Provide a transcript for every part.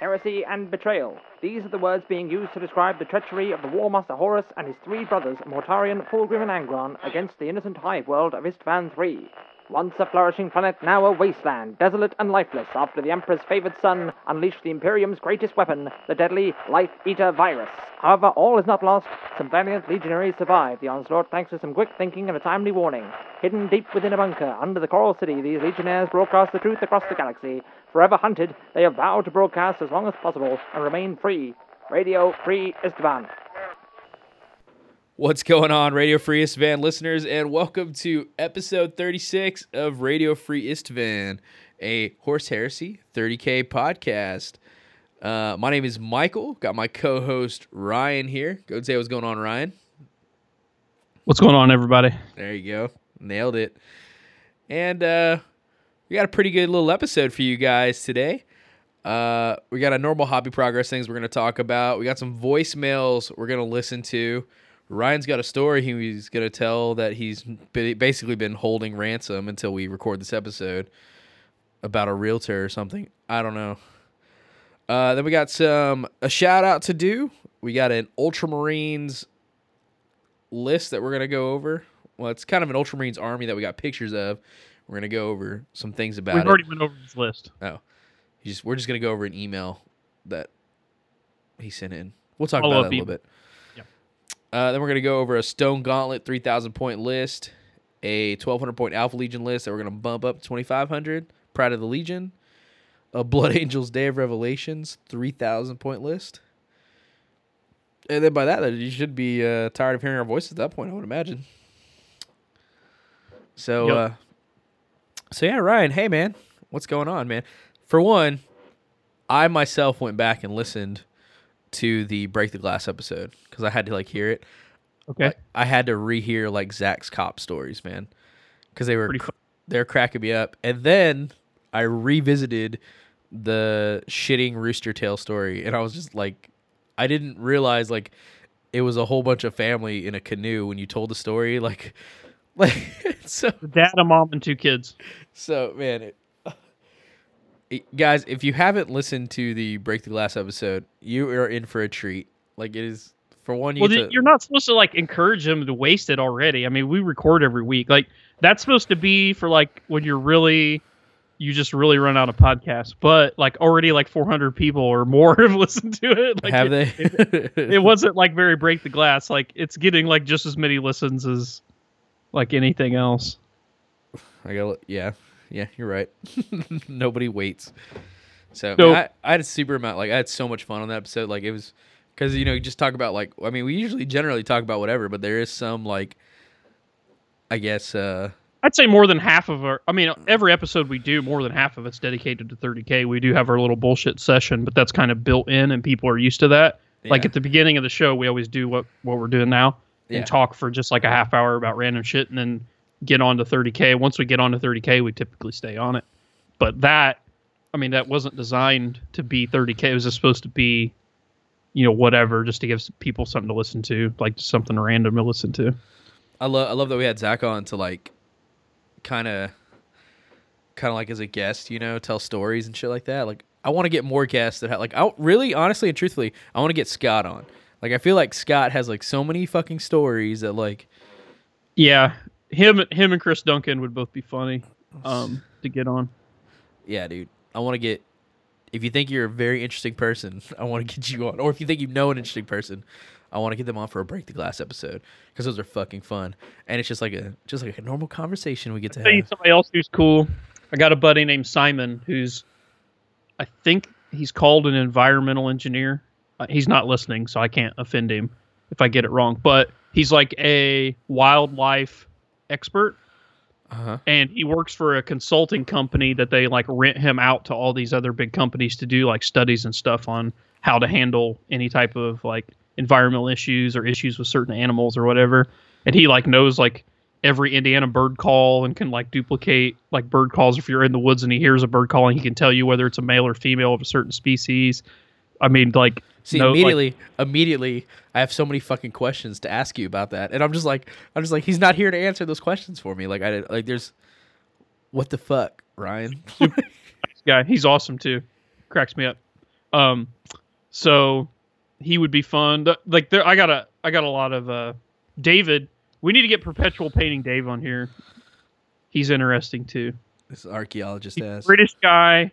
Heresy and betrayal. These are the words being used to describe the treachery of the War Master Horus and his three brothers, Mortarion, Fulgrim, and Angron, against the innocent hive world of Istvan III. Once a flourishing planet, now a wasteland, desolate and lifeless, after the Emperor's favored son unleashed the Imperium's greatest weapon, the deadly Life Eater virus. However, all is not lost. Some valiant legionaries survived the onslaught thanks to some quick thinking and a timely warning. Hidden deep within a bunker under the Coral City, these legionnaires broadcast the truth across the galaxy. Forever hunted, they have vowed to broadcast as long as possible and remain free. Radio Free Istvan. What's going on, Radio Free Istvan listeners, and welcome to episode 36 of Radio Free Istvan, a Horus Heresy 30K podcast. Uh, my name is Michael. Got my co-host Ryan here. Go say what's going on, Ryan. What's going on, everybody? There you go. Nailed it. And uh, we got a pretty good little episode for you guys today. Uh, we got a normal hobby progress things we're going to talk about. We got some voicemails we're going to listen to. Ryan's got a story he's going to tell that he's basically been holding ransom until we record this episode about a realtor or something. I don't know. Uh, then we got some a shout out to do. We got an Ultramarines list that we're gonna go over. Well, it's kind of an Ultramarines army that we got pictures of. We're gonna go over some things about We've it. already went over this list. Oh, just, we're just gonna go over an email that he sent in. We'll talk Follow about that a little email. bit. Uh, then we're gonna go over a Stone Gauntlet 3,000 point list, a 1,200 point Alpha Legion list that we're gonna bump up to 2,500. Pride of the Legion, a Blood Angels Day of Revelations 3,000 point list. And then by that, you should be uh, tired of hearing our voices at that point, I would imagine. So, Yep. uh, so yeah, Ryan. Hey, man, what's going on, man? For one, I myself went back and listened to the Break the Glass episode because I had to like hear it. Okay. Like, I had to rehear like Zach's cop stories, man, because they were Pretty they're cracking me up. And then I revisited the shitting Rooster Tail story, and I was just like, I didn't realize like it was a whole bunch of family in a canoe when you told the story, like, like so dad, a mom, and two kids. so man, it- guys, if you haven't listened to the Break the Glass episode, you are in for a treat. Like it is for one, You well, to... you're not supposed to like encourage them to waste it already. I mean, we record every week. Like that's supposed to be for like when you're really, you just really run out of podcasts. But like already, like 400 people or more have listened to it. Like, have it, they? It wasn't like very break the glass. Like it's getting like just as many listens as like anything else. I got yeah, yeah. You're right. Nobody waits. So I, I had a super amount. Like I had so much fun on that episode. Like it was because you know you just talk about like I mean we usually generally talk about whatever, but there is some like I guess uh I'd say more than half of our. I mean, every episode we do, more than half of it's dedicated to 30k. We do have our little bullshit session, but that's kind of built in, and people are used to that. Like at the beginning of the show, we always do what what we're doing now Yeah. and talk for just like a half hour about random shit, and then get on to 30k. Once we get on to 30k, we typically stay on it. But that, I mean, that wasn't designed to be 30k. It was just supposed to be, you know, whatever, just to give people something to listen to, like just something random to listen to. I love I love that we had Zach on to like kind of kind of like as a guest, you know, tell stories and shit like that. Like I want to get more guests that have like I really honestly and truthfully, I want to get Scott on. Like I feel like Scott has like so many fucking stories that like Yeah, him him and Chris Duncan would both be funny um, to get on. yeah, dude. I want to get if you think you're a very interesting person, I want to get you on. Or if you think you know an interesting person, I want to get them on for a break the glass episode because those are fucking fun. And it's just like a just like a normal conversation we get to you have. somebody else who's cool. I got a buddy named Simon who's, I think he's called an environmental engineer. Uh, he's not listening, so I can't offend him if I get it wrong. But he's like a wildlife expert, Uh-huh. and he works for a consulting company that they like rent him out to all these other big companies to do like studies and stuff on how to handle any type of like environmental issues or issues with certain animals or whatever. And he like knows like every Indiana bird call and can like duplicate like bird calls if you're in the woods and he hears a bird calling, he can tell you whether it's a male or female of a certain species. I mean, like See, no, like- immediately, immediately, I have so many fucking questions to ask you about that, and I'm just like, I'm just like, he's not here to answer those questions for me. Like, I like, there's, what the fuck, Ryan? guy, he's awesome too. Cracks me up. Um, so he would be fun. Like there, I got a I got a lot of uh, David. We need to get perpetual painting Dave on here. He's interesting too. This archaeologist ass. British guy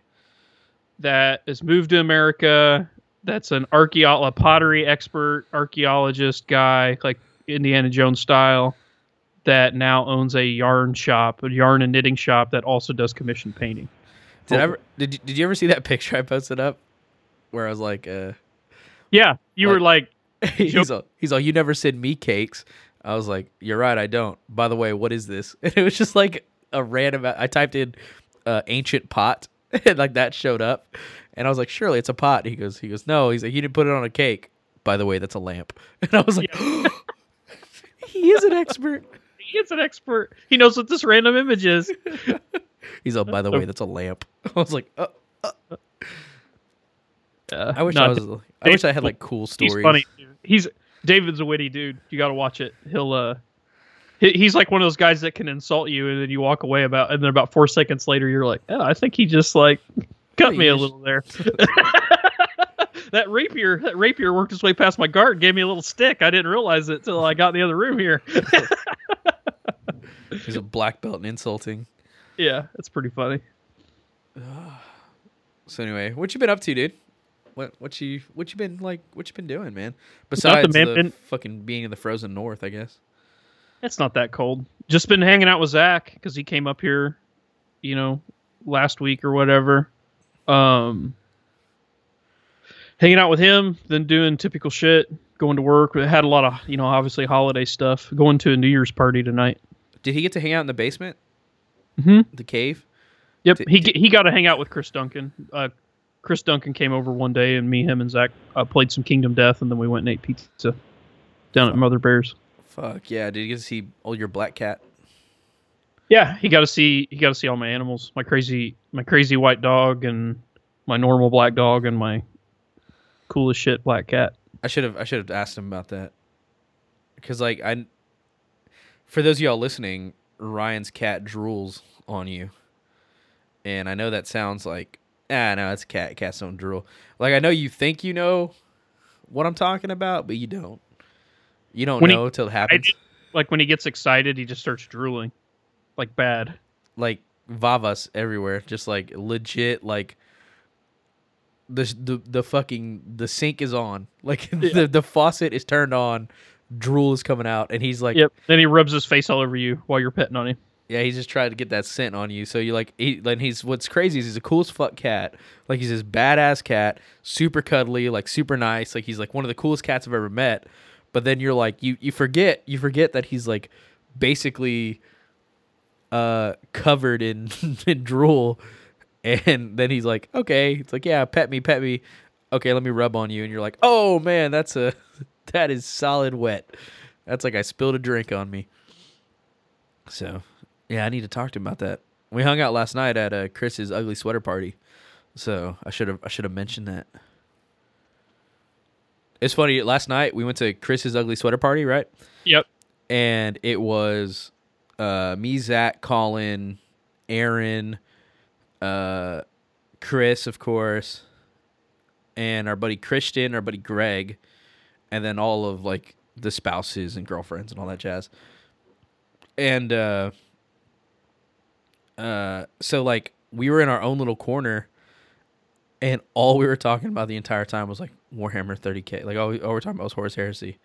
that has moved to America. That's an archeo- a pottery expert, archaeologist guy, like Indiana Jones style. That now owns a yarn shop, a yarn and knitting shop that also does commission painting. Did I ever did you, did you ever see that picture I posted up where I was like, uh, Yeah, you were like, he's all he's all you never send me cakes. I was like, you're right, I don't. By the way, what is this? And it was just like a random. I typed in uh, ancient pot, and like that showed up, and I was like, surely it's a pot. He goes, he goes, no. He's like, you didn't put it on a cake. By the way, that's a lamp. And I was like, he is an expert. he's an expert. He knows what this random image is. He's all, by the way, that's a lamp. I was like, uh, Uh, I wish no, I was. I wish I had like cool stories. He's funny. Dude. He's David's a witty dude. You got to watch it. He'll uh, he, he's like one of those guys that can insult you and then you walk away about, and then about four seconds later you're like, oh, I think he just like cut me a little there. that rapier, that rapier worked its way past my guard, gave me a little stick. I didn't realize it till I got in the other room here. He's a black belt and insulting. yeah, it's pretty funny. So anyway, what you been up to, dude? What what you what you been like? What you been doing, man? Besides man. the Been- fucking being in the frozen north, I guess. It's not that cold. Just been hanging out with Zach because he came up here, you know, last week or whatever. Um, hanging out with him, then doing typical shit, going to work. We had a lot of, you know, obviously holiday stuff. Going to a New Year's party tonight. Did he get to hang out in the basement, Mm-hmm. the cave? Yep, Did- he g- he got to hang out with Chris Duncan. Uh, Chris Duncan came over one day, and me, him, and Zach uh, played some Kingdom Death, and then we went and ate pizza down at Mother Bear's. Fuck yeah! Did you get to see all your black cat? Yeah, he got to see he got to see all my animals. My crazy my crazy white dog and my normal black dog and my coolest shit black cat. I should have I should have asked him about that. Because like I, for those of y'all listening, Ryan's cat drools on you, and I know that sounds like ah no, it's cat. Cats don't drool. Like I know you think you know what I'm talking about, but you don't. You don't When he- know till it happens. did- like when he gets excited, he just starts drooling, like bad. like vavas everywhere, just like legit like the the the fucking the sink is on, like the the faucet is turned on, drool is coming out, and he's like, Yep. Then he rubs his face all over you while you're petting on him. yeah, he's just trying to get that scent on you. So you like, he, and he's what's crazy is he's a cool as fuck cat, like he's this badass cat, super cuddly, like super nice, like he's like one of the coolest cats I've ever met. But then you're like, you you forget you forget that he's like basically uh covered in in drool. And then he's like okay. It's like yeah pet me pet me. Okay let me rub on you. And you're like oh man that's a that is solid wet. That's like i spilled a drink on me. So yeah i need to talk to him about that. We hung out last night at uh, chris's ugly sweater party. So i should have i should have mentioned that. It's funny last night we went to chris's ugly sweater party right? Yep. and it was uh, me, Zach, Colin, Aaron, uh, Chris, of course, and our buddy Christian, our buddy Greg, and then all of like the spouses and girlfriends and all that jazz. And uh, uh, so like we were in our own little corner, and all we were talking about the entire time was like Warhammer 30k. Like all we, all we were talking about was Horus Heresy.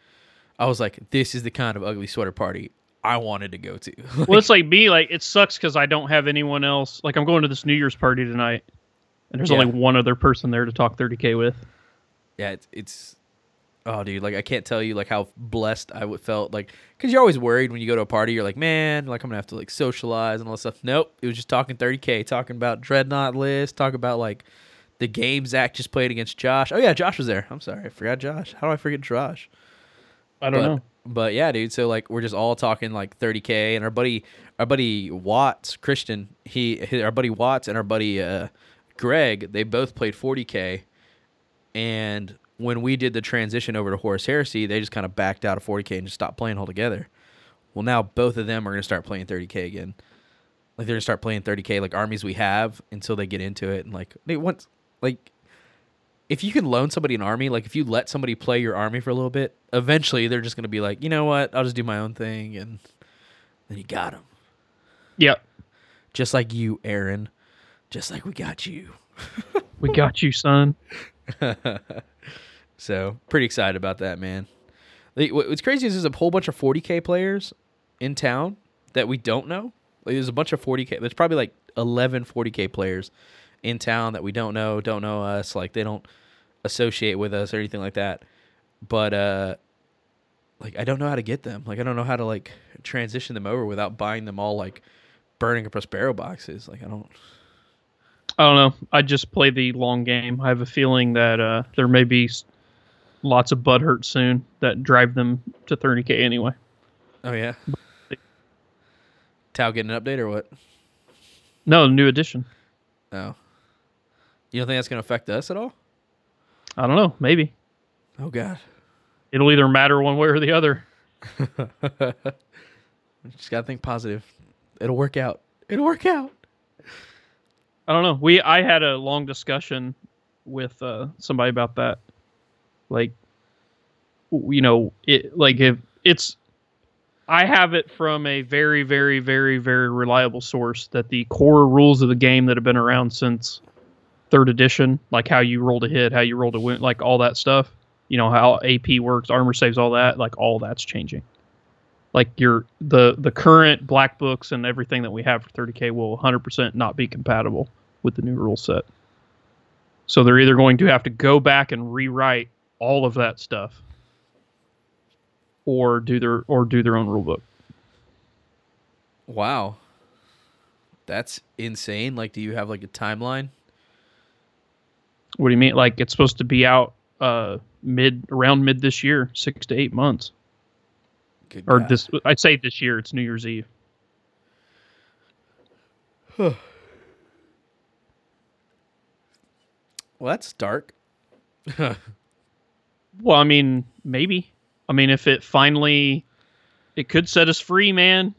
I was like, this is the kind of ugly sweater party I wanted to go to. Well, it's like me. Like it sucks because I don't have anyone else. Like I'm going to this New Year's party tonight, and there's Yeah. only one other person there to talk 30k with. yeah, it's, it's oh, dude, like I can't tell you like how blessed I would felt like because you're always worried when you go to a party. You're like, man, like I'm gonna have to like socialize and all that stuff. Nope, it was just talking 30k, talking about Dreadnought list, talk about like the game Zach just played against Josh. Oh yeah, Josh was there. I'm sorry, I forgot Josh. How do I forget Josh? I don't but, know. But yeah, dude. So like we're just all talking like 30k, and our buddy, our buddy Watts, Christian, he, he our buddy Watts and our buddy uh, Greg, they both played 40k, and when we did the transition over to Horus Heresy, they just kind of backed out of 40k and just stopped playing altogether. Well, now both of them are gonna start playing 30k again. Like they're gonna start playing 30k like armies we have until they get into it, and like they once like if you can loan somebody an army, like if you let somebody play your army for a little bit, eventually they're just gonna be like, you know what, I'll just do my own thing, and then you got them. Yep. Just like you, Aaron. Just like we got you. We got you, son. So pretty excited about that, man. What's crazy is there's a whole bunch of 40k players in town that we don't know. Like, there's a bunch of 40k. There's probably like 11 40k players in town that we don't know, don't know us. Like they don't associate with us or anything like that. But uh, like I don't know how to get them. Like I don't know how to like transition them over without buying them all like burning a Prospero boxes. Like I don't. I don't know. I just play the long game. I have a feeling that uh, there may be lots of butt hurt soon that drive them to 30k anyway. Oh yeah. Tau getting an update or what? No, new edition. Oh. You don't think that's gonna affect us at all? I don't know. Maybe Oh God. it'll either matter one way or the other. Just gotta think positive. It'll work out. It'll work out. I don't know. We I had a long discussion with uh, somebody about that. Like, you know, it like if it's, I have it from a very, very, very, very reliable source that the core rules of the game that have been around since third edition, like how you roll to hit, how you roll to win, like all that stuff. You know how AP works, armor saves, all that. Like all that's changing. Like your the the current black books and everything that we have for 30k will 100% not be compatible with the new rule set. So they're either going to have to go back and rewrite all of that stuff, or do their or do their own rule book. Wow. That's insane. Like, do you have like a timeline? What do you mean? Like it's supposed to be out uh mid around mid this year, six to eight months, Good or God. this. I'd say this year. It's New Year's Eve. Well, that's dark. Well, I mean, maybe. I mean, if it finally, it could set us free, man.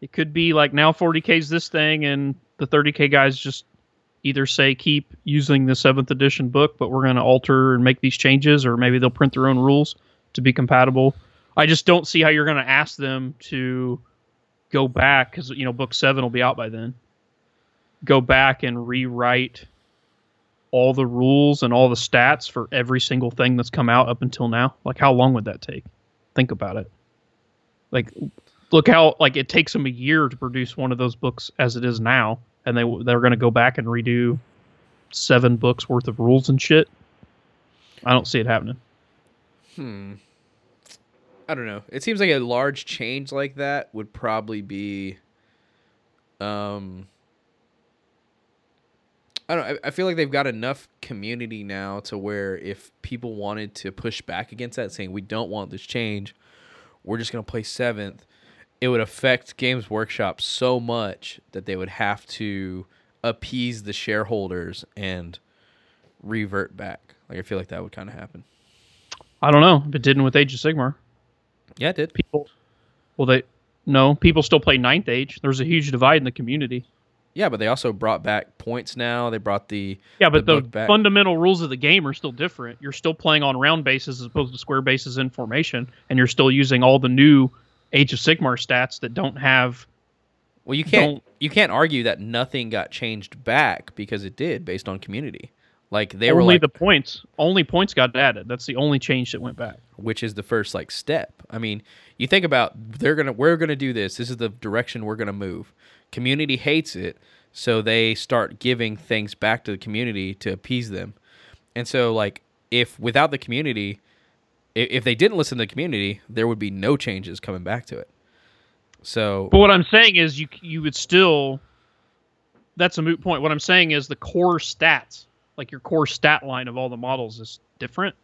It could be like now 40k's this thing, and the 30k guys just either say keep using the seventh edition book, but we're going to alter and make these changes, or maybe they'll print their own rules to be compatible. I just don't see how you're going to ask them to go back because you know book seven will be out by then. Go back and rewrite all the rules and all the stats for every single thing that's come out up until now? Like, how long would that take? Think about it. Like, look how like it takes them a year to produce one of those books as it is now, and they they're going to go back and redo seven books worth of rules and shit. I don't see it happening. Hmm. I don't know. It seems like a large change like that would probably be um I don't I feel like they've got enough community now to where if people wanted to push back against that saying we don't want this change, we're just going to play 7th, it would affect Games Workshop so much that they would have to appease the shareholders and revert back. Like I feel like that would kind of happen. I don't know if it didn't with Age of Sigmar. Yeah, it did. People, well, they no people still play Ninth Age. There's a huge divide in the community. Yeah, but they also brought back points now. They brought the Yeah, but the the, fundamental rules of the game are still different. You're still playing on round bases as opposed to square bases in formation, and you're still using all the new Age of Sigmar stats that don't have. well, you can't you can't argue that nothing got changed back because it did based on community. Like they were only like, the points. Only points got added. That's the only change that went back. which is the first like step. I mean, you think about they're gonna we're gonna do this. This is the direction we're gonna move. Community hates it, so they start giving things back to the community to appease them. And so like if without the community, if, they didn't listen to the community, there would be no changes coming back to it. So But what I'm saying is, you you would still. That's a moot point. What I'm saying is the core stats, like your core stat line of all the models, is different.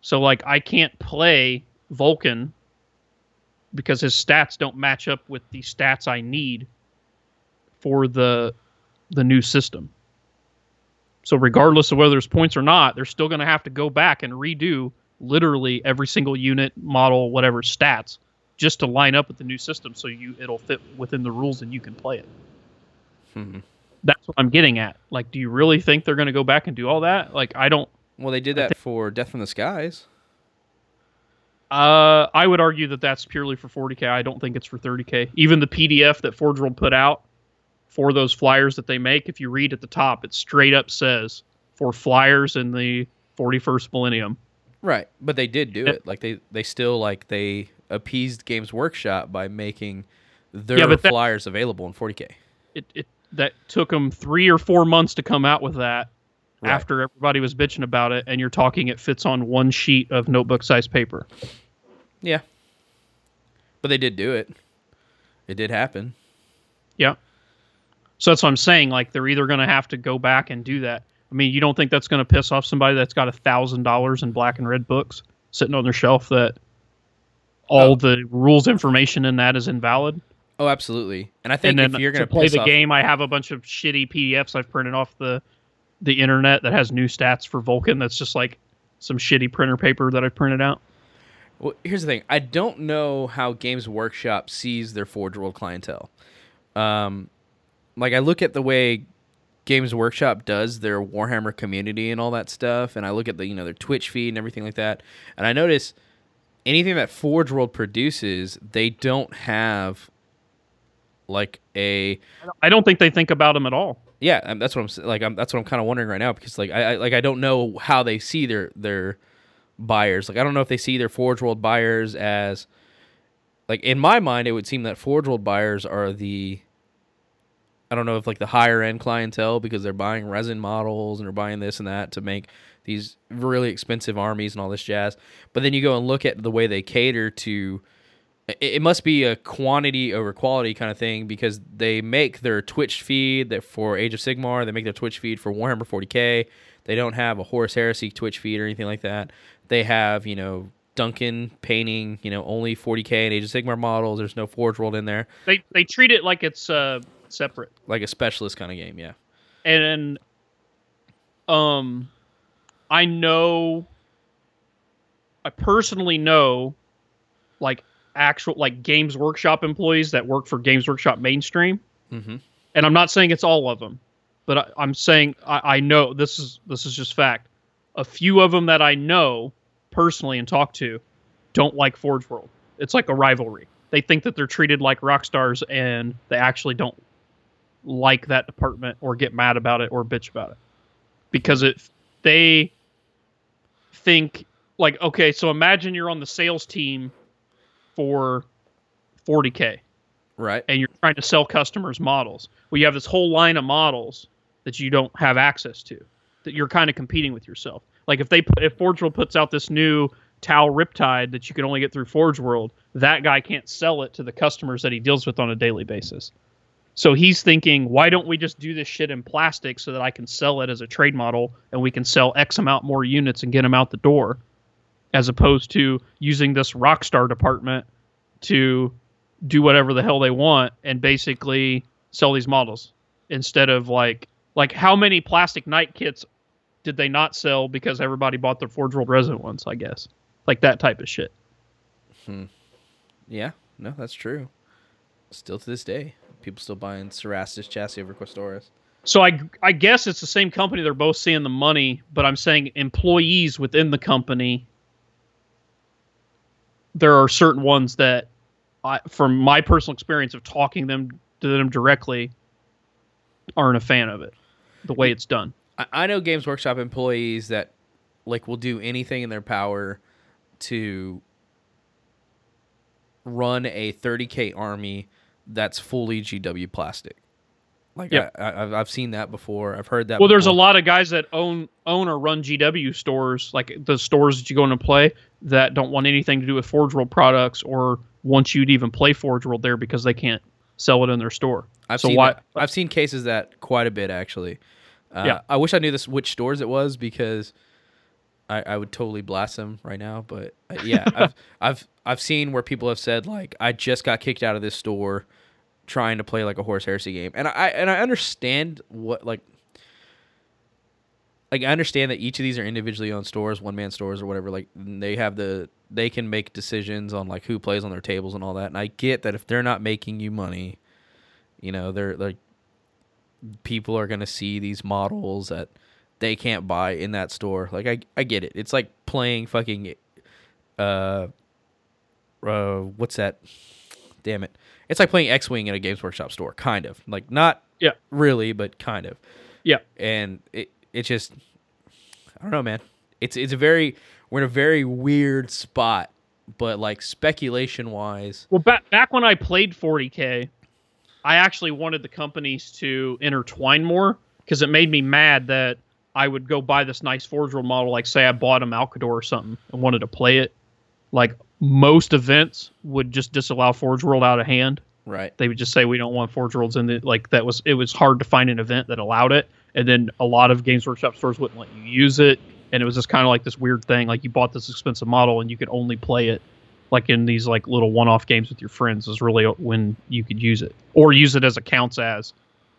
So like I can't play Vulkan because his stats don't match up with the stats I need for the the new system. So regardless of whether there's points or not, they're still going to have to go back and redo literally every single unit, model, whatever stats just to line up with the new system so you it'll fit within the rules and you can play it. Mhm. That's what I'm getting at. Like, do you really think they're going to go back and do all that? Like, I don't. Well, they did that for Death from the Skies. Uh, I would argue that that's purely for 40k. I don't think it's for 30k. Even the PDF that Forge World put out for those flyers that they make, if you read at the top, it straight up says for flyers in the 41st millennium. Right, but they did do it. Like they they still like they appeased Games Workshop by making their Yeah, that- flyers available in 40k. It, it that took them three or four months to come out with that. Right. After everybody was bitching about it, and you're talking it fits on one sheet of notebook size paper. Yeah, but they did do it. It did happen. Yeah. So that's what I'm saying. Like they're either going to have to go back and do that. I mean, you don't think that's going to piss off somebody that's got a thousand dollars in black and red books sitting on their shelf that all Oh. the rules information in that is invalid? Oh, absolutely. And I think and if you're going to play the off, game, I have a bunch of shitty PDFs I've printed off the the internet that has new stats for Vulkan. That's just like some shitty printer paper that I printed out. Well, here's the thing. I don't know how Games Workshop sees their Forge World clientele. Um, like I look at the way Games Workshop does their Warhammer community and all that stuff, and I look at the you know their Twitch feed and everything like that, and I notice anything that Forge World produces, they don't have like a I don't think they think about them at all. yeah. um, That's what I'm like. I'm, that's what I'm kind of wondering right now because like I, I like I don't know how they see their their buyers. Like I don't know if they see their Forge World buyers as like in my mind it would seem that Forge World buyers are the I don't know if like the higher end clientele because they're buying resin models and they're buying this and that to make these really expensive armies and all this jazz. But then you go and look at the way they cater to it, must be a quantity over quality kind of thing because they make their Twitch feed that for Age of Sigmar, they make their Twitch feed for Warhammer 40k. They don't have a Horus Heresy Twitch feed or anything like that. They have, you know, Duncan painting, you know, only 40k and Age of Sigmar models. There's no Forge World in there, They they treat it like it's uh, separate. like a specialist kind of game. Yeah. and um i know i personally know like actual like games workshop employees that work for games workshop mainstream Mm-hmm. and i'm not saying it's all of them but I, i'm saying I, I know this is this is just fact a few of them that i know personally and talk to don't like forge world it's like a rivalry they think that they're treated like rock stars and they actually don't like that department or get mad about it or bitch about it. Because it they think like okay so imagine you're on the sales team for 40k Right. and you're trying to sell customers models. Well you have this whole line of models that you don't have access to that you're kind of competing with yourself. Like if they put if forge world puts out this new tau riptide that you can only get through forge world that guy can't sell it to the customers that he deals with on a daily basis so he's thinking, why don't we just do this shit in plastic so that I can sell it as a trade model and we can sell X amount more units and get them out the door, as opposed to using this Rockstar department to do whatever the hell they want and basically sell these models instead of like like how many plastic knight kits did they not sell because everybody bought their Forge World resin ones? I guess like that type of shit. Hmm. Yeah. No, that's true. Still to this day, people still buying Cerastus chassis over Questoris. So I I guess it's the same company. They're both seeing the money, but I'm saying employees within the company. There are certain ones that, I, from my personal experience of talking them to them directly, aren't a fan of it, the way it's done. I, I know Games Workshop employees that like will do anything in their power to run a 30k army that's fully GW plastic. Like Yep. I, I, I've- I've seen that before. I've heard that. Well, there's a lot of guys that own own or run GW stores, like the stores that you go into play, that don't want anything to do with Forge World products or want you to even play Forge World there because they can't sell it in their store. I've so seen why- that- I've seen cases that quite a bit actually. Uh, Yeah. I wish I knew this which stores it was because I, I would totally blast them right now. But uh, yeah, I've I've I've seen where people have said like I just got kicked out of this store trying to play like a Horus Heresy game, and I and I understand what like. Like I understand that each of these are individually owned stores, one man stores or whatever. Like they have the they can make decisions on like who plays on their tables and all that. And I get that if they're not making you money, you know they're like people are gonna see these models that they can't buy in that store. Like I I get it. It's like playing fucking uh uh what's that? Damn it. It's like playing X-Wing in a Games Workshop store, kind of. Like not Yeah. really, but kind of. Yeah. And it it just I don't know, man. It's it's a very we're in a very weird spot, but like speculation wise, Well, back back when I played 40k, I actually wanted the companies to intertwine more because it made me mad that I would go buy this nice Forge World model, like say I bought a Malcador or something and wanted to play it. Like most events would just disallow Forge World out of hand. right? They would just say we don't want Forge Worlds in it. Like that was it was hard to find an event that allowed it, and then a lot of Games Workshop stores wouldn't let you use it, and it was just kind of like this weird thing. Like you bought this expensive model and you could only play it like in these like little one-off games with your friends is really when you could use it or use it as it counts as.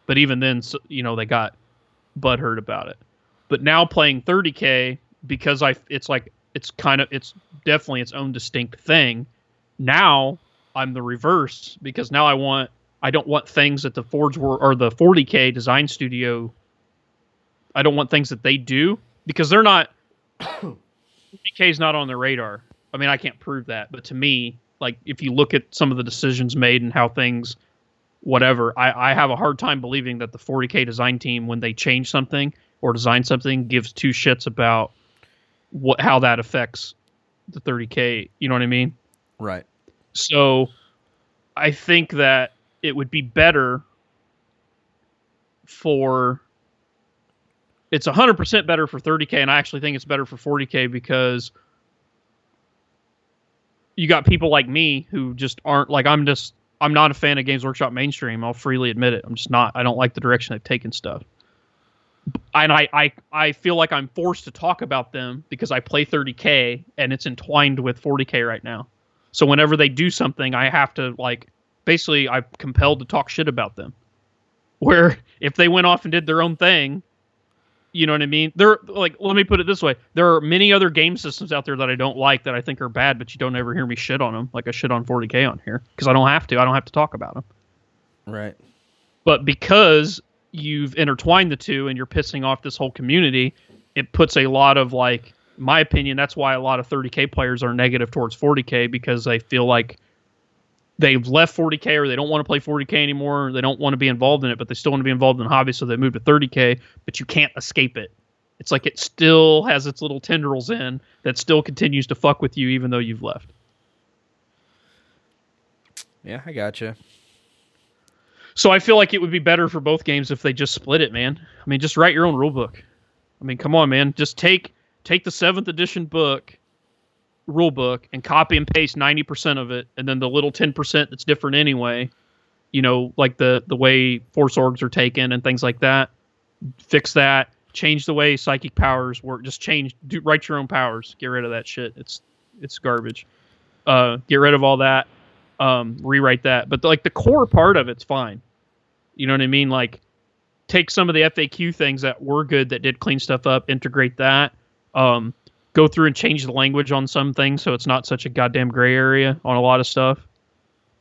But even then, you know, they got butthurt about it. But now playing 30k because I it's like it's kind of it's definitely its own distinct thing. Now I'm the reverse because now I want I don't want things that the Forge were or the 40k design studio. I don't want things that they do because they're not. 40k is not on their radar. I mean, I can't prove that, but to me, like if you look at some of the decisions made and how things, whatever, I, I have a hard time believing that the 40k design team, when they change something or design something, gives two shits about what how that affects the 30k. You know what I mean? Right. So I think that it would be better for it's 100% better for 30k and I actually think it's better for 40k because you got people like me who just aren't like I'm just I'm not a fan of Games Workshop mainstream. I'll freely admit it. I'm just not. I don't like the direction they've taken stuff. And I, I, I feel like I'm forced to talk about them because I play 30k and it's entwined with 40k right now. So whenever they do something, I have to like basically I'm compelled to talk shit about them. Where if they went off and did their own thing, you know what I mean? There like let me put it this way. There are many other game systems out there that I don't like that I think are bad, but you don't ever hear me shit on them like I shit on 40K on here because I don't have to. I don't have to talk about them. Right. But because you've intertwined the two and you're pissing off this whole community, it puts a lot of like my opinion, that's why a lot of 30k players are negative towards 40k because they feel like they've left 40k or they don't want to play 40k anymore, or they don't want to be involved in it, but they still want to be involved in hobby, so they move to 30k, but you can't escape it. It's like it still has its little tendrils in that still continues to fuck with you even though you've left. Yeah, I gotcha. So I feel like it would be better for both games if they just split it, man. I mean, just write your own rule book. I mean, come on, man. Just take take the seventh edition book, rule book, and copy and paste ninety percent of it, and then the little ten percent that's different anyway. You know, like the the way force orgs are taken and things like that. Fix that. Change the way psychic powers work. Just change. Do write your own powers. Get rid of that shit. It's it's garbage. Uh, get rid of all that. Um, rewrite that. But like the core part of it's fine. You know what I mean? Like take some of the FAQ things that were good that did clean stuff up, integrate that. Um, go through and change the language on some things so it's not such a goddamn gray area on a lot of stuff.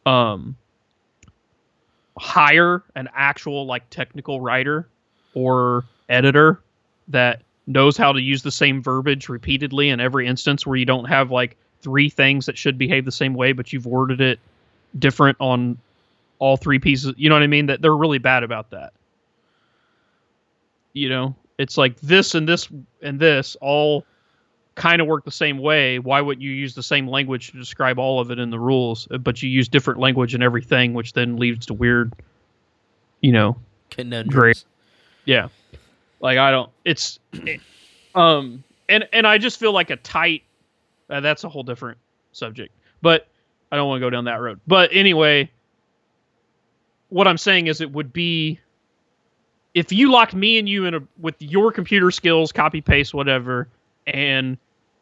Um, hire an actual like technical writer or editor that knows how to use the same verbiage repeatedly in every instance where you don't have like three things that should behave the same way but you've worded it different on all three pieces. You know what i mean? That they're really bad about that. You know it's like this and this and this all kind of work the same way. Why wouldn't you use the same language to describe all of it in the rules? But you use different language in everything which then leads to weird you know Conundrums. yeah. Like i don't it's um and and i just feel like a tight uh, that's a whole different subject. But i don't want to go down that road. But anyway what i'm saying is it would be if you locked me and you in a with your computer skills copy paste whatever and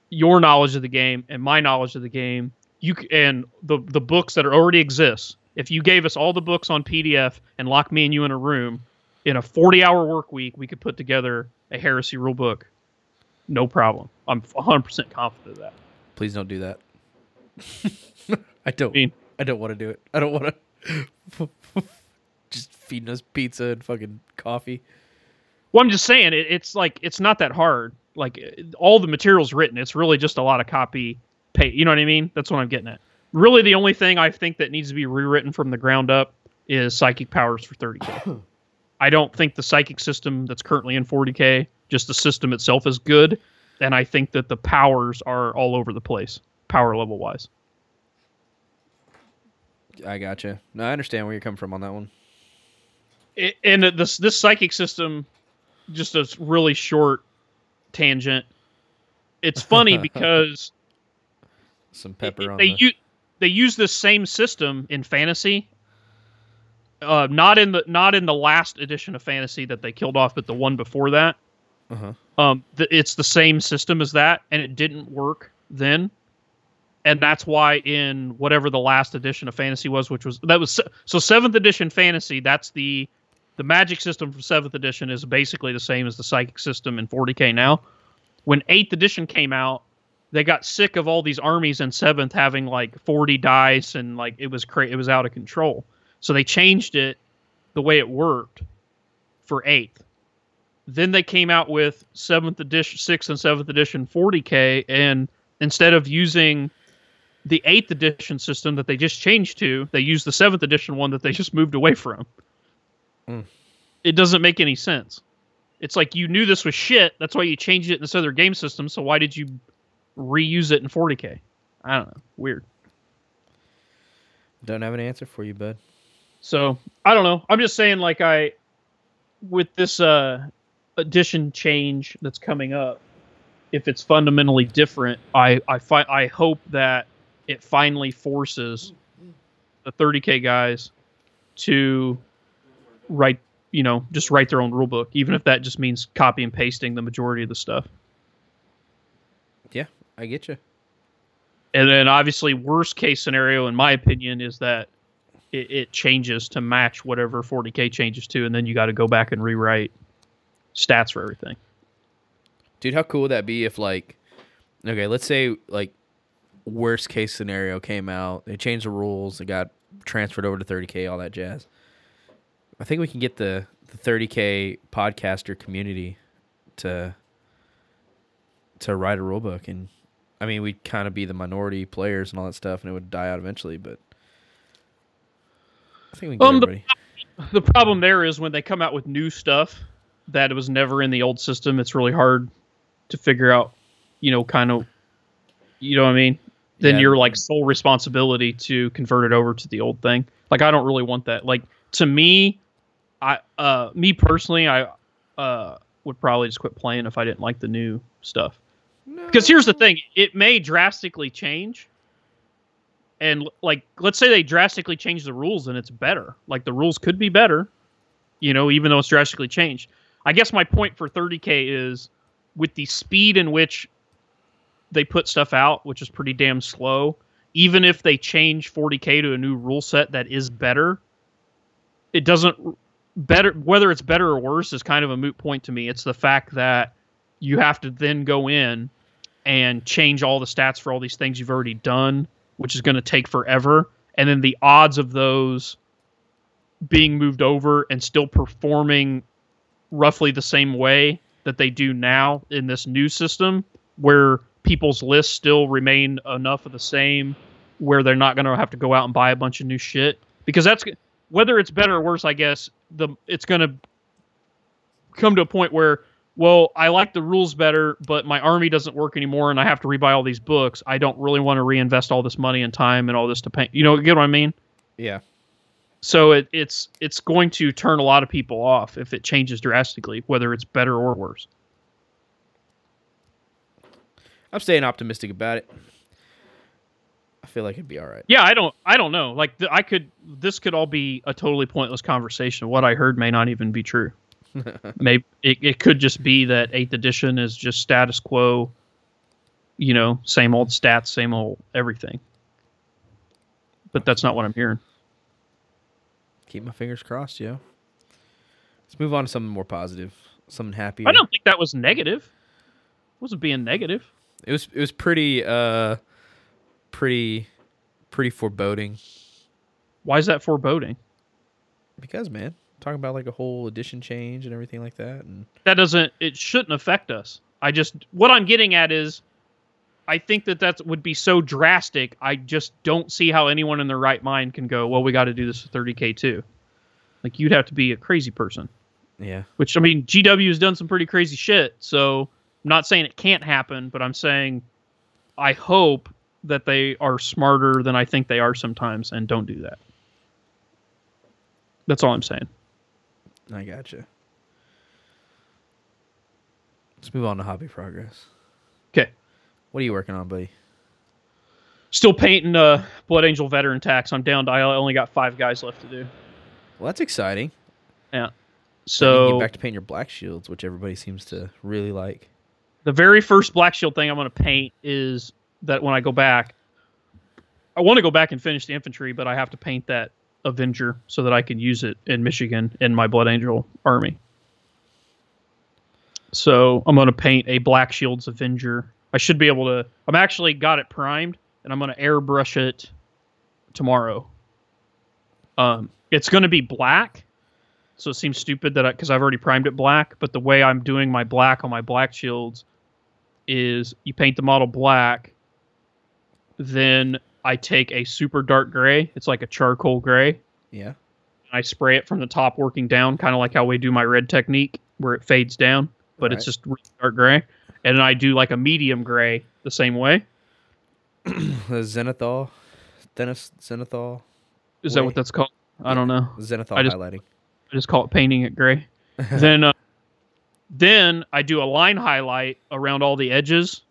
your knowledge of the game and my knowledge of the game you and the the books that are already exist if you gave us all the books on pdf and locked me and you in a room in a 40 hour work week we could put together a heresy rule book. No problem. I'm 100% confident of that. Please don't do that. I don't. I mean, I don't want to do it. I don't want to. just feeding us pizza and fucking coffee. Well, I'm just saying it, it's like it's not that hard. Like it- all the material's written. It's really just a lot of copy paste. You know what I mean? That's what I'm getting at. Really, the only thing I think that needs to be rewritten from the ground up is psychic powers for 30k. I don't think the psychic system that's currently in 40k, just the system itself, is good, and I think that the powers are all over the place, power level wise. I gotcha. No, I understand where you're coming from on that one. it, and this this psychic system just a really short tangent it's funny because Some pepper on they the. use they use this same system in fantasy uh not in the not in the last edition of fantasy that they killed off but the one before that uh-huh. um th- it's the same system as that and it didn't work then and that's why in whatever the last edition of fantasy was which was that was so seventh edition fantasy that's the the magic system from seventh edition is basically the same as the psychic system in 40k now. When eighth edition came out they got sick of all these armies in seventh having like 40 dice and like it was cra- it was out of control. So they changed it the way it worked for eighth. Then they came out with seventh edition, sixth and seventh edition 40k, and instead of using the eighth edition system that they just changed to, they used the seventh edition one that they just moved away from. Mm. It doesn't make any sense. It's like you knew this was shit. That's why you changed it in this other game system. So why did you reuse it in 40k? I don't know. Weird. Don't have an answer for you, bud. So I don't know. I'm just saying, like I, with this uh edition change that's coming up, if it's fundamentally different, I I fi- I hope that it finally forces the 30k guys to write, you know, just write their own rule book, even if that just means copy and pasting the majority of the stuff. Yeah, I get you. And then obviously, worst case scenario, in my opinion, is that it, it changes to match whatever 40k changes to, and then you got to go back and rewrite stats for everything. Dude, how cool would that be if like okay, let's say like worst case scenario came out, they changed the rules, it got transferred over to 30k, all that jazz. I think we can get the the 30k podcaster community to to write a rule book and I mean we'd kind of be the minority players and all that stuff and it would die out eventually, but I think we can get Um, the-. The problem there is when they come out with new stuff that was never in the old system, it's really hard to figure out, you know, kind of, you know what I mean? Then Yeah. you're like sole responsibility to convert it over to the old thing. Like I don't really want that. Like to me, I uh me personally, I uh would probably just quit playing if I didn't like the new stuff. Because here's the thing, it may drastically change. And like let's say they drastically change the rules and it's better. Like the rules could be better, you know, even though it's drastically changed. I guess my point for 30k is with the speed in which they put stuff out, which is pretty damn slow, even if they change 40k to a new rule set that is better, it doesn't better whether it's better or worse is kind of a moot point to me. It's the fact that you have to then go in and change all the stats for all these things you've already done, which is going to take forever. And then the odds of those being moved over and still performing roughly the same way that they do now in this new system, where people's lists still remain enough of the same, where they're not going to have to go out and buy a bunch of new shit. Because that's whether it's better or worse, I guess the it's going to come to a point where well, I like the rules better, but my army doesn't work anymore, and I have to rebuy all these books. I don't really want to reinvest all this money and time and all this to pay. You know, get what I mean? Yeah. So it, it's it's going to turn a lot of people off if it changes drastically, whether it's better or worse. I'm staying optimistic about it. I feel like it'd be all right. Yeah, I don't I don't know. Like th- I could this could all be a totally pointless conversation. What I heard may not even be true. Maybe it, it could just be that eighth edition is just status quo. You know, same old stats, same old everything. But that's not what I'm hearing. Keep my fingers crossed, yo. Let's move on to something more positive, something happy. I don't think that was negative. It wasn't being negative. It was it was pretty uh pretty pretty foreboding. Why is that foreboding? Because man, talking about like a whole edition change and everything like that, and that doesn't it shouldn't affect us. I just what i'm getting at is i think that that would be so drastic i just don't see how anyone in their right mind can go well we got to do this for 30k too. Like you'd have to be a crazy person. Yeah, which i mean gw has done some pretty crazy shit so i'm not saying it can't happen but i'm saying i hope that they are smarter than i think they are sometimes and don't do that that's all i'm saying I gotcha. Let's move on to hobby progress. okay What are you working on, buddy? Still painting uh, Blood Angel veteran tax. I'm down to I only got five guys left to do. Well, that's exciting. Yeah. So get back to paint your black shields, which everybody seems to really like. The very first black shield thing I'm going to paint is that when I go back, I want to go back and finish the infantry, but I have to paint that Avenger so that I can use it in Michigan in my Blood Angel army. So I'm going to paint a Black Shields Avenger. I should be able to. I'm actually got it primed, and I'm going to airbrush it tomorrow. Um, it's going to be black, so it seems stupid that because I've already primed it black. But the way I'm doing my black on my black shields is you paint the model black, then I take a super dark gray. It's like a charcoal gray. Yeah. I spray it from the top working down, kind of like how we do my red technique, where it fades down, but it's just really dark gray. And then I do like a medium gray the same way. The Zenithal, Dennis Zenithal, Is that what that's called? I don't know. Zenithal I just- highlighting. I just call it painting it gray. then, uh, then I do a line highlight around all the edges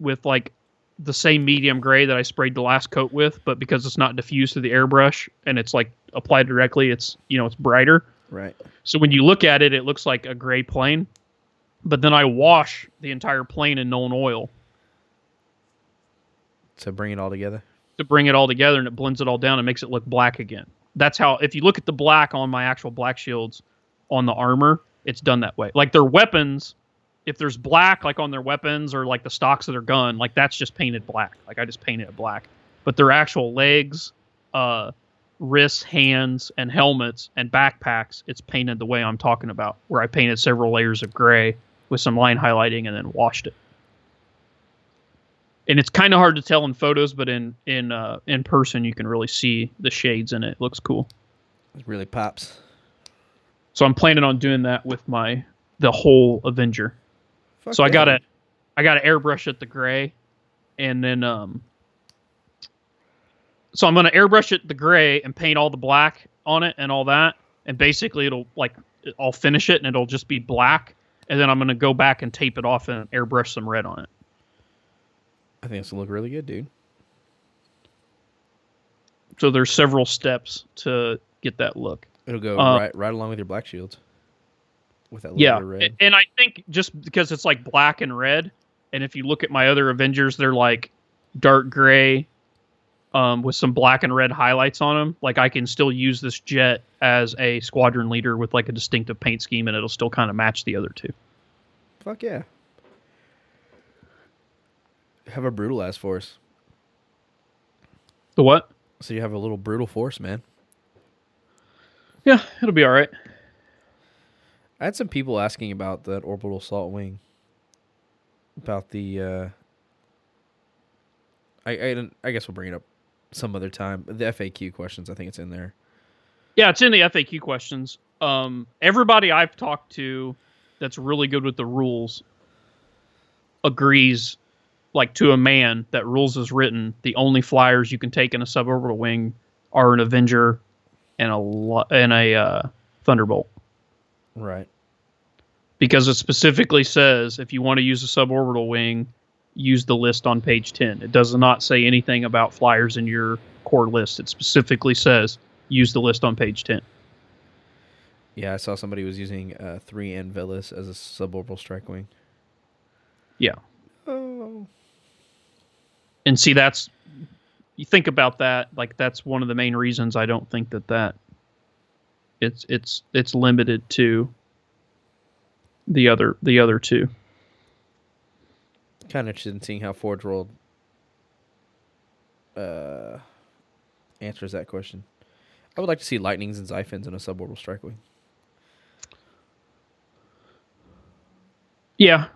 with like the same medium gray that I sprayed the last coat with, but because it's not diffused through the airbrush and it's like applied directly, it's you know it's brighter. Right. So when you look at it, it looks like a gray plane. But then I wash the entire plane in Nuln Oil To bring it all together. to bring it all together and it blends it all down and makes it look black again. That's how if you look at the black on my actual black shields on the armor, it's done that way. Like their weapons, if there's black like on their weapons or like the stocks of their gun, like that's just painted black. Like I just painted it black. But their actual legs, uh wrists, hands, and helmets and backpacks, it's painted the way I'm talking about, where I painted several layers of gray with some line highlighting and then washed it. And it's kind of hard to tell in photos, but in in uh, in person you can really see the shades in it. It looks cool. It really pops. So I'm planning on doing that with my the whole Avenger. Fuck so I gotta dude. I gotta airbrush it the gray, and then um. So I'm gonna airbrush it the gray and paint all the black on it and all that, and basically it'll like I'll finish it and it'll just be black, and then I'm gonna go back and tape it off and airbrush some red on it. I think it's gonna look really good, dude. So there's several steps to get that look. It'll go Uh, right right along with your black shields. With that little Yeah, red. and I think just because it's like black and red, and if you look at my other Avengers, they're like dark gray, um, with some black and red highlights on them. Like I can still use this jet as a squadron leader with like a distinctive paint scheme, and it'll still kind of match the other two. Fuck yeah. Have a brutal ass force. The what? So you have a little brutal force, man. Yeah, it'll be all right. I had some people asking about that orbital assault wing. About the uh I I, I guess we'll bring it up some other time. The FAQ questions, I think it's in there. Yeah, it's in the FAQ questions. Um, everybody I've talked to that's really good with the rules agrees, like to a man, that rules is written. The only flyers you can take in a suborbital wing are an Avenger and a lo- and a uh, Thunderbolt, Right. because it specifically says if you want to use a suborbital wing, use the list on page ten. It does not say anything about flyers in your core list. It specifically says use the list on page ten. Yeah, I saw somebody was using uh, three Anvilus as a suborbital strike wing. Yeah. Oh. and see that's you think about that like that's one of the main reasons i don't think that that it's it's it's limited to the other the other two Kind of interested in seeing how Forge World uh, answers that question. I would like to see lightnings and Xiphons in a suborbital strike wing. Yeah,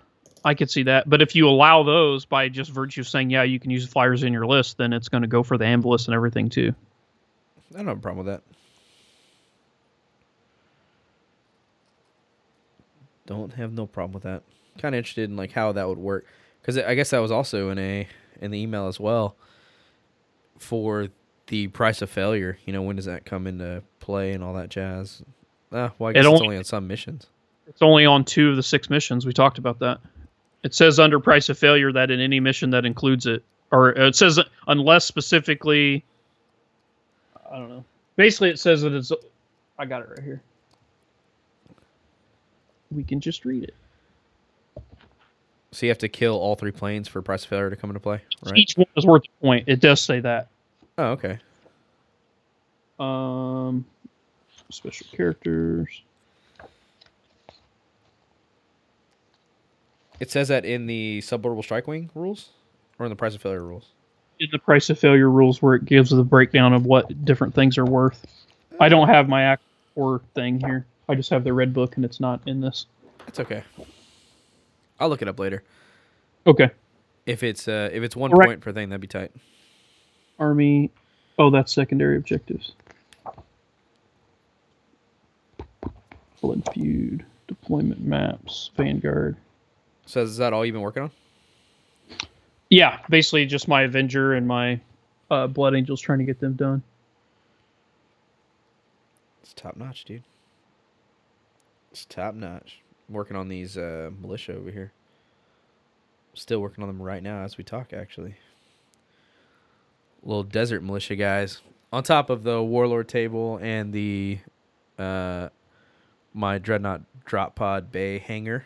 I could see that. But if you allow those by just virtue of saying, yeah, you can use flyers in your list, then it's going to go for the Anvilus and everything too. I don't have a problem with that. Don't have no problem with that. Kind of interested in like how that would work because I guess that was also in a in the email as well for the price of failure. You know, when does that come into play and all that jazz? Ah, well, I guess it's only- only on some missions. It's only on two of the six missions. We talked about that. It says under price of failure that in any mission that includes it, or it says unless specifically, I don't know. Basically, it says that it's. I got it right here. We can just read it. So you have to kill all three planes for price of failure to come into play, right? Each one is worth a point. It does say that. Oh, okay. Um, special characters. It says that in the suborbital strike wing rules or in the price of failure rules. in the price of failure rules where it gives the breakdown of what different things are worth. I don't have my act or thing here. I just have the red book and it's not in this. It's okay. I'll look it up later. Okay. If it's uh if it's one Right. point per thing, that'd be tight. Army. Oh, that's secondary objectives. Blood feud. Deployment maps. Vanguard. So is that all you've been working on? Yeah, basically just my Avenger and my uh, Blood Angels trying to get them done. It's top notch, dude. It's top notch. Working on these uh, militia over here. Still working on them right now as we talk, actually. Little desert militia guys. On top of the warlord table and the uh, my dreadnought drop pod bay hangar.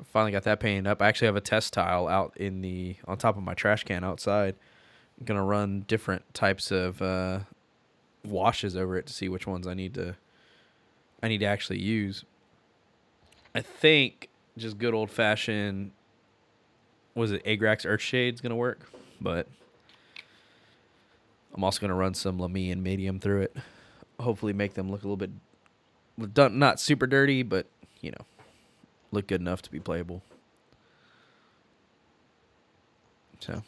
I finally got that painted up. I actually have a test tile out in the on top of my trash can outside. I'm gonna run different types of uh, washes over it to see which ones I need to I need to actually use. I think just good old fashioned was it Agrax Earthshade's gonna work, but I'm also gonna run some Lahmian Medium through it. Hopefully make them look a little bit not super dirty, but you know, look good enough to be playable. So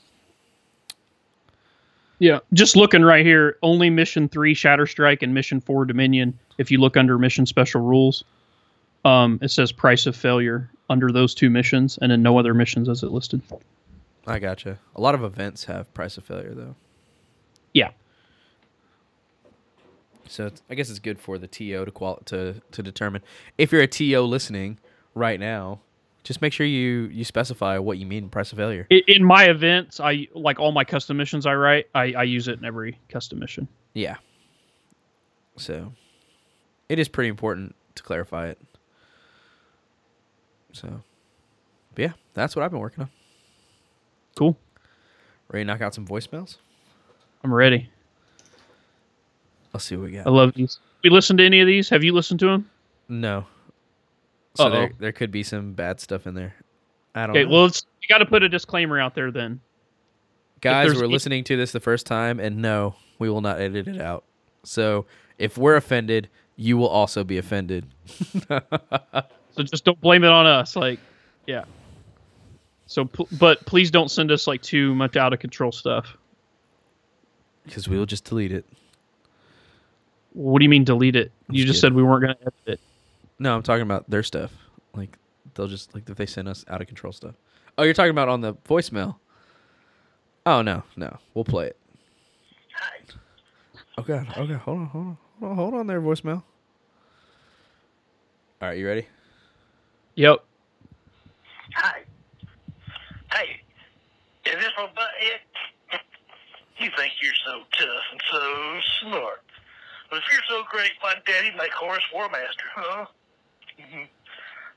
Yeah, just looking right here, only mission three Shatter Strike and mission four Dominion. If you look under mission special rules, um, it says price of failure under those two missions, and then no other missions as it listed. I gotcha. A lot of events have price of failure though. Yeah, So it's, I guess it's good for the TO to qual to to determine if you're a TO listening right now. Just make sure you you specify what you mean in price of failure. In my events, I like all my custom missions I write. I, I use it in every custom mission. Yeah. So it is pretty important to clarify it. So, but yeah, that's what I've been working on. Cool. Ready to knock out some voicemails? I'm ready. Let's see what we got. I love these. We listened to any of these? Have you listened to them? No. So there Uh-oh. there could be some bad stuff in there. I don't Okay, know. well, it's, you got to put a disclaimer out there then. Guys, we're any- listening to this the first time, and no, we will not edit it out. So if we're offended, you will also be offended. So just don't blame it on us. Like, yeah. So, pl- but please don't send us like too much out of control stuff. Because we will just delete it. What do you mean delete it? I'm you just just said we weren't going to edit it. No, I'm talking about their stuff. Like they'll just like if they send us out of control stuff. Oh, you're talking about on the voicemail. Oh no, no, we'll play it. Oh god, okay, hold on, hold on, hold on, hold on there, voicemail. All right, you ready? Yep. Hi. Hey, is this my butthead? You think you're so tough and so smart. But if you're so great, why did Daddy make Horus War Master, huh? Mhm.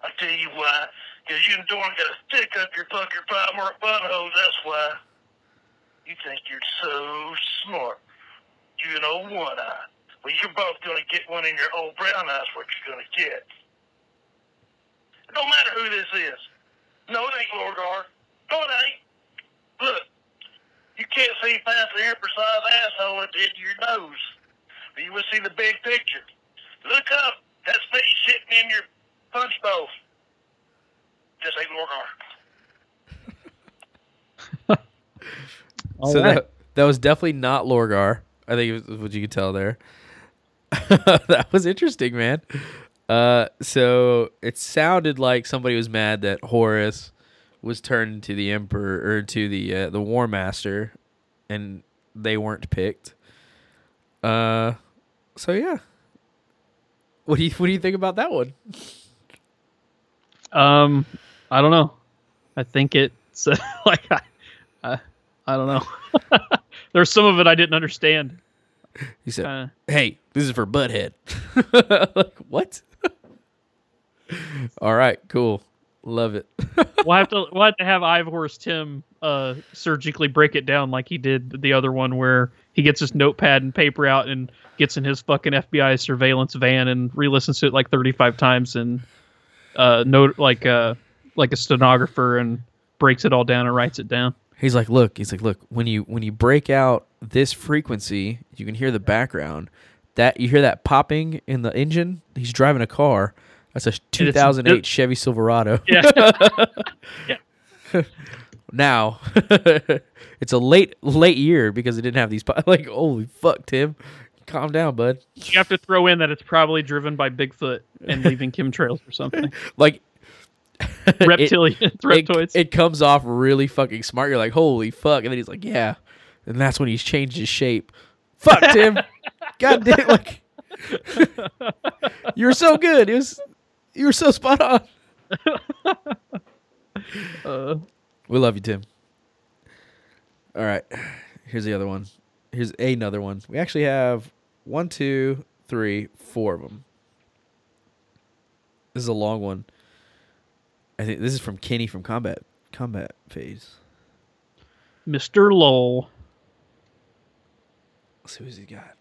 I tell you why. Because you and Dorn got a stick up your pucker pie mark butthole, that's why. You think you're so smart. You and old one eye. Well, you're both going to get one in your old brown eyes, what you're going to get. It don't matter who this is. No, it ain't Lorgar. No, it ain't. Look, you can't see past the emperor-sized asshole at the end of your nose. But you will see the big picture. Look up. That's me sitting in your punch bowl. Just like Lorgar. All so right. that, that was definitely not Lorgar. I think it was what you could tell there. that was interesting, man. Uh, so it sounded like somebody was mad that Horus was turned to the emperor or to the uh, the war master, and they weren't picked. Uh, so yeah. What do you what do you think about that one? Um, I don't know. I think it's like I, I, I don't know. There's some of it I didn't understand. He said, Uh, "Hey, this is for Butthead." like what? All right, cool, love it. we'll have to we'll have to have Ivehorse Tim uh surgically break it down like he did the other one where he gets his notepad and paper out and gets in his fucking FBI surveillance van and re-listens to it like 35 times and uh note like uh like a stenographer and breaks it all down and writes it down. He's like, look, he's like, look, when you when you break out this frequency, you can hear the background. That you hear that popping in the engine. He's driving a car. That's a 2008 Chevy Silverado. Yeah. Now, it's a late late year because it didn't have these. po- Like, holy fuck, Tim, calm down, bud. you have to throw in that it's probably driven by Bigfoot and leaving chemtrails or something. Like, reptilian it, reptoids. it comes off really fucking smart. You're like, holy fuck. And then he's like, yeah. And that's when he's changed his shape. Fuck, Tim. God damn. Like, you're so good. It was, you were so spot on. uh, We love you, Tim. All right. Here's the other one. Here's another one. We actually have one, two, three, four of them. This is a long one. I think this is from Kenny from Combat Combat Phase. Mr. Lowell. Let's see who's he got.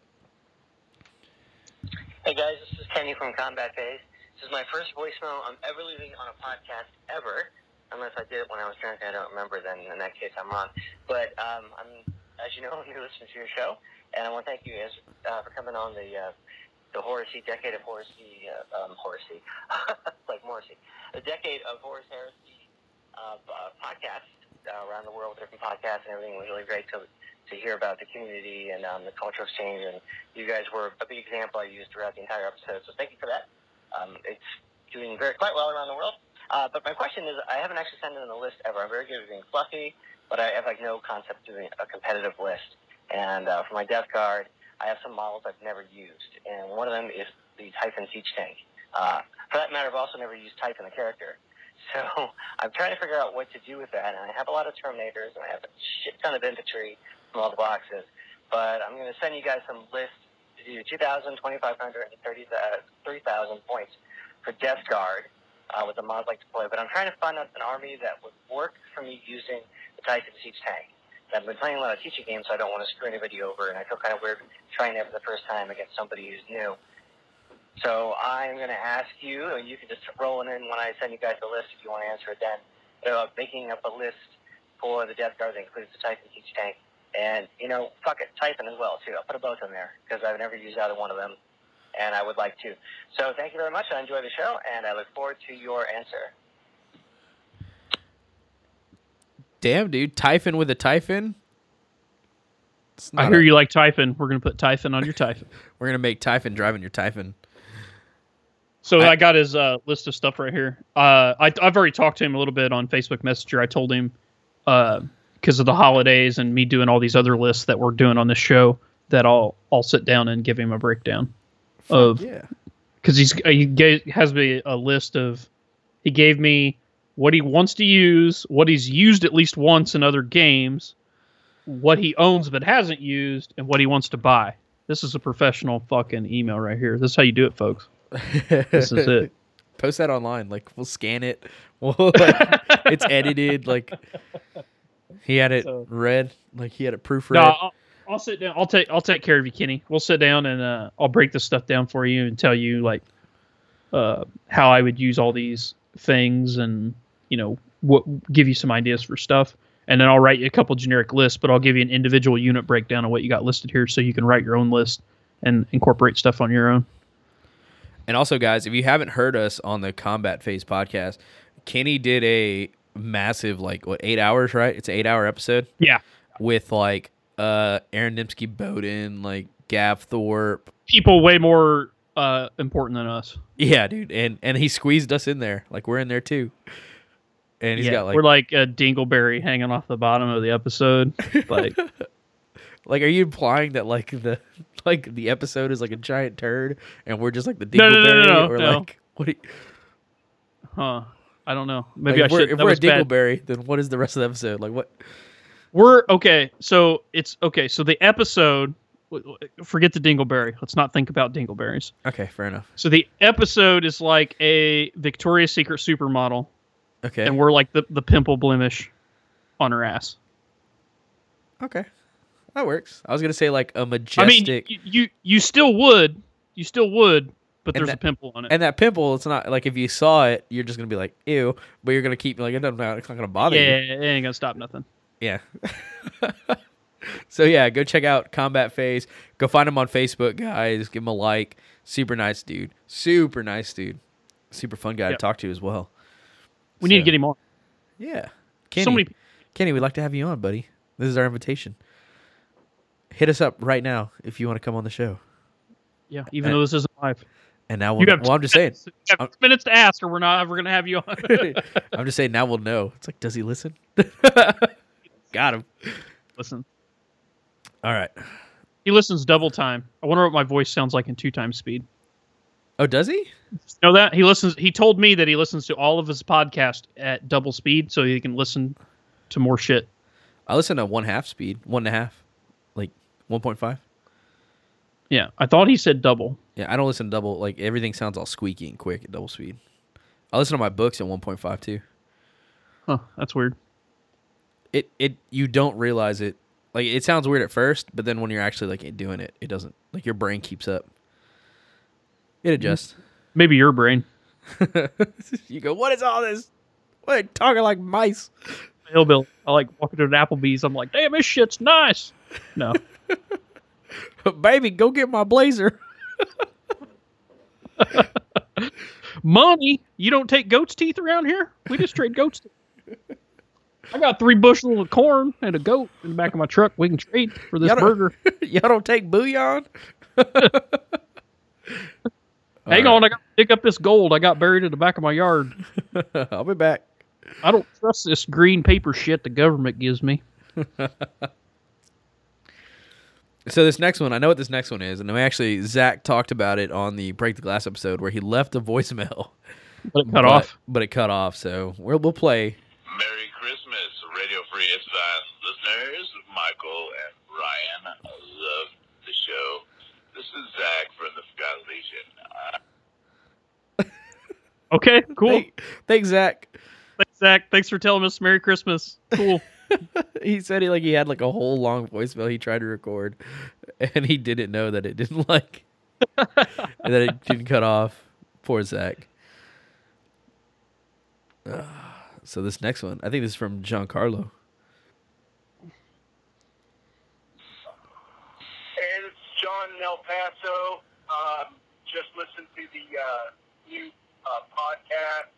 Hey guys, this is Kenny from Combat Phase. This is my first voicemail I'm ever leaving on a podcast ever, unless I did it when I was drunk. I don't remember. Then in that case, I'm wrong. But um, I'm, as you know, I'm new listener to your show, and I want to thank you guys uh, for coming on the uh, the Horacy Decade of Horacy, uh, um, Horacy, like Morrissey, the Decade of Horus Heresy uh, uh, podcast uh, around the world, different podcasts and everything. It was really great to to hear about the community and um, the cultural exchange and you guys were a big example I used throughout the entire episode, so thank you for that. Um, it's doing very quite well around the world. Uh, but my question is, I haven't actually sent in a list ever. I'm very good at being fluffy, but I have like no concept of doing a competitive list. And uh, for my Death Guard, I have some models I've never used, and one of them is the Typhon Siege Tank. Uh, for that matter, I've also never used Typhon the character. So I'm trying to figure out what to do with that. And I have a lot of Terminators, and I have a shit ton of infantry from all the boxes. But I'm going to send you guys some lists to do 2,000, 2,500, and 30, uh, 3,000 points for Death Guard uh, with the mods like to play. But I'm trying to find out an army that would work for me using the Typhon Siege Tank. I've been playing a lot of teaching games, so I don't want to screw anybody over, and I feel kind of weird trying that for the first time against somebody who's new. So I'm going to ask you, and you can just roll it in when I send you guys the list if you want to answer it then, about making up a list for the Death Guard that includes the Typhon Siege Tank. And, you know, fuck it, Typhon as well, too. I'll put both in there because I've never used either one of them, and I would like to. So thank you very much. I enjoy the show, and I look forward to your answer. Damn, dude, Typhon with a Typhon. I hear a- you like Typhon. We're gonna put Typhon on your Typhon. We're gonna make Typhon driving your Typhon. So I- I, got his uh, list of stuff right here. Uh, I, I've already talked to him a little bit on Facebook Messenger. I told him because of the holidays and me doing all these other lists that we're doing on this show that I'll I'll sit down and give him a breakdown of Yeah. because he's he gave, has me a list of he gave me what he wants to use, what he's used at least once in other games, what he owns but hasn't used, and what he wants to buy. This is a professional fucking email right here. This is how you do it, folks. This is it. Post that online. Like we'll scan it. We'll like, it's edited. Like he had it So- read. Like he had it proofread. No, I'll, I'll sit down. I'll take I'll take care of you, Kenny. We'll sit down and uh, I'll break this stuff down for you and tell you like uh, how I would use all these things and you know what give you some ideas for stuff. And then I'll write you a couple generic lists, but I'll give you an individual unit breakdown of what you got listed here, so you can write your own list and incorporate stuff on your own. And also, guys, if you haven't heard us on the Combat Phase podcast, Kenny did a massive, like, what, eight hours, right? It's an eight hour episode Yeah, with, like, uh Aaron Dembski-Bowden, like, Gav Thorpe. people way more uh, important than us. Yeah, dude. And and he squeezed us in there. Like, we're in there too. And he's yeah, got, like, we're like a dingleberry hanging off the bottom of the episode. Like, like, are you implying that, like, the. Like the episode is like a giant turd, and we're just like the dingleberry No, no, no, dingleberry, no, or no. like what? You, huh? I don't know. Maybe like, I if we're, should. if we're a was bad. dingleberry, then what is the rest of the episode? Like what? We're okay. So it's okay. So the episode. Forget the dingleberry. Let's not think about dingleberries. Okay, fair enough. So the episode is like a Victoria's Secret supermodel, Okay, and we're like the the pimple blemish on her ass. okay, that works. I was gonna say like a majestic, I mean, you, you you still would, you still would, but And there's that- a pimple on it. and that pimple. It's not like if you saw it, you're just gonna be like ew, but you're gonna keep like it doesn't matter. It's not gonna bother yeah, you. it ain't gonna stop nothing. Yeah. so yeah, go check out Combat Phase. Go find him on Facebook, guys. Give him a like. Super nice dude. Super nice dude. Super fun guy Yep. to talk to as well. We need to get him on. Yeah. Kenny, So many. Kenny, we'd like to have you on, buddy. This is our invitation. Hit us up right now if you want to come on the show. Yeah, even Uh, though this isn't live. And now we'll. You have well, I'm just saying. You have I'm- minutes to ask, or we're not ever gonna have you on. I'm just saying. Now we'll know. It's like, does he listen? Got him. Listen, All right. he listens double time. I wonder what my voice sounds like in two times speed. Oh, does he? know that he listens. He told me that he listens to all of his podcast at double speed, so he can listen to more shit. I listen to one half speed, one and a half, like 1.5. Yeah, I thought he said double. Yeah, I don't listen to double. Like everything sounds all squeaky and quick at double speed. I listen to my books at 1.5 too. Huh, that's weird. It it you don't realize it. Like it sounds weird at first, but then when you're actually like doing it, it doesn't. Like your brain keeps up. It adjusts. Maybe your brain. you go, what is all this? What are talking like mice? Hillbilly. I like walking to an Applebee's. I'm like, damn, this shit's nice. No. Baby, go get my blazer. Money? You don't take goat's teeth around here? We just trade goat's teeth. I got three bushels of corn and a goat in the back of my truck. We can trade for this Y'all burger. Y'all don't take bouillon? Hang on, I got to dig up this gold I got buried in the back of my yard. I'll be back. I don't trust this green paper shit the government gives me. So this next one, I know what this next one is, and we actually Zach talked about it on the Break the Glass episode where he left a voicemail, But it cut but- off. but it cut off. So we'll we'll play. Merry Christmas, Radio Free Isstvan listeners. Michael and Ryan love the show. This is Zach from the Forgotten Legion. Okay, cool. Thank- thanks, Zach. Thanks, Zach. Thanks for telling us Merry Christmas. Cool. He said he like he had like a whole long voicemail he tried to record, and he didn't know that it didn't like, and that it didn't cut off. Poor Zach. Uh, so this next one, I think this is from Giancarlo. Hey, this is John in El Paso. Um, just listened to the uh, new uh, podcast.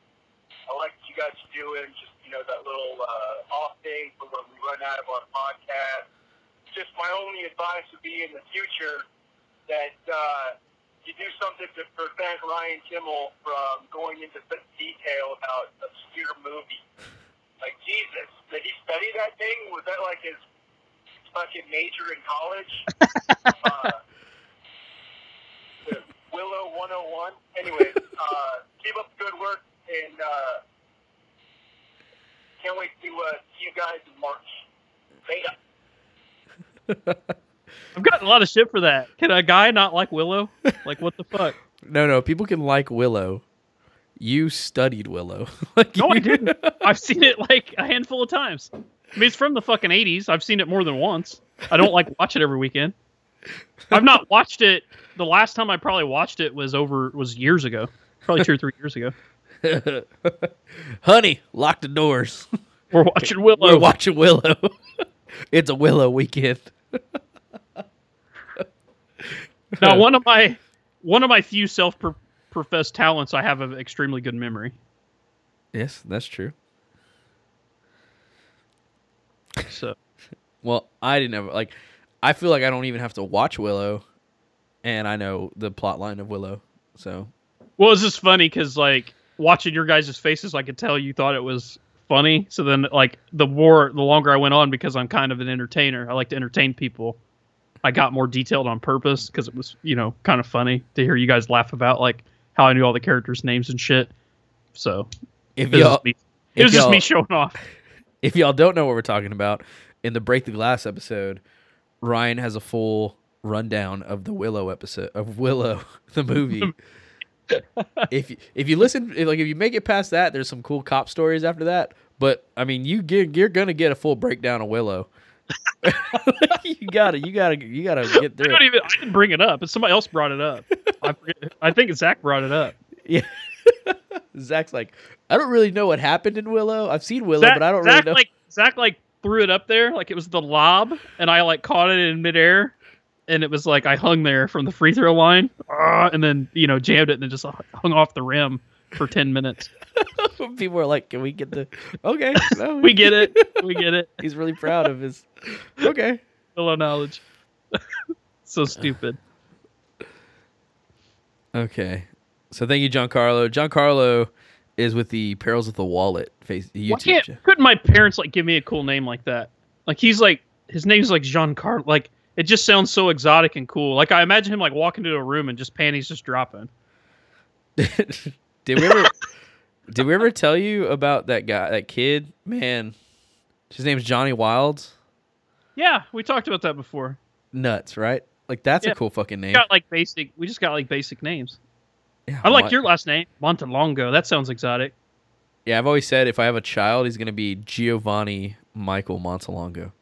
I like what you guys are doing. Just you know that little uh, off day for when we run out of our podcast. Just my only advice would be in the future that uh, you do something to prevent Ryan Kimmel from going into detail about obscure movies. Like Jesus, did he study that thing? Was that like his fucking major in college? uh, Willow 101. Anyways, uh, keep up the good work and uh, can't wait to uh, see you guys in March. Later. I've gotten a lot of shit for that. Can a guy not like Willow? Like, what the fuck? No, no, people can like Willow. You studied Willow. like No, I didn't. I've seen it like a handful of times. I mean, it's from the fucking 80s. I've seen it more than once. I don't like watch it every weekend. I've not watched it. The last time I probably watched it was over was years ago, probably two or three years ago. Honey, lock the doors. We're watching Willow. We're watching Willow. it's a Willow weekend. now one of my one of my few self professed talents, I have an extremely good memory. Yes, that's true. So Well, I didn't ever like. I feel like I don't even have to watch Willow, and I know the plot line of Willow. So Well, it's just funny because like watching your guys' faces, I could tell you thought it was funny. So then, like the more, the longer I went on, because I'm kind of an entertainer. I like to entertain people. I got more detailed on purpose because it was, you know, kind of funny to hear you guys laugh about like how I knew all the characters' names and shit. So if it was y'all just me, it was just me showing off. if y'all don't know what we're talking about, in the Break the Glass episode, Ryan has a full rundown of the Willow episode of Willow the movie. if you- if you listen, if, like if you make it past that, there's some cool cop stories after that. But I mean, you get you're gonna get a full breakdown of Willow. you gotta, you gotta, you gotta get I through even. I didn't bring it up. But somebody else brought it up. I, I think Zach brought it up. Yeah. Zach's like, I don't really know what happened in Willow. I've seen Willow, Zach, but I don't Zach really know. like Zach like threw it up there like it was the lob, and I like caught it in midair, and it was like I hung there from the free throw line, ah, and then you know jammed it and then just hung off the rim for ten minutes. People are like, can we get the? Okay, no, We get it. We get it. He's really proud of his. Okay. Hello knowledge. so stupid. Okay. So thank you, Giancarlo. Giancarlo is with the Perils of the Wallet face Why YouTube. can't, couldn't my parents like give me a cool name like that? Like he's like his name's like Jean Car. Like it just sounds so exotic and cool. Like I imagine him like walking into a room and just panties just dropping. did we ever? did we ever tell you about that guy, that kid? Man, his name's Johnny Wilds. Yeah, we talked about that before. Nuts, right? Like that's Yeah. a cool fucking name. got like basic. We just got like basic names. Yeah, I like your last name, Montalongo. That sounds exotic. Yeah, I've always said if I have a child, he's gonna be Giovanni Michael Montalongo.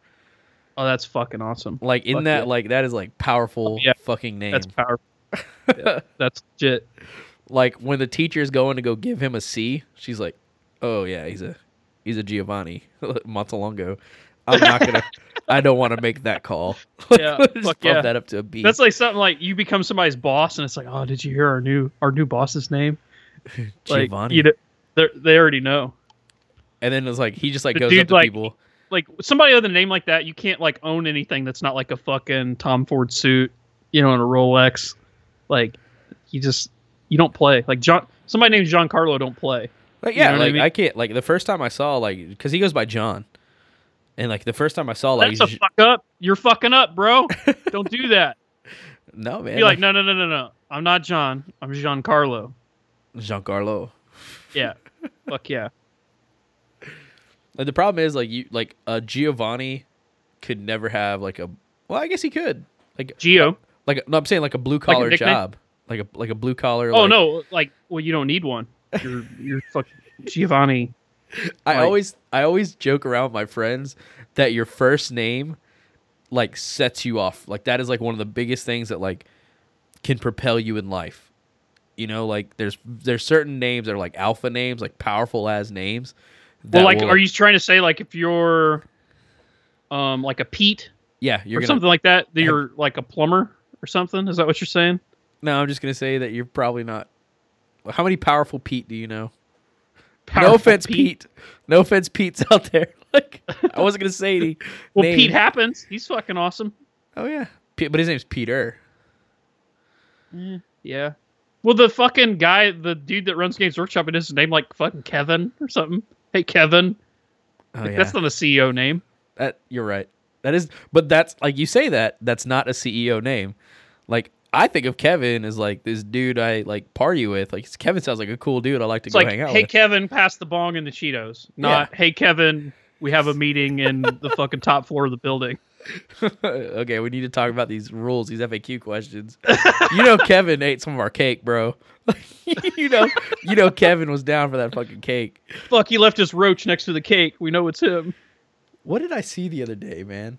Oh, that's fucking awesome. Like in Fuck that, yeah. like that is like powerful oh, Yeah, fucking name. That's powerful. Yeah, that's legit. like when the teacher's going to go give him a C, she's like, "Oh yeah, he's a he's a Giovanni Montalongo." I'm not gonna. I don't want to make that call. Yeah, Just fuck bump yeah. that up to a B. That's like something like you become somebody's boss, and it's like, oh, did you hear our new our new boss's name? Like, Giovanni. you know, they they already know. and then it's like he just like The goes dude, up to like, people. Like somebody with a name like that, you can't like own anything that's not like a fucking Tom Ford suit, you know, and a Rolex. Like, you just you don't play. Like John, somebody named Giancarlo don't play. Like you yeah, know what I like I, can't. Like the first time I saw like because he goes by John, and like the first time I saw like That's a fuck up. You're fucking up, bro. don't do that. no man, Be like, no, no, no, no, no. I'm not John. I'm Giancarlo. Giancarlo. Yeah. Fuck yeah. Like the problem is like you like uh Giovanni could never have like a well I guess he could like Geo. like no I'm saying like a blue collar nickname? job like a like a blue collar. Oh like- no, like well, you don't need one. You're you're fucking Giovanni. I like- always I always joke around with my friends that your first name like sets you off. Like that is like one of the biggest things that like can propel you in life. You know, like there's there's certain names that are like alpha names, like powerful as names. Well, like, will- are you trying to say like if you're, um, like a Pete Yeah, you're or gonna. something like that, that you're like a plumber or something? Is that what you're saying? No, I'm just gonna say that you're probably not. How many powerful Pete do you know? no offense, Pete. No offense, Pete's out there. Like I wasn't gonna say any. Well, name. Pete happens. He's fucking awesome. Oh yeah, Pete, but his name's Peter. Yeah. Well, the fucking guy, the dude that runs Games Workshop, it is his name like fucking Kevin or something. Hey, Kevin. Oh Like, yeah, That's not a CEO name. that you're right. That is, but that's like you say that. That's not a CEO name. Like I think of Kevin as like this dude I like party with. Like Kevin sounds like a cool dude. I like to It's go like, hang out hey, with. Kevin, pass the bong and the Cheetos. Not, hey, Kevin, we have a meeting in the fucking top floor of the building. okay, we need to talk about these rules, these FAQ questions. you know, Kevin ate some of our cake, bro. you know, you know, Kevin was down for that fucking cake. Fuck, he left his roach next to the cake. We know it's him. What did I see the other day, man?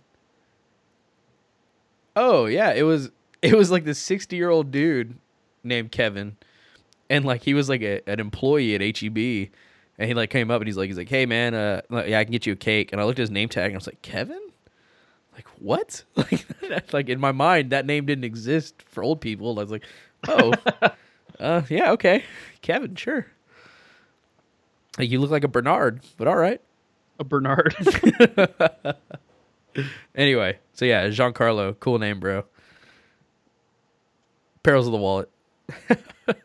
Oh yeah, it was it was like this sixty year old dude named Kevin, and like he was like a, an employee at HEB, and he like came up and he's like he's like, hey man, uh, yeah, I can get you a cake, and I looked at his name tag and I was like, Kevin, Like what? Like like in my mind that name didn't exist for old people. I was like, oh, uh, yeah, okay, Kevin, sure. Like you look like a Bernard, but all right. A Bernard. Anyway, so yeah, Giancarlo, cool name, bro. Perils of the Wallet. but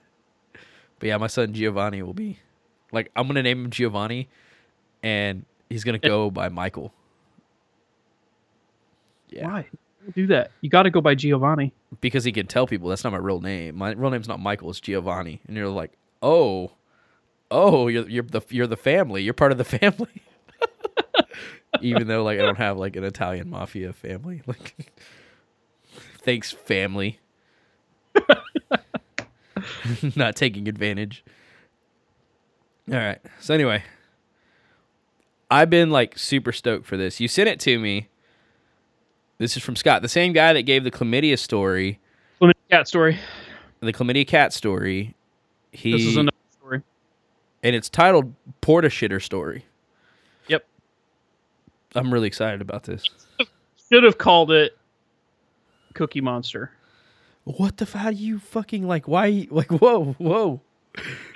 yeah, my son Giovanni will be like I'm gonna name him Giovanni, and he's gonna go by Michael. Yeah, Why? Don't that. You got to go by Giovanni. because he can tell people that's not my real name. My real name's not Michael. It's Giovanni, and you're like, oh, oh, you're you're the you're the family. You're part of the family. Even though like I don't have like an Italian mafia family. Like, thanks family. not taking advantage. All right. So anyway, I've been like super stoked for this. You sent it to me. This is from Scott, the same guy that gave the chlamydia story, Plymouth Cat story. the chlamydia cat story. He This is another story. and it's titled Porta Shitter Story. Yep. I'm really excited about this. Should have called it Cookie Monster. What the f- how do you fucking like why like whoa whoa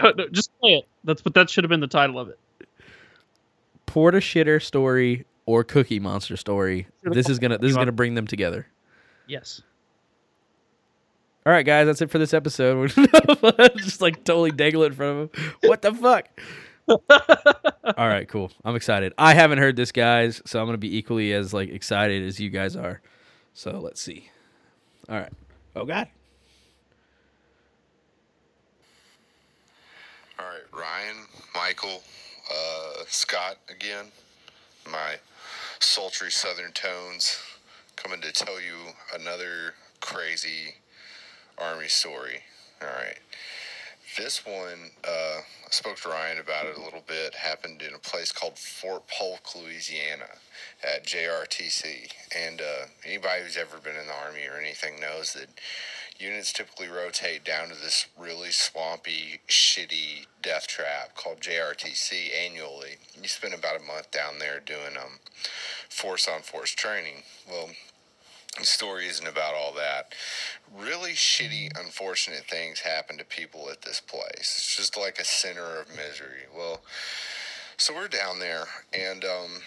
no, Just play it. That's but that should have been the title of it. Porta Shitter Story or Cookie Monster Story. This is gonna this is gonna bring them together. Yes. All right, guys, that's it for this episode. Just like totally dangle it in front of him. What the fuck? All right, cool. I'm excited. I haven't heard this, guys, so I'm gonna be equally as like excited as you guys are. So let's see. All right. Oh God. All right, Ryan, Michael, uh, Scott again. My sultry southern tones coming to tell you another crazy army story. All right. This one, uh, I spoke to Ryan about it a little bit. Happened in a place called Fort Polk, Louisiana, at JRTC. And uh, anybody who's ever been in the army or anything knows that units typically rotate down to this really swampy, shitty death trap called JRTC annually. You spend about a month down there doing um, force on force training. Well, the story isn't about all that. Really shitty, unfortunate things happen to people at this place. It's just like a center of misery. Well, so we're down there, and um,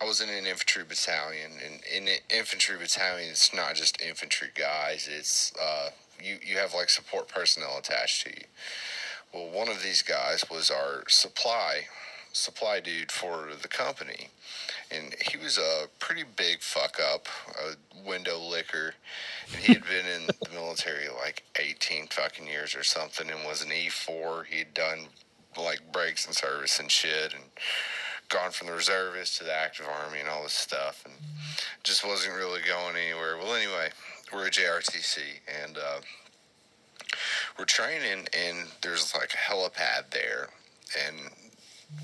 I was in an infantry battalion, and in an infantry battalion, it's not just infantry guys. It's uh, you you have like support personnel attached to you. Well, one of these guys was our supply supply dude for the company, and he was a pretty big fuck up, a window licker, and he had been in the military like 18 fucking years or something, and was an E4. He'd done like breaks in service and shit, and gone from the reservist to the active army and all this stuff, and just wasn't really going anywhere. Well, anyway, we're at JRTC, and uh, we're training, and there's like a helipad there, and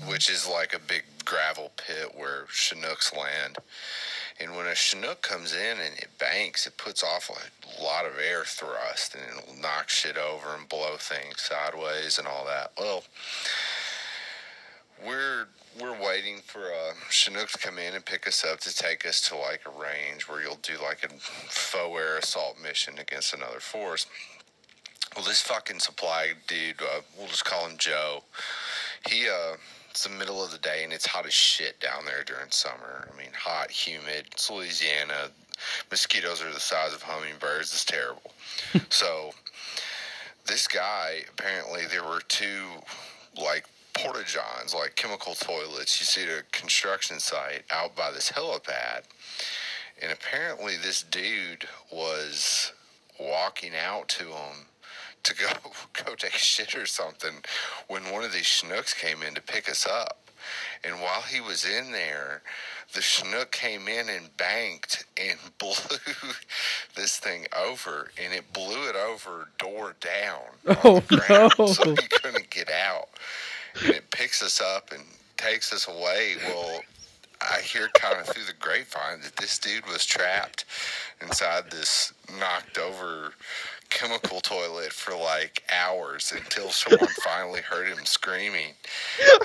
which is like a big gravel pit where Chinooks land. And when a Chinook comes in and it banks, it puts off a lot of air thrust and it'll knock shit over and blow things sideways and all that. Well, we're we're waiting for a Chinook to come in and pick us up to take us to like a range where you'll do like a faux air assault mission against another force. Well, this fucking supply dude, uh, we'll just call him Joe. He uh, it's the middle of the day and it's hot as shit down there during summer. I mean, hot, humid. It's Louisiana. Mosquitoes are the size of hummingbirds. It's terrible. so, this guy apparently there were two like porta johns, like chemical toilets you see at a construction site out by this helipad. And apparently, this dude was walking out to him to go go take a shit or something when one of these Chinooks came in to pick us up. And while he was in there, the Chinook came in and banked and blew this thing over, and it blew it over door down Oh, no. so he couldn't get out. And it picks us up and takes us away. Well, I hear kind of through the grapevine that this dude was trapped inside this knocked over chemical toilet for like hours until someone finally heard him screaming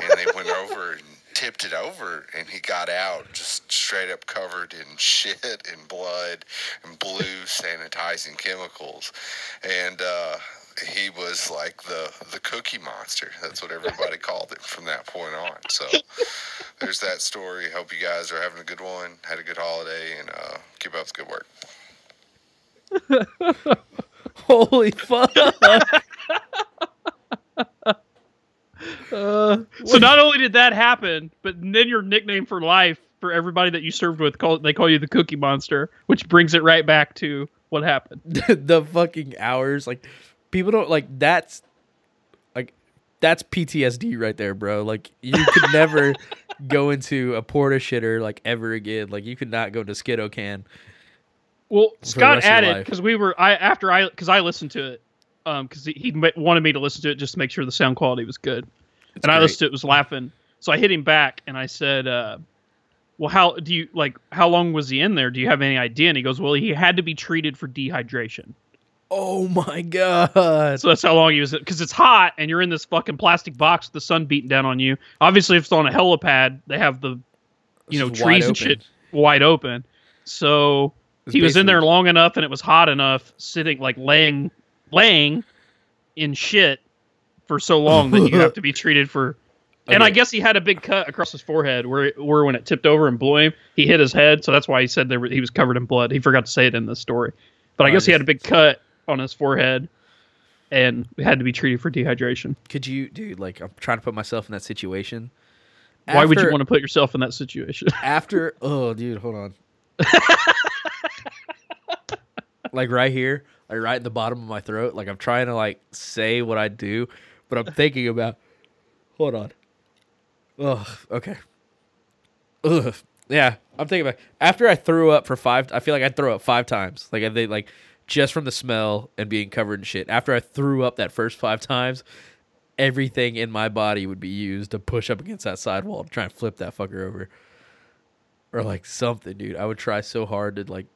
and they went over and tipped it over and he got out just straight up covered in shit and blood and blue sanitizing chemicals. And uh, he was like the the cookie monster. That's what everybody called it from that point on. So there's that story. Hope you guys are having a good one. Had a good holiday and uh, keep up the good work. Holy fuck! Uh, so not only did that happen, but then your nickname for life for everybody that you served with call they call you the Cookie Monster, which brings it right back to what happened. the fucking hours, like people don't like that's like that's PTSD right there, bro. Like you could never go into a porta shitter like ever again. Like you could not go to Skiddo can. Well, Scott rest of your added because we were I after I because I listened to it um because he, he wanted me to listen to it just to make sure the sound quality was good, It's and I listened to it was laughing. So I hit him back and I said, uh, "Well, how do you like? How long was he in there? Do you have any idea?" And he goes, "Well, he had to be treated for dehydration." Oh my god. So that's how long he was because it's hot and you're in this fucking plastic box with the sun beating down on you. Obviously, if it's on a helipad, they have the you know It's trees and shit wide open. So It's he was in there long enough and it was hot enough, sitting like laying laying in shit for so long that you have to be treated for. And I guess he had a big cut across his forehead where where when it tipped over and blew him, he hit his head. So that's why he said there were, he was covered in blood. He forgot to say it in the story, but I guess he had a big cut on his forehead and we had to be treated for dehydration. Could you, dude? Like, I'm trying to put myself in that situation. Why would you want to put yourself in that situation? after? Oh, dude, hold on. like right here, like right in the bottom of my throat. Like I'm trying to like say what I do, but I'm thinking about. Hold on. Ugh. Okay. Ugh. Yeah, I'm thinking about after I threw up for five. I feel like I throw up five times. Like I they like just from the smell and being covered in shit. After I threw up that first five times, everything in my body would be used to push up against that sidewall to try and flip that fucker over, or like something, dude. I would try so hard to like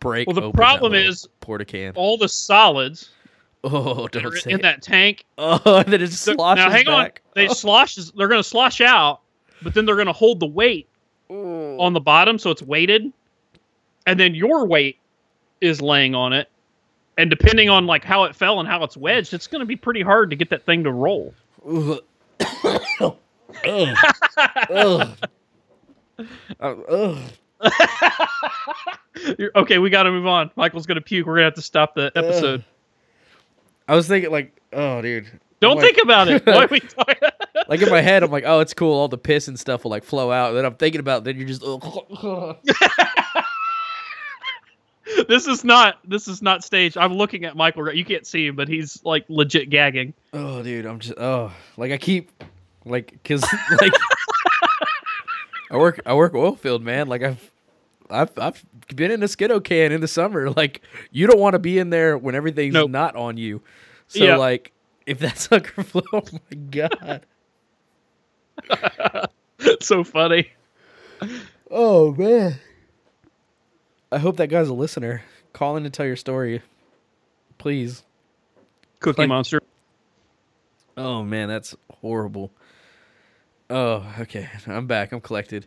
break. Well, the problem is- porta can. All the solids Oh, don't say in it. that tank. Oh, and then it sloshes now hang back. on, they Oh. sloshes. They're going to slosh out, but then they're going to hold the weight Ooh. on the bottom, so it's weighted, and then your weight is laying on it. And depending on like how it fell and how it's wedged, it's going to be pretty hard to get that thing to roll. Ugh. Ugh. Ugh. Ugh. Okay, we got to move on. Michael's going to puke. We're going to have to stop the episode. I was thinking like, oh, dude. Don't like- think about it. Why we talking? Like in my head, I'm like, oh, it's cool. All the piss and stuff will like flow out. And then I'm thinking about, it, then you're just. this is not. This is not staged. I'm looking at Michael. You can't see him, but he's like legit gagging. Oh, dude, I'm just. Oh, like I keep, like, cause like. I work. I work oil field, man. Like I've. I've, I've been in a skiddo can in the summer. Like you don't want to be in there when everything's Nope. not on you. So Yeah. like if that sucker flow, oh my god. It's so funny. Oh man. I hope that guy's a listener. Call in to tell your story. Please. Cookie Like- Monster. Oh man, that's horrible. Oh, okay. I'm back. I'm collected.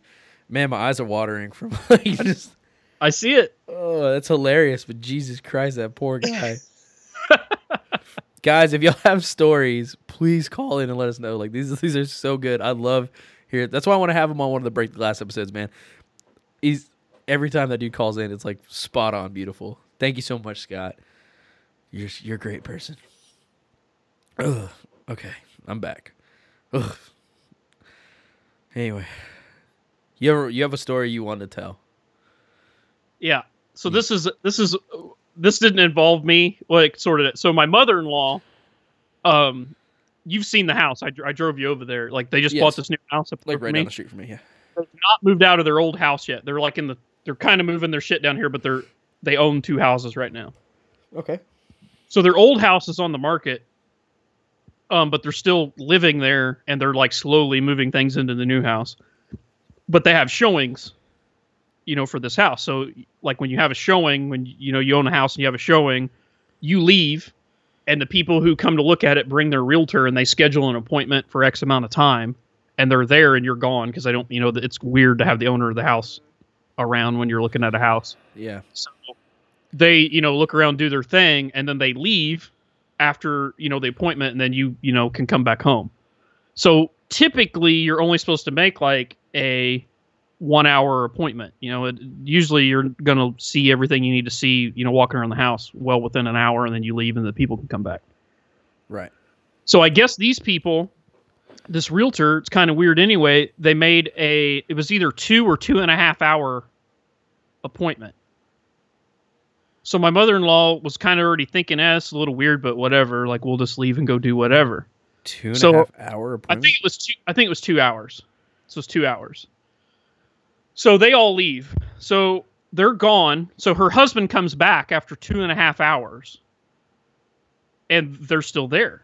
Man, my eyes are watering from like just I see it. Oh, that's hilarious, but Jesus Christ, that poor guy. Guys, if y'all have stories, please call in and let us know. Like these these are so good. I love here. That's why I want to have him on one of the break the glass episodes, man. He's every time that dude calls in, it's like spot on beautiful. Thank you so much, Scott. You're you're a great person. Ugh. Okay, I'm back. Ugh. Anyway, you ever you have a story you want to tell? Yeah. So this is this is this didn't involve me like sort of. So my mother-in-law, um, you've seen the house. I, I drove you over there. Like they just Yes. bought this new house up Like right me. down the street from me. Yeah. They've not moved out of their old house yet. They're like in the. They're kind of moving their shit down here, but they're they own two houses right now. Okay. So their old house is on the market, um, but they're still living there, and they're like slowly moving things into the new house. But they have showings, you know, for this house. So like when you have a showing, when you know you own a house and you have a showing, you leave, and the people who come to look at it bring their realtor, and they schedule an appointment for X amount of time, and they're there and you're gone because I don't, you know, it's weird to have the owner of the house around when you're looking at a house. Yeah. So they, you know, look around, do their thing, and then they leave after, you know, the appointment, and then you, you know, can come back home. So typically you're only supposed to make like a one hour appointment. You know, it, usually you're going to see everything you need to see, you know, walking around the house well within an hour, and then you leave and the people can come back. Right. So I guess these people, this realtor, it's kind of weird anyway. They made a, it was either two or two and a half hour appointment. So my mother in law was kind of already thinking, eh, it's a little weird, but whatever. Like we'll just leave and go do whatever. Two and a So, half hour appointment. I think it was two. I think it was two hours. So it's two hours. So they all leave. So they're gone. So her husband comes back after two and a half hours, and they're still there.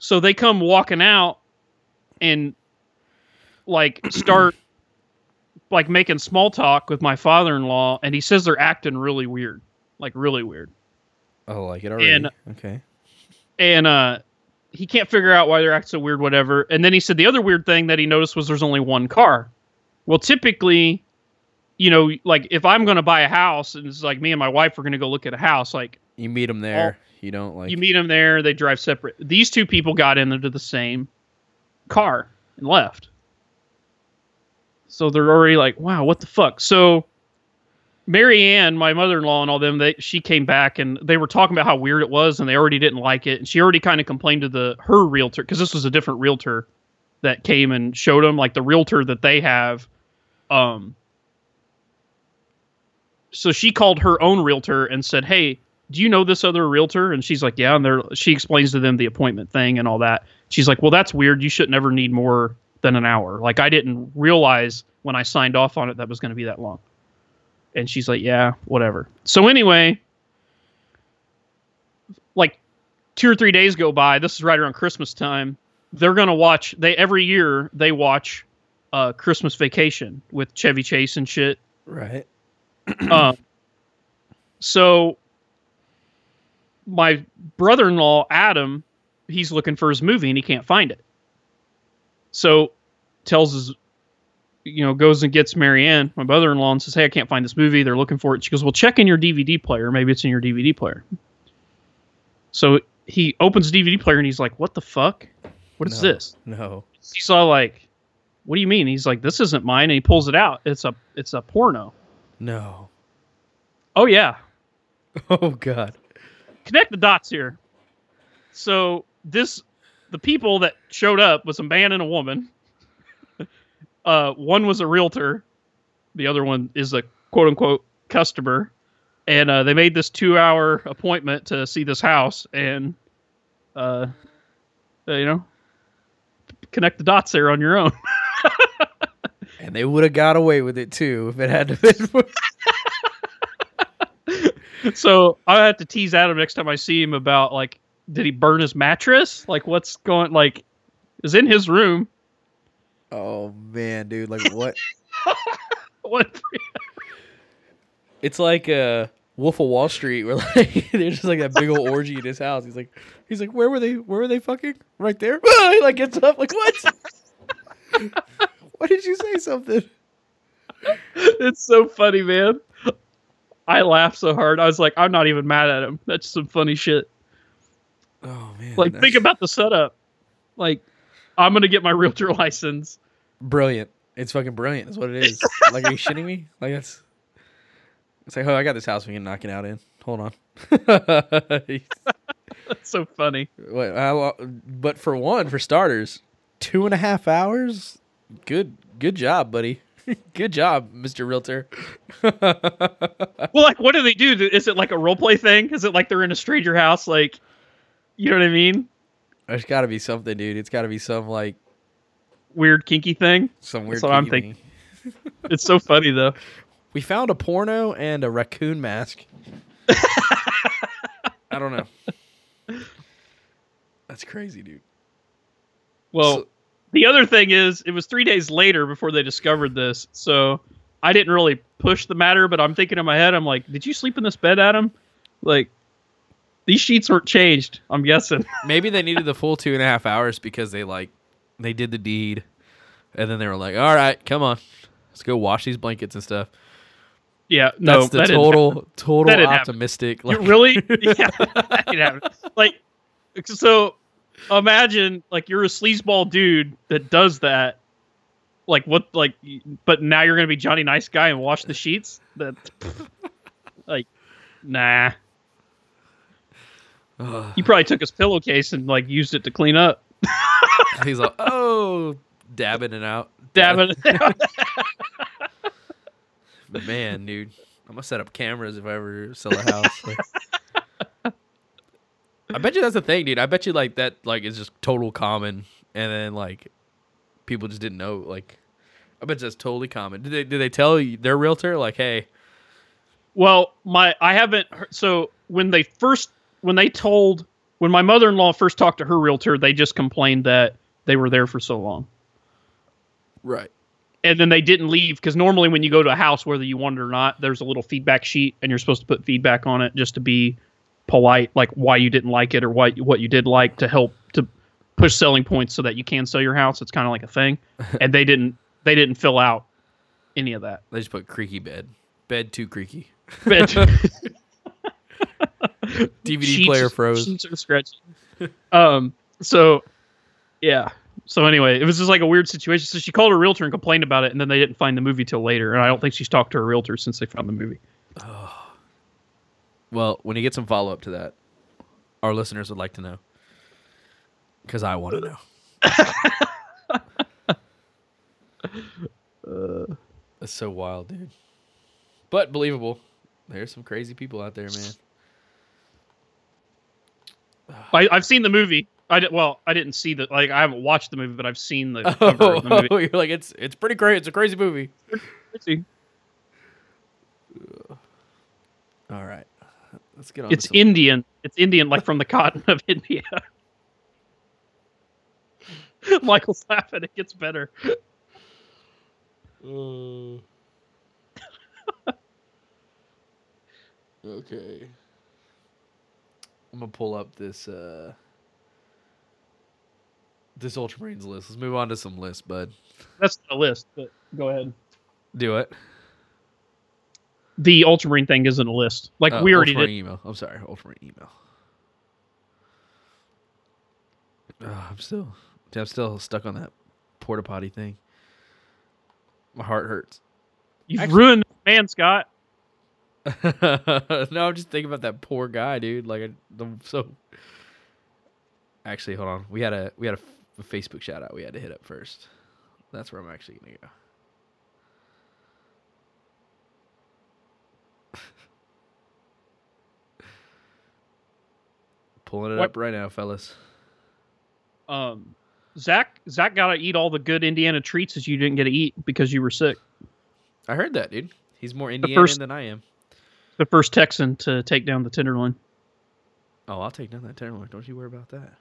So they come walking out, and like start like making small talk with my father-in-law, and he says they're acting really weird, like really weird oh, like it already. and- okay. and uh he can't figure out why they're acting so weird whatever and then he said the other weird thing that he noticed was there's only one car well typically you know like if i'm going to buy a house and it's like me and my wife are going to go look at a house like You meet them there. You don't like. you meet them there they drive separate these two people got into the same car and left so they're already like wow what the fuck so Mary Ann, my mother-in-law, and all them, they she came back and they were talking about how weird it was, and they already didn't like it. And she already kind of complained to the her realtor because this was a different realtor that came and showed them, like the realtor that they have. Um. So she called her own realtor and said, "Hey, do you know this other realtor?" And she's like, "Yeah." And they're she explains to them the appointment thing and all that. She's like, "Well, that's weird. You should never need more than an hour. Like I didn't realize when I signed off on it that was going to be that long." And she's like, "Yeah, whatever." So anyway, like two or three days go by. This is right around Christmas time. They're gonna watch. They every year they watch uh, Christmas Vacation with Chevy Chase and shit. right. um, so my brother-in-law Adam, he's looking for his movie and he can't find it. So tells his, you know, goes and gets Marianne, my brother in law, and says, "Hey, I can't find this movie. They're looking for it." She goes, "Well, check in your DVD player. Maybe it's in your DVD player." So he opens the DVD player and he's like, "What the fuck? What is No. this?" No. He saw like, "What do you mean?" He's like, "This isn't mine." And he pulls it out. It's a it's a porno. No. Oh yeah, Oh God. Connect the dots here. So this the people that showed up was a man and a woman. uh, one was a realtor, the other one is a quote unquote customer, and uh, they made this two hour appointment to see this house and uh, uh, you know connect the dots there on your own. And they would have got away with it too if it had been. so I have to tease Adam next time I see him about like, did he burn his mattress? Like, what's going? Like, is in his room. oh man, dude! Like what? What? It's like uh, Wolf of Wall Street, where like there's just like that big old orgy in his house. He's like, he's like, where were they? Where were they fucking? Right there. he like gets up, like what? Why did you say something? it's so funny, man. I laughed so hard. I was like, I'm not even mad at him. That's some funny shit. Oh man, Like, think about the setup. Like, I'm gonna get my realtor license. brilliant. It's fucking brilliant. Is what it is. like, are you shitting me? Like that's. It's like, oh, I got this house we can knock it out in. Hold on. That's so funny. Wait, lo- but for one, for starters, two and a half hours. Good, good job, buddy. good job, Mister Realtor. Well, like, what do they do? Is it like a role play thing? Is it like they're in a stranger house? Like, you know what I mean? There's got to be something, dude. It's got to be some like Weird kinky thing. some weird. That's what I'm kinky thing. It's so funny though. We found a porno and a raccoon mask. I don't know. That's crazy, dude. Well, So- the other thing is, it was three days later before they discovered this. So I didn't really push the matter, but I'm thinking in my head, I'm like, did you sleep in this bed, Adam? Like, these sheets weren't changed. I'm guessing. Maybe they needed the full two and a half hours because they like They did the deed, and then they were like, "All right, come on, let's go wash these blankets and stuff." Yeah, no, That's the that total, total optimistic. You Like, really? yeah, that didn't happen. Like, so imagine like you're a sleazeball dude that does that. Like what? Like, but now you're gonna be Johnny Nice Guy and wash the sheets. That, like, nah. He probably took his pillowcase and like used it to clean up. he's like, "Oh, dabbing it out, dabbing it! Out. Man, dude. I'm gonna set up cameras if I ever sell a house." Like, I bet you that's the thing, dude. I bet you like that like is just total common, and then like people just didn't know. Like, I bet you that's totally common. Did they did they tell you, their realtor like, "Hey, Well, my I haven't. Heard, so when they first when they told when my mother in law first talked to her realtor, they just complained that they were there for so long, right, and then they didn't leave because normally when you go to a house, whether you want it or not, there's a little feedback sheet, and you're supposed to put feedback on it just to be polite, like why you didn't like it or why what you did like to help to push selling points so that you can sell your house. It's kind of like a thing, and they didn't they didn't fill out any of that. they just put creaky bed, bed too creaky, But- DVD sheets- player froze." scratchy. um. So, yeah. So anyway, it was just like a weird situation. So she called her realtor and complained about it, and then they didn't find the movie till later. And I don't think she's talked to her realtor since they found the movie. Well, when you get some follow up to that, our listeners would like to know. Because I want to know. That's so wild, dude. But believable. There's some crazy people out there, man. I, I've seen the movie. I did, well, I didn't see the like. I haven't watched the movie, but I've seen the cover of the movie. Oh, you're like it's it's pretty great. It's a crazy movie. All right, let's get on. It's Indian. It's Indian, like from the cotton of India. Michael's laughing. It gets better. Uh, okay. I'm gonna pull up this uh this Ultramarines list. Let's move on to some lists, bud. That's the list. But go ahead. Do it. The Ultramarine thing isn't a list. Like Uh, we already Ultramarine did. email. I'm sorry, Ultramarine email. Uh, I'm still I'm still stuck on that porta potty thing. My heart hurts. You've Actually- ruined the man, Scott. no, I'm just thinking about that poor guy, dude. Like, I, I'm so. Actually, hold on. We had a we had a, f- a Facebook shout out we had to hit up first. That's where I'm actually gonna go. Pulling it What- up right now, fellas. Um, Zach, Zach got to eat all the good Indiana treats that you didn't get to eat because you were sick. I heard that, dude. He's more Indiana first- than I am. The first Texan to take down the Tenderloin. Oh, I'll take down that tenderloin. Don't you worry about that.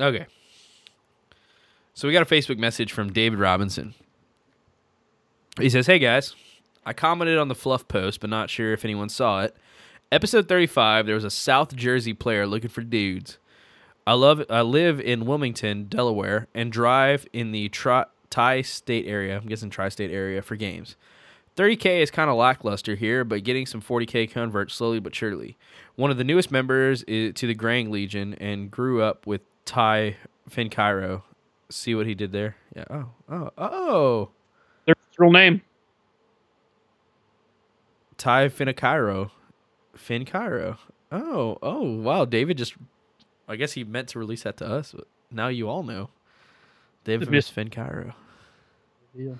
Okay. So we got a Facebook message from David Robinson. He says, "Hey guys, I commented on the fluff post, but not sure if anyone saw it. Episode 35, there was a South Jersey player looking for dudes. I love I live in Wilmington, Delaware, and drive in the tri- tri-state area. I'm guessing tri-state area for games. 30k is kind of lackluster here, but getting some 40k converts slowly but surely. One of the newest members is to the Grang Legion and grew up with Ty Fincairo. See what he did there? Yeah. Oh. Oh. Oh. Their real name. Ty Fincairo. Fincairo. Oh. Oh. Wow. David just. I guess he meant to release that to us, but now you all know. David The mis- Fincairo. Yeah.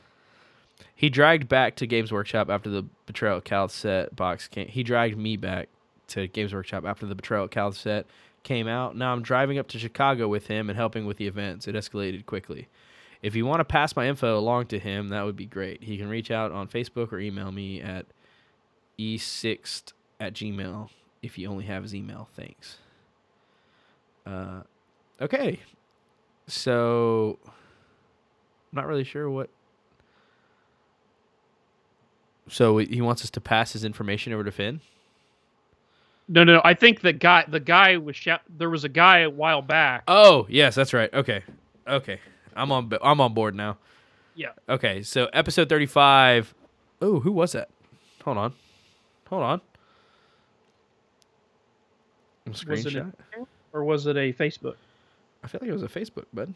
He dragged back to Games Workshop after the Betrayal at Calth set box came. He dragged me back to Games Workshop after the Betrayal at Calth set came out. Now I'm driving up to Chicago with him and helping with the events. It escalated quickly. If you want to pass my info along to him, that would be great. He can reach out on Facebook or email me at e6 at gmail if you only have his email. Thanks. Uh, okay. So, I'm not really sure what So he wants us to pass his information over to Finn. No, no, no. I think the guy, the guy was shout. There was a guy a while back. Oh, yes, that's right. Okay. Okay. I'm on I'm on board now. yeah. Okay, so episode 35. Oh, who was that? Hold on. Hold on. Was it Screenshot. a, or was it a Facebook? I feel like it was a Facebook, bud.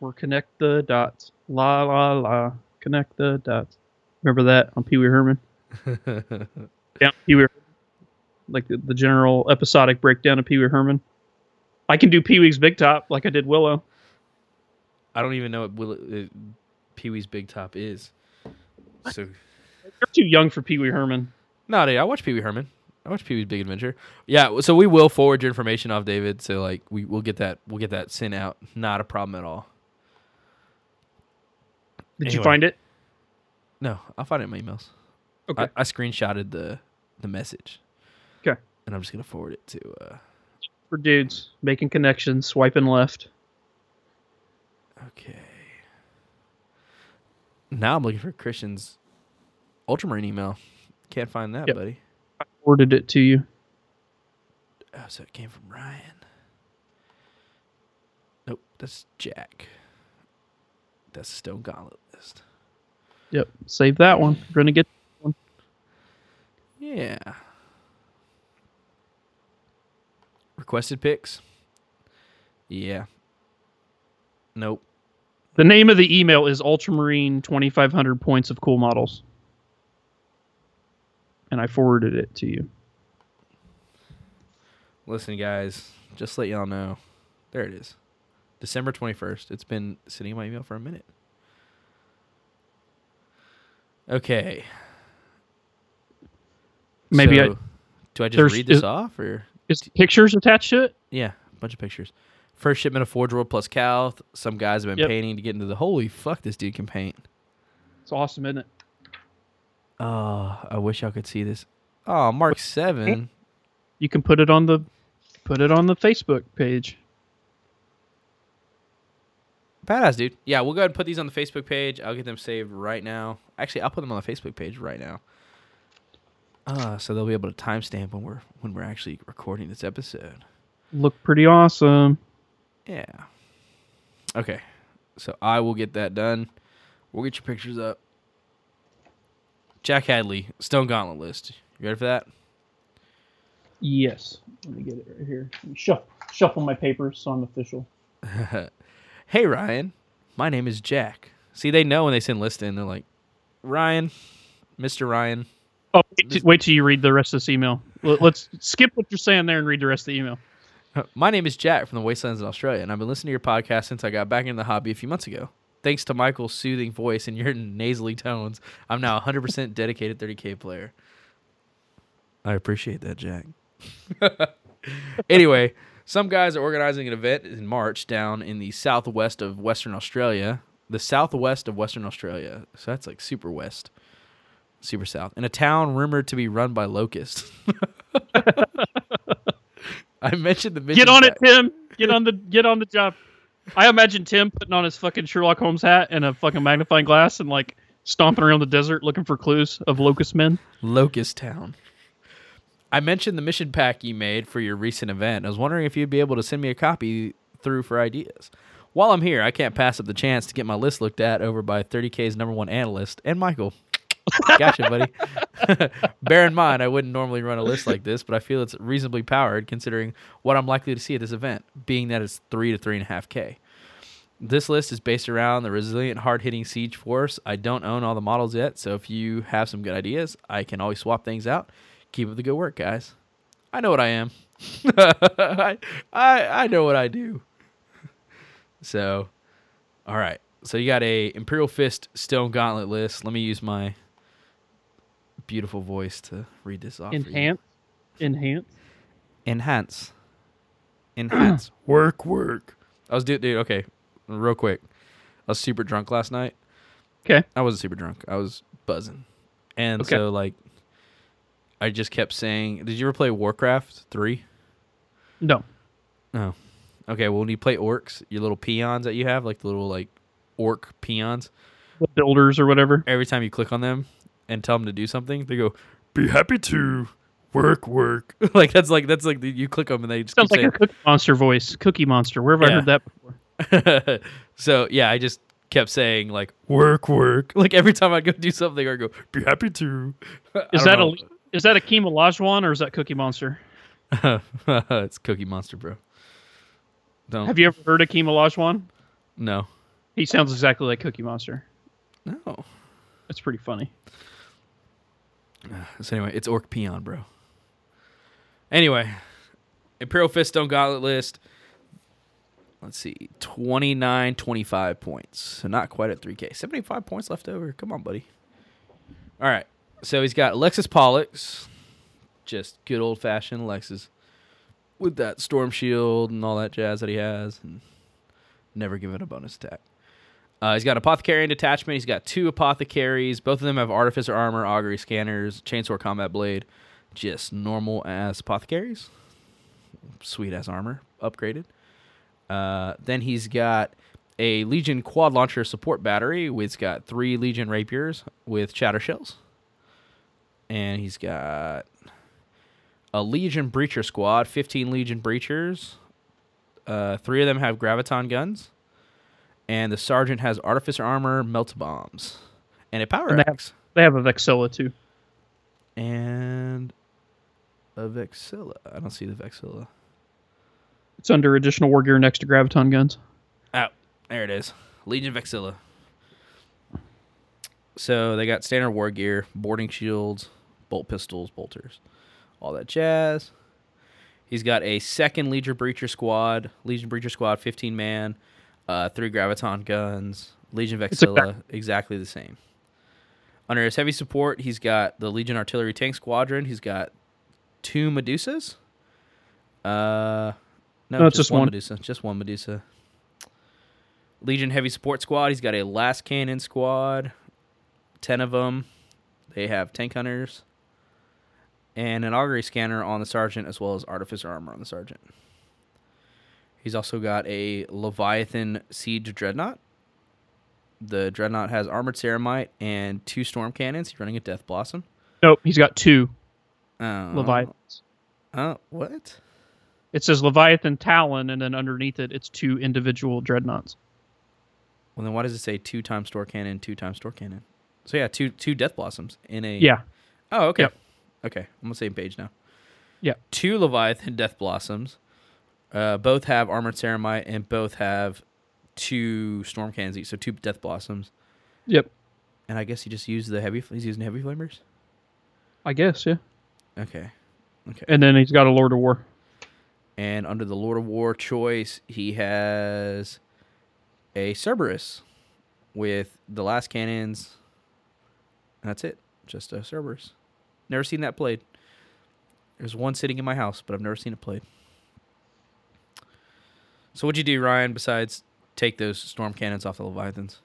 Or connect the dots. La la la. Connect the dots. Remember that on Pee Wee Herman? Yeah, Pee Wee. Like the, the general episodic breakdown of Pee Wee Herman. I can do Pee Wee's Big Top like I did Willow. I don't even know what Will- uh, Pee Wee's Big Top is. So You're too young for Pee Wee Herman. no, dude, I watch Pee Wee Herman. I watch Pee Wee's Big Adventure. Yeah, so we will forward your information off, David. So like we we'll get that we'll get that sent out. Not a problem at all. Did you find it? No, I'll find it in my emails. Okay. I, I screenshotted the the message. Okay. And I'm just gonna forward it to. uh For dudes making connections, swiping left. Okay. Now I'm looking for Christian's Ultramarine email. Can't find that, Yep. buddy. Forwarded it to you. Oh, so it came from Ryan. Nope, that's Jack. That's Stone Gauntlet list. Yep. Save that one. We're gonna get Yeah. Requested pics. Yeah. Nope. the name of the email is Ultramarine twenty five hundred points of cool models. And I forwarded it to you. Listen, guys, just let y'all know. There it is. December 21st. It's been sitting in my email for a minute. Okay. Maybe I- do I just read this is- off or Is pictures attached to it? yeah, a bunch of pictures. First shipment of Forge World plus Calth. Some guys have been Yep. painting to get into the holy fuck. This dude can paint. It's awesome, isn't it? Oh, I wish y'all could see this. Oh, Mark Seven. You can put it on the put it on the Facebook page. Badass, dude. Yeah, we'll go ahead and put these on the Facebook page. I'll get them saved right now. Actually, I'll put them on the Facebook page right now. Uh, so they'll be able to timestamp when we're when we're actually recording this episode. Look pretty awesome. Yeah. Okay. So I will get that done. We'll get your pictures up. Jack Hadley, Stone Gauntlet list. You ready for that? Yes. Let me get it right here. Let me shuffle, shuffle my papers so I'm official. hey Ryan, my name is Jack. See, they know when they send list in. They're like, Ryan, Mr. Ryan. Oh, wait, till- wait till you read the rest of this email. Let- Let's skip what you're saying there and read the rest of the email. My name is Jack from the Wastelands in Australia, and I've been listening to your podcast since I got back into the hobby a few months ago. Thanks to Michael's soothing voice and your nasally tones, I'm now 100% dedicated 30k player. I appreciate that, Jack. anyway, some guys are organizing an event in March down in the southwest of Western Australia. The southwest of Western Australia. So that's like super west, super south. In a town rumored to be run by locusts. I mentioned the Get on it, Tim. Get on the get on the job. I imagine Tim putting on his fucking Sherlock Holmes hat and a fucking magnifying glass and like stomping around the desert looking for clues of locust men. Locust Town. I mentioned the mission pack you made for your recent event. I was wondering if you'd be able to send me a copy through for ideas. While I'm here, I can't pass up the chance to get my list looked at over by 30K's number one analyst and Michael. Gotcha, buddy. Bear in mind, I wouldn't normally run a list like this, but I feel it's reasonably powered considering what I'm likely to see at this event, being that it's three to three and a half K. This list is based around the resilient, hard hitting Siege Force. I don't own all the models yet, so if you have some good ideas, I can always swap things out. Keep up the good work, guys. I know what I am. I, I I know what I do. So, all right. So you got a Imperial Fist Stone Gauntlet list. Let me use my beautiful voice to read this off. Enhance. Enhance. Enhance. Enhance. work, work. I was dude, dude. Okay, real quick. I was super drunk last night. Okay. I wasn't super drunk. I was buzzing, and Okay. so like, I just kept saying, "Did you ever play Warcraft three? No. Oh, okay. Well, when you play orcs, your little peons that you have, like the little like orc peons, The builders or whatever. every time you click on them and tell them to do something, they go, "Be happy to." work, work. like that's like that's like the, you click them and they just Sounds keep like a Cookie Monster voice. Cookie Monster. Where have I heard that before? so yeah, I just kept saying like work, work. Like every time I go do something, I go be happy to. Is that know. a is that a Hakeem Olajuwon or is that Cookie Monster? it's Cookie Monster, bro. Don't. Have you ever heard of Hakeem Olajuwon? No. He sounds exactly like Cookie Monster. No. That's pretty funny. So anyway, it's Orc Peon, bro. Anyway, Imperial Fist Stone Gauntlet list. Let's see, 29, 25 points. So not quite at 3K. 75 points left over. Come on, buddy. All right. So he's got Alexis Polux. Just good old fashioned Alexis. With that Storm Shield and all that jazz that he has. And never given a bonus attack. Uh, he's got Apothecary and Detachment. He's got two Apothecaries. Both of them have Artificer Armor, Augury Scanners, Chainsaw Combat Blade. Just normal as Apothecaries. Sweet as armor. Upgraded. Uh, then he's got a Legion Quad Launcher Support Battery. It's got three Legion Rapiers with Shatter Shells. And he's got a Legion Breacher Squad, 15 Legion Breachers. Uh, three of them have Graviton guns and the sergeant has artificer armor, melta bombs, and a power And they have- They have a Vexilla too. and a vexilla. I don't see the vexilla. It's under additional war gear next to Graviton guns. Oh, there it is, Legion vexilla. So they got standard war gear, boarding shields, bolt pistols, bolters, all that jazz. He's got a second Legion Breacher squad, Legion Breacher squad, 15 man, uh, three Graviton guns, Legion Vexilla, exactly the same. Under his heavy support, he's got the Legion Artillery Tank Squadron. He's got two Medusas. Uh, no, No, just, just one, one. Medusa. Just one Medusa. Legion Heavy Support Squad. He's got a Lascannon Squad. Ten of them. They have tank hunters. And an augury scanner on the sergeant, as well as artificer armor on the sergeant. He's also got a Leviathan Siege Dreadnought. The Dreadnought has armored ceramite and two storm cannons. He's running a Death Blossom. Nope, he's got two Oh. Leviathans. Oh, what? It says Leviathan Talon, and then underneath it, it's two individual dreadnoughts. Well, then why does it say two times storm cannon, two times storm cannon? So yeah, two two Death Blossoms in a. Yeah, Oh, okay. Yep. Okay, I'm on the same page now. Yeah. Two Leviathan Death Blossoms. Uh, both have armored ceramite and both have two storm each, so two Death Blossoms. yep. And I guess he just used the heavy. He's using heavy flamers. I guess, yeah. Okay. Okay. And then he's got a Lord of War. And under the Lord of War choice, he has a Cerberus with the lascannons. And that's it. Just a Cerberus. Never seen that played. There's one sitting in my house, but I've never seen it played. So what'd you do, Ryan, besides take those storm cannons off the Leviathans?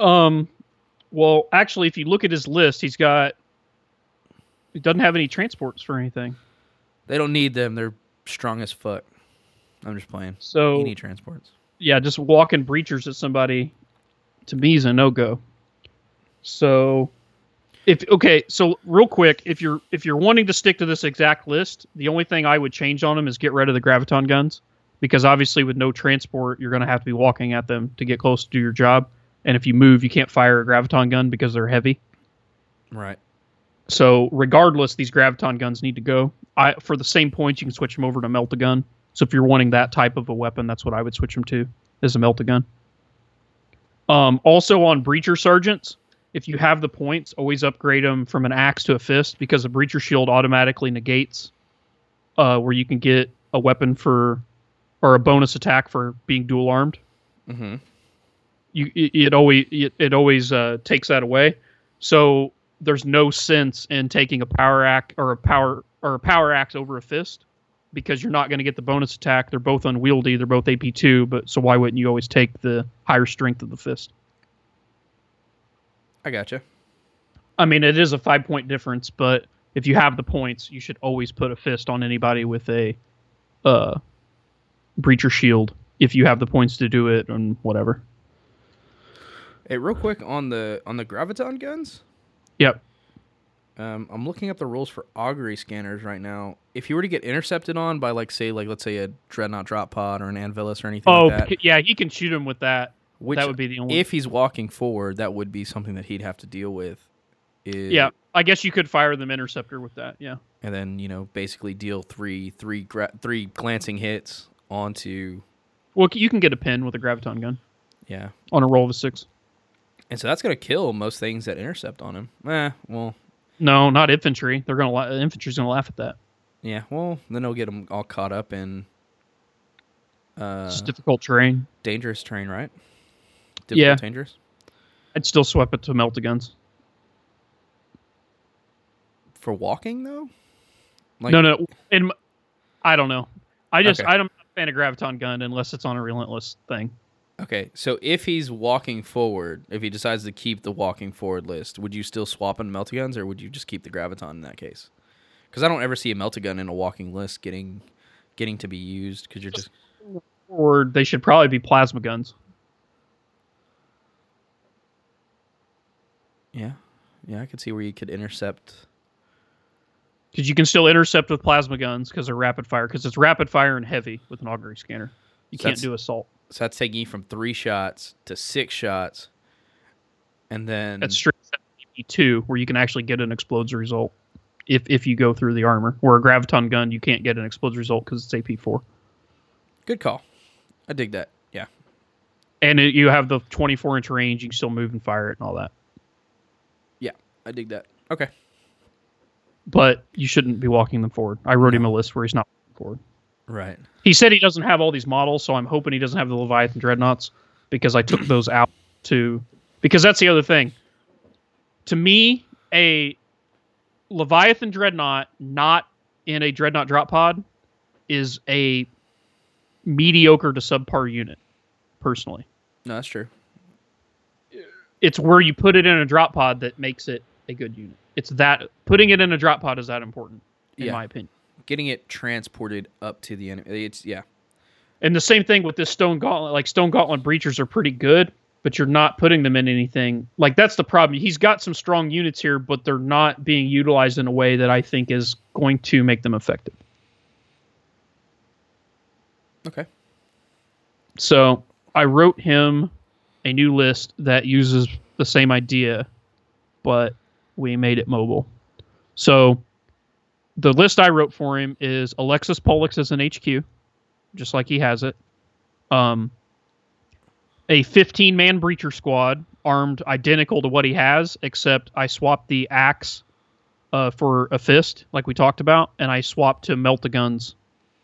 Um, well, actually, if you look at his list, he's got. He doesn't have any transports for anything. They don't need them. They're strong as fuck. I'm just playing. So You need transports. yeah, just walking breachers at somebody to me is a no go. So if okay, so real quick, if you're if you're wanting to stick to this exact list, the only thing I would change on them is get rid of the graviton guns because obviously with no transport, you're going to have to be walking at them to get close to do your job. And if you move, you can't fire a graviton gun because they're heavy. Right. So regardless, these graviton guns need to go. I for the same points, you can switch them over to melta gun. So if you're wanting that type of a weapon, that's what I would switch them to, is a melta gun. Um, also on breacher sergeants, if you have the points, always upgrade them from an axe to a fist because a breacher shield automatically negates uh, where you can get a weapon for or a bonus attack for being dual armed Mm-hmm. you it, it always it, it always uh, takes that away. So there's no sense in taking a power act or a power or a power axe over a fist because you're not going to get the bonus attack. They're both unwieldy. They're both AP two, but so why wouldn't you always take the higher strength of the fist? I gotcha. I mean, it is a five point difference, but if you have the points, you should always put a fist on anybody with a uh, breacher shield if you have the points to do it and whatever. Hey, real quick on the on the graviton guns. Yep. Um, I'm looking up the rules for augury scanners right now. If you were to get intercepted on by like say like let's say a dreadnought drop pod or an anvilus or anything Oh, like that, yeah, he can shoot him with that. which that would be the only. if he's walking forward, that would be something that he'd have to deal with. Is, yeah, I guess you could fire them interceptor with that. Yeah. and then you know basically deal three three gra- three glancing hits onto Well, you can get a pin with a graviton gun yeah, on a roll of a six. and so that's gonna kill most things that intercept on him. Eh, well, No, not infantry. They're gonna infantry's gonna laugh at that. yeah, well then they'll get them all caught up in uh, it's difficult terrain. dangerous terrain, right? Yeah. Dangerous. I'd still swap it to melta guns. For walking though, like, no, no. In, I don't know. I just Okay. Not a fan of graviton gun unless it's on a relentless thing. Okay, so if he's walking forward, if he decides to keep the walking forward list, would you still swap in melty guns, or would you just keep the graviton in that case? Because I don't ever see a melty gun in a walking list getting getting to be used because you're just Or they should probably be plasma guns. yeah yeah I could see where you could intercept. Because you can still intercept with plasma guns because they're rapid fire. Because it's rapid fire and heavy with an augury scanner. You So can't do assault. So that's taking you from three shots to six shots, and then That's straight two, where you can actually get an explodes result if if you go through the armor. Where a graviton gun, you can't get an explodes result because it's AP four. good call. I dig that. Yeah, And it, you have the 24 inch range. You can still move and fire it and all that. yeah, I dig that. Okay, But you shouldn't be walking them forward. I wrote him a list where he's not walking forward. right. He said he doesn't have all these models, so I'm hoping he doesn't have the Leviathan Dreadnoughts because I took those out to because that's the other thing. To me, a Leviathan Dreadnought not in a Dreadnought drop pod is a mediocre to subpar unit, personally. No, that's true. It's where you put it in a drop pod that makes it a good unit. It's that putting it in a drop pod is that important, in Yeah. my opinion. Getting it transported up to the enemy. It's yeah. And the same thing with this Stone Gauntlet. Like Stone Gauntlet breachers are pretty good, but you're not putting them in anything. Like that's the problem. He's got some strong units here, but they're not being utilized in a way that I think is going to make them effective. Okay. So I wrote him a new list that uses the same idea, but we made it mobile. So the list I wrote for him is Alexis Polux as an HQ, just like he has it. Um, a 15 man breacher squad armed identical to what he has, except I swapped the axe uh, for a fist, like we talked about, and I swapped to melta guns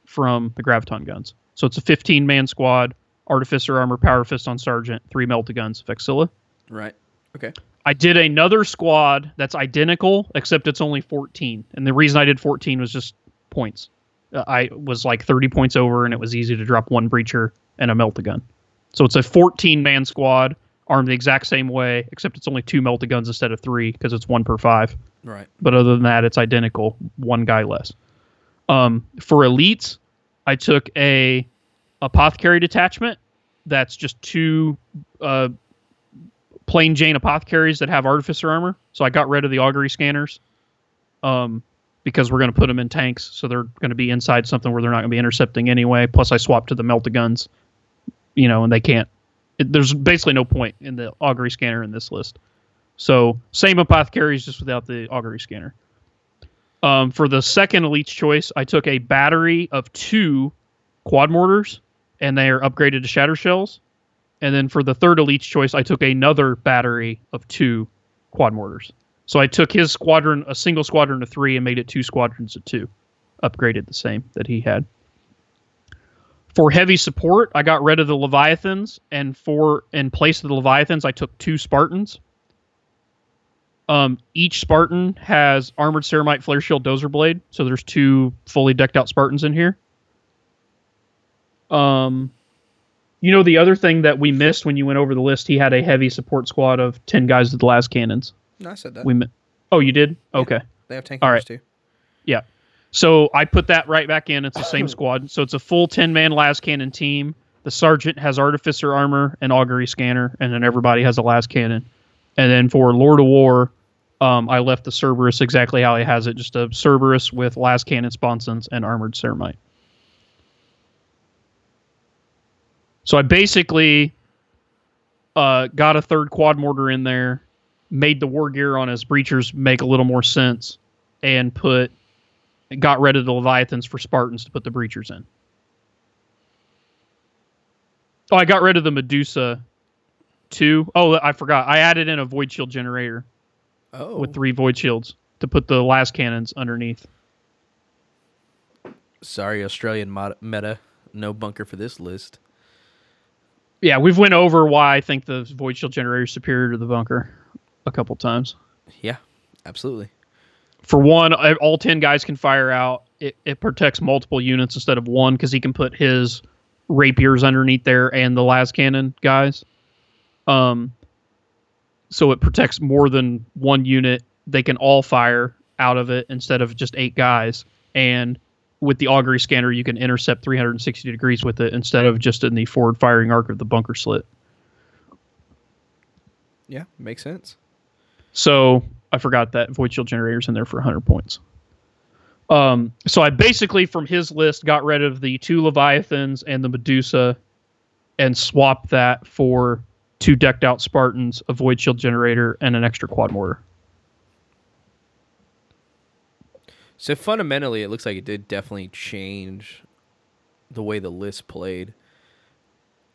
from the graviton guns. So it's a 15 man squad, artificer armor, power fist on sergeant, three melta guns, Vexilla. Right. Okay. I did another squad that's identical, except it's only 14. And the reason I did 14 was just points. Uh, I was like 30 points over, and it was easy to drop one breacher and a melta gun. So it's a 14 man squad, armed the exact same way, except it's only two melta guns instead of three because it's one per five. Right. But other than that, it's identical, one guy less. Um, for elites, I took a apothecary detachment that's just two uh, plain Jane apothecaries that have artificer armor. So I got rid of the augury scanners um, because we're going to put them in tanks. So they're going to be inside something where they're not going to be intercepting anyway. Plus, I swapped to the melta guns, you know, and they can't. It, there's basically no point in the augury scanner in this list. So same apothecaries, just without the augury scanner. Um, for the second elite's choice, I took a battery of two quad mortars, and they are upgraded to shatter shells. And then for the third elite's choice, I took another battery of two quad mortars. So I took his squadron, a single squadron of three, and made it two squadrons of two, upgraded the same that he had. For heavy support, I got rid of the Leviathans, and for in place of the Leviathans, I took two Spartans. Um, each Spartan has armored ceramite flare shield dozer blade, so there's two fully decked out Spartans in here. Um, you know the other thing that we missed when you went over the list, he had a heavy support squad of ten guys with the last cannons. No, I said that. We mi- oh, you did? Okay. they have tank all gunners right. too. Yeah. So I put that right back in. It's the same squad. So it's a full 10 man las cannon team. The sergeant has artificer armor and augury scanner, and then everybody has a las cannon. And then for Lord of War, Um, I left the Cerberus exactly how he has it, just a Cerberus with las cannon sponsons and armored ceramite. So I basically uh, got a third quad mortar in there, made the war gear on his breachers make a little more sense, and put got rid of the Leviathans for Spartans to put the breachers in. Oh, I got rid of the Medusa too. Oh, I forgot. I added in a void shield generator Oh, with three void shields to put the lascannons underneath. sorry, Australian mod- meta. No bunker for this list. Yeah, we've went over why I think the void shield generator is superior to the bunker a couple times. Yeah, absolutely. For one, all ten guys can fire out. It, it protects multiple units instead of one because he can put his rapiers underneath there and the lascannon guys. Um, so it protects more than one unit. They can all fire out of it instead of just eight guys. And with the augury scanner, you can intercept 360 degrees with it instead of just in the forward firing arc of the bunker slit. Yeah, makes sense. So I forgot that void shield generator's in there for 100 points. Um, so I basically from his list got rid of the two leviathans and the Medusa, and swapped that for two decked out Spartans, a void shield generator, and an extra quad mortar. So fundamentally, it looks like it did definitely change the way the list played.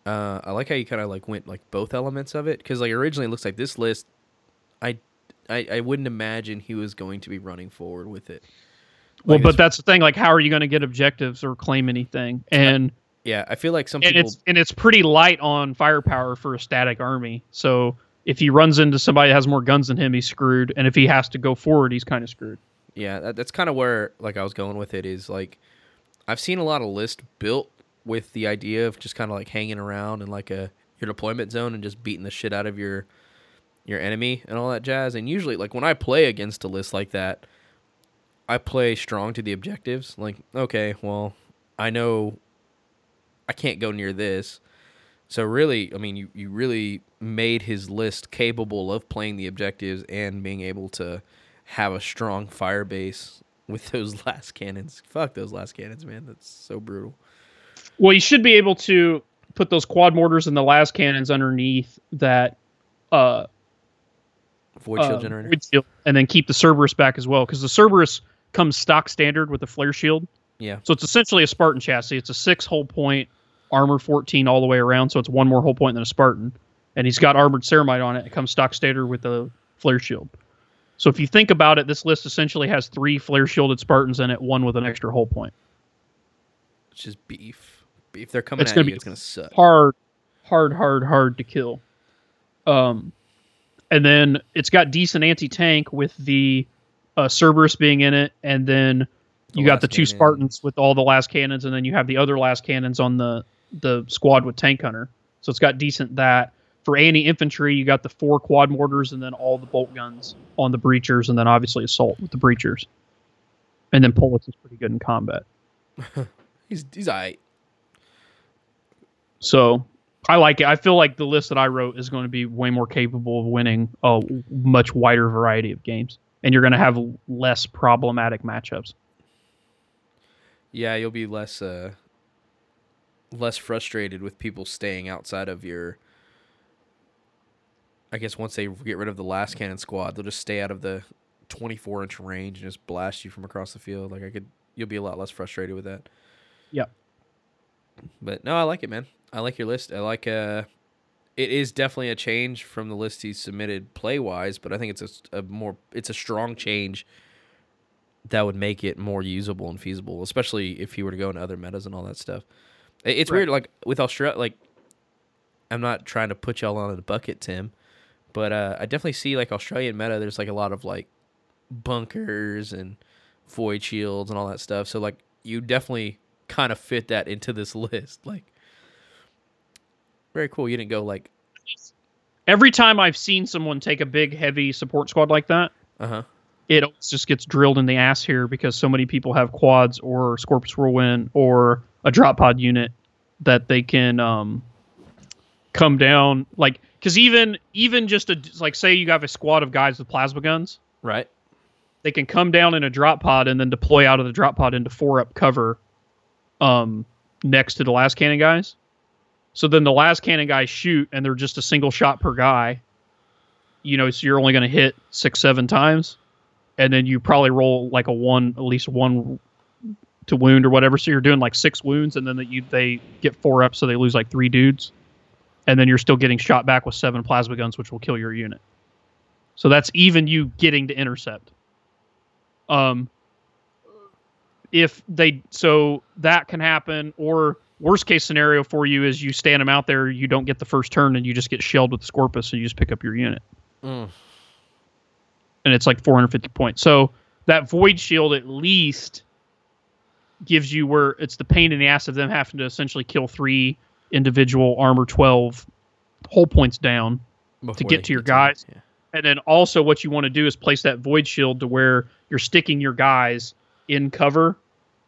Uh, I like how you kind of like went like both elements of it because like originally it looks like this list, I, I, I wouldn't imagine he was going to be running forward with it. Well, but that's the thing. Like, how are you going to get objectives or claim anything? And yeah, I feel like some and people. it's and it's pretty light on firepower for a static army. So if he runs into somebody that has more guns than him, he's screwed. And if he has to go forward, he's kind of screwed. Yeah, that, that's kind of where like I was going with it is like I've seen a lot of lists built with the idea of just kind of like hanging around in like a your deployment zone and just beating the shit out of your your enemy and all that jazz. And usually like when I play against a list like that, I play strong to the objectives. Like, okay, well, I know I can't go near this. So really, I mean, you, you really made his list capable of playing the objectives and being able to have a strong fire base with those lascannons. Fuck those lascannons, man. That's so brutal. Well, you should be able to put those quad mortars and the lascannons underneath that uh, Void shield uh, generator. void shield, and then keep the Cerberus back as well because the Cerberus comes stock standard with the flare shield. Yeah. So it's essentially a Spartan chassis. It's a six hull point, armor 14 all the way around. So it's one more hull point than a Spartan. And he's got armored ceramite on it. It comes stock standard with the flare shield. So if you think about it, this list essentially has three flare shielded Spartans in it, one with an extra hull point. It's just beef. If they're coming It's at gonna you, be it's gonna suck. hard, hard, hard, hard to kill. Um, and then it's got decent anti tank with the uh, Cerberus being in it, and then The you got the two cannon. Spartans with all the lascannons, and then you have the other lascannons on the the squad with tank hunter. So it's got decent that. For anti infantry, you got the four quad mortars and then all the bolt guns on the breachers, and then obviously assault with the breachers. And then Polux is pretty good in combat. He's he's alright. So I like it. I feel like the list that I wrote is going to be way more capable of winning a much wider variety of games, and you're going to have less problematic matchups. Yeah, you'll be less uh less frustrated with people staying outside of your I guess once they get rid of the lascannon squad, they'll just stay out of the 24 inch range and just blast you from across the field. Like I could, you'll be a lot less frustrated with that. Yep. But no, I like it, man. I like your list. I like uh, it is definitely a change from the list he submitted play wise, but I think it's a, a more, it's a strong change that would make it more usable and feasible, especially if he were to go into other metas and all that stuff. It's Right. weird, like with Australia, like I'm not trying to put y'all on the bucket, Tim, but uh, I definitely see like Australian meta. There's like a lot of like bunkers and void shields and all that stuff. So like you definitely kind of fit that into this list. Like very cool. You didn't go like Every time I've seen someone take a big, heavy support squad like that, uh huh. it always just gets drilled in the ass here because so many people have quads or Scorpius Whirlwind or a drop pod unit that they can um, come down like because even even just a like say you have a squad of guys with plasma guns Right. they can come down in a drop pod and then deploy out of the drop pod into four up cover um, next to the lascannon guys. So then the lascannon guys shoot and they're just a single shot per guy. You know, so you're only going to hit six, seven times. And then you probably roll like a one, at least one to wound or whatever. So you're doing like six wounds and then that you, they get four up, so they lose like three dudes. And then you're still getting shot back with seven plasma guns, which will kill your unit. So that's even you getting to intercept um if they so that can happen or worst case scenario for you is you stand them out there you don't get the first turn and you just get shelled with the Scorpius and you just pick up your unit Mm. and it's like 450 points so that void shield at least gives you where it's the pain in the ass of them having to essentially kill three individual armor 12 whole points down Before get to your guys. Yeah. And then also what you want to do is place that void shield to where you're sticking your guys in cover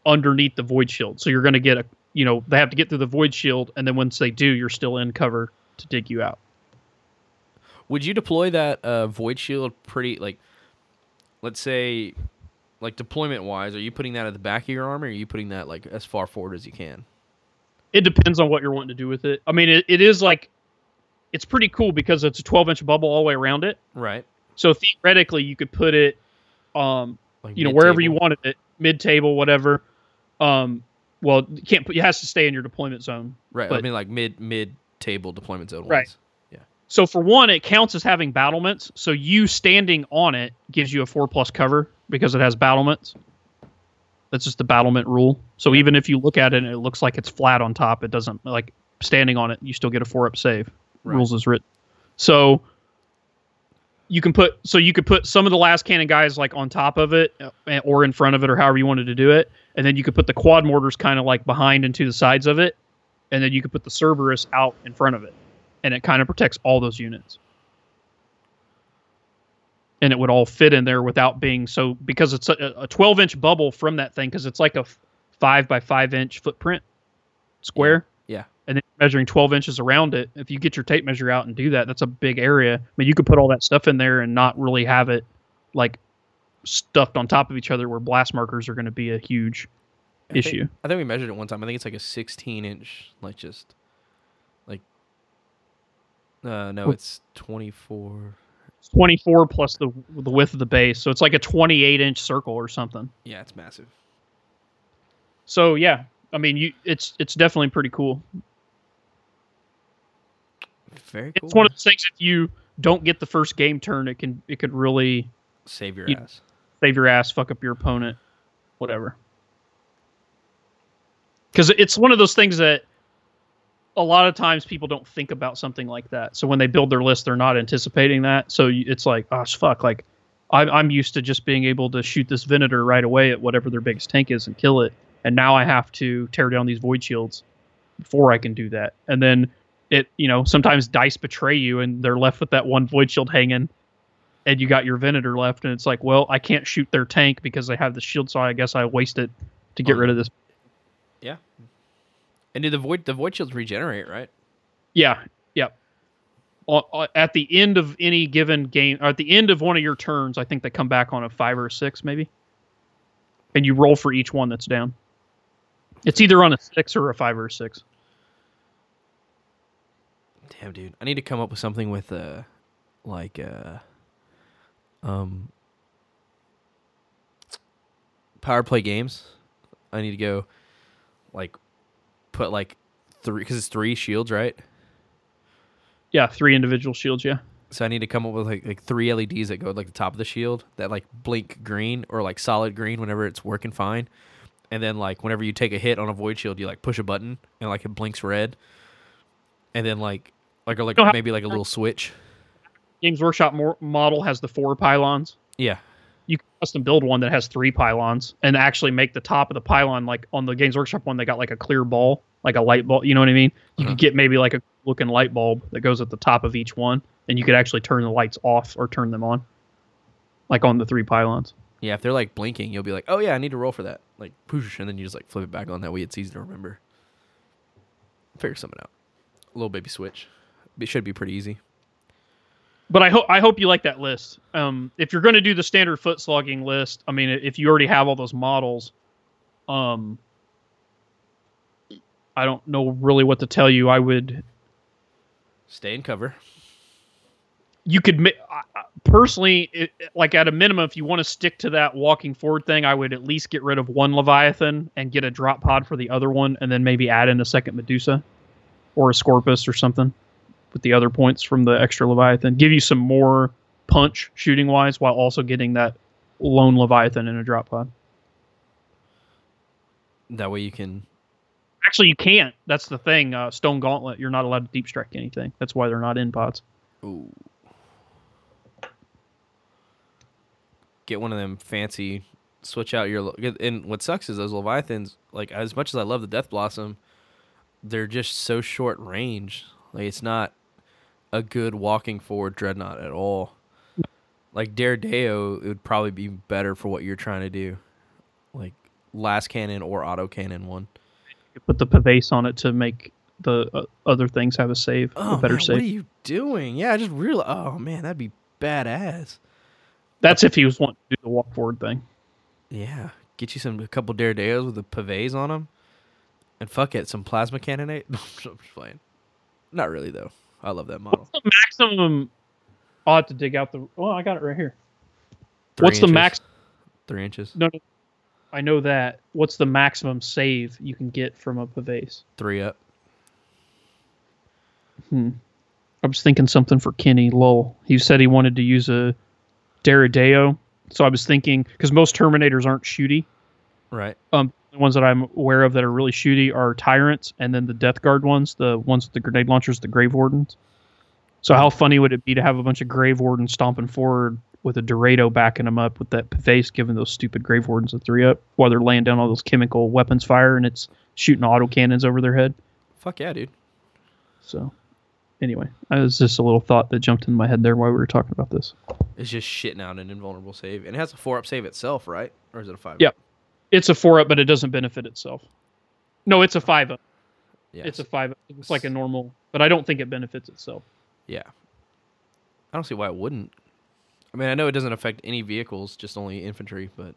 underneath the void shield. So you're going to get a, you know, they have to get through the void shield, and then once they do, you're still in cover to dig you out. Would you deploy that uh, void shield pretty like, let's say, like deployment wise? Are you putting that at the back of your arm, or are you putting that like as far forward as you can? It depends on what you're wanting to do with it. I mean, it, it is like, it's pretty cool because it's a 12 inch bubble all the way around it. Right. So theoretically, you could put it, um, Like you know, wherever you wanted it, mid table, whatever. Um, well, you can't put. It has to stay in your deployment zone. Right. I mean, like mid mid table deployment zone. Right. wise. So for one, it counts as having battlements. So you standing on it gives you a four plus cover because it has battlements. That's just the battlement rule. So even if you look at it and it looks like it's flat on top, it doesn't like standing on it. You still get a four up save. Right. Rules is written. So you can put so you could put some of the lascannon guys like on top of it uh, or in front of it or however you wanted to do it, and then you could put the quad mortars kind of like behind and to the sides of it, and then you could put the Cerberus out in front of it, and it kind of protects all those units. And it would all fit in there without being so because it's a, a 12 inch bubble from that thing because it's like a five by five inch footprint square Yeah. and then measuring 12 inches around it if you get your tape measure out and do that that's a big area i mean you could put all that stuff in there and not really have it like stuffed on top of each other where blast markers are going to be a huge I think- issue I think we measured it one time. I think it's like a 16 inch, like just like. Uh, no, it's 24. It's 24 plus the the width of the base so it's like a 28 inch circle or something Yeah, it's massive. so yeah i mean you it's it's definitely pretty cool Very cool. it's one of those things if you don't get the first game turn it can it could really Save your you- ass. save your ass, fuck up your opponent, whatever. Because it's one of those things that a lot of times people don't think about something like that. So when they build their list, they're not anticipating that. So it's like, oh fuck, like I'm I'm used to just being able to shoot this Venator right away at whatever their biggest tank is and kill it, and now I have to tear down these void shields before I can do that. And then it, you know, sometimes dice betray you, and they're left with that one void shield hanging and you got your Venator left, and it's like, well, I can't shoot their tank because they have the shield, so I guess I waste it to get Oh. rid of this. Yeah. And do the void the void shields regenerate, right? Yeah, yeah. O- o- At the end of any given game, or at the end of one of your turns, I think they come back on a five or a six, maybe. And you roll for each one that's down. It's either on a six or a five or a six. Damn, dude. I need to come up with something with uh like uh um power play games. I need to go like put like three cuz it's three shields, right? Yeah, three individual shields. Yeah. So I need to come up with like like three LEDs that go like the top of the shield that like blink green or like solid green whenever it's working fine. And then like whenever you take a hit on a void shield, you like push a button and like it blinks red. And then like like or like maybe like a little switch. Games Workshop model has the four pylons. Yeah. You can custom build one that has three pylons and actually make the top of the pylon like on the Games Workshop one they got like a clear ball, like a light bulb. You know what I mean? You Uh-huh. could get maybe like a looking light bulb that goes at the top of each one, and you could actually turn the lights off or turn them on, like on the three pylons. Yeah, if they're like blinking, you'll be like, "Oh yeah, I need to roll for that." Like poosh, and then you just like flip it back on. That way, it's easy to remember. Figure something out. A little baby switch. It should be pretty easy. But I hope I hope you like that list. Um, if you're going to do the standard foot slogging list, I mean, if you already have all those models, um, I don't know really what to tell you. I would Stay in cover. you could personally it, like at a minimum if you want to stick to that walking forward thing i would at least get rid of one leviathan and get a drop pod for the other one and then maybe add in a second medusa or a Scorpius or something with the other points from the extra leviathan give you some more punch shooting wise while also getting that lone leviathan in a drop pod That way you can. actually you can't that's the thing uh, stone gauntlet you're not allowed to deep strike anything that's why they're not in pods Ooh. Get one of them fancy. Switch out your. And what sucks is those leviathans. Like as much as I love the Death Blossom, they're just so short range. Like it's not a good walking forward dreadnought at all. Like Deredeo, it would probably be better for what you're trying to do, like lascannon or auto cannon one. You put the pavise on it to make the uh, other things have a save Oh, a better man, save what are you doing? Yeah, I just real. Oh man, that'd be badass. That's if he was wanting to do the walk forward thing. Yeah, get you some a couple Deredeos with the pavés on them, and fuck it, some plasma cannonade. I'm just playing. Not really though. I love that model. What's the maximum? I'll have to dig out the. Oh, I got it right here. Three What's the inches. max? Three inches. No, no, I know that. What's the maximum save you can get from a pavise? Three up. Hmm. I was thinking something for Kenny Lowell. He said he wanted to use a Deredeo, so I was thinking because most Terminators aren't shooty. Right. Um, the ones that I'm aware of that are really shooty are Tyrants, and then the Death Guard ones, the ones with the grenade launchers, the Grave Wardens. So how funny would it be to have a bunch of Grave Wardens stomping forward with a Deredeo backing them up with that face, giving those stupid Grave Wardens a three up while they're laying down all those chemical weapons fire and it's shooting auto cannons over their head. Fuck yeah, dude. So anyway, that was just a little thought that jumped in my head there while we were talking about this. It's just shitting out an invulnerable save, and it has a four up save itself, right? Or is it a five? Yep. It's a four up, but it doesn't benefit itself. No, it's a five up. Yeah. It's a five up. It's like a normal, but I don't think it benefits itself. Yeah. I don't see why it wouldn't. I mean, I know it doesn't affect any vehicles, just only infantry, but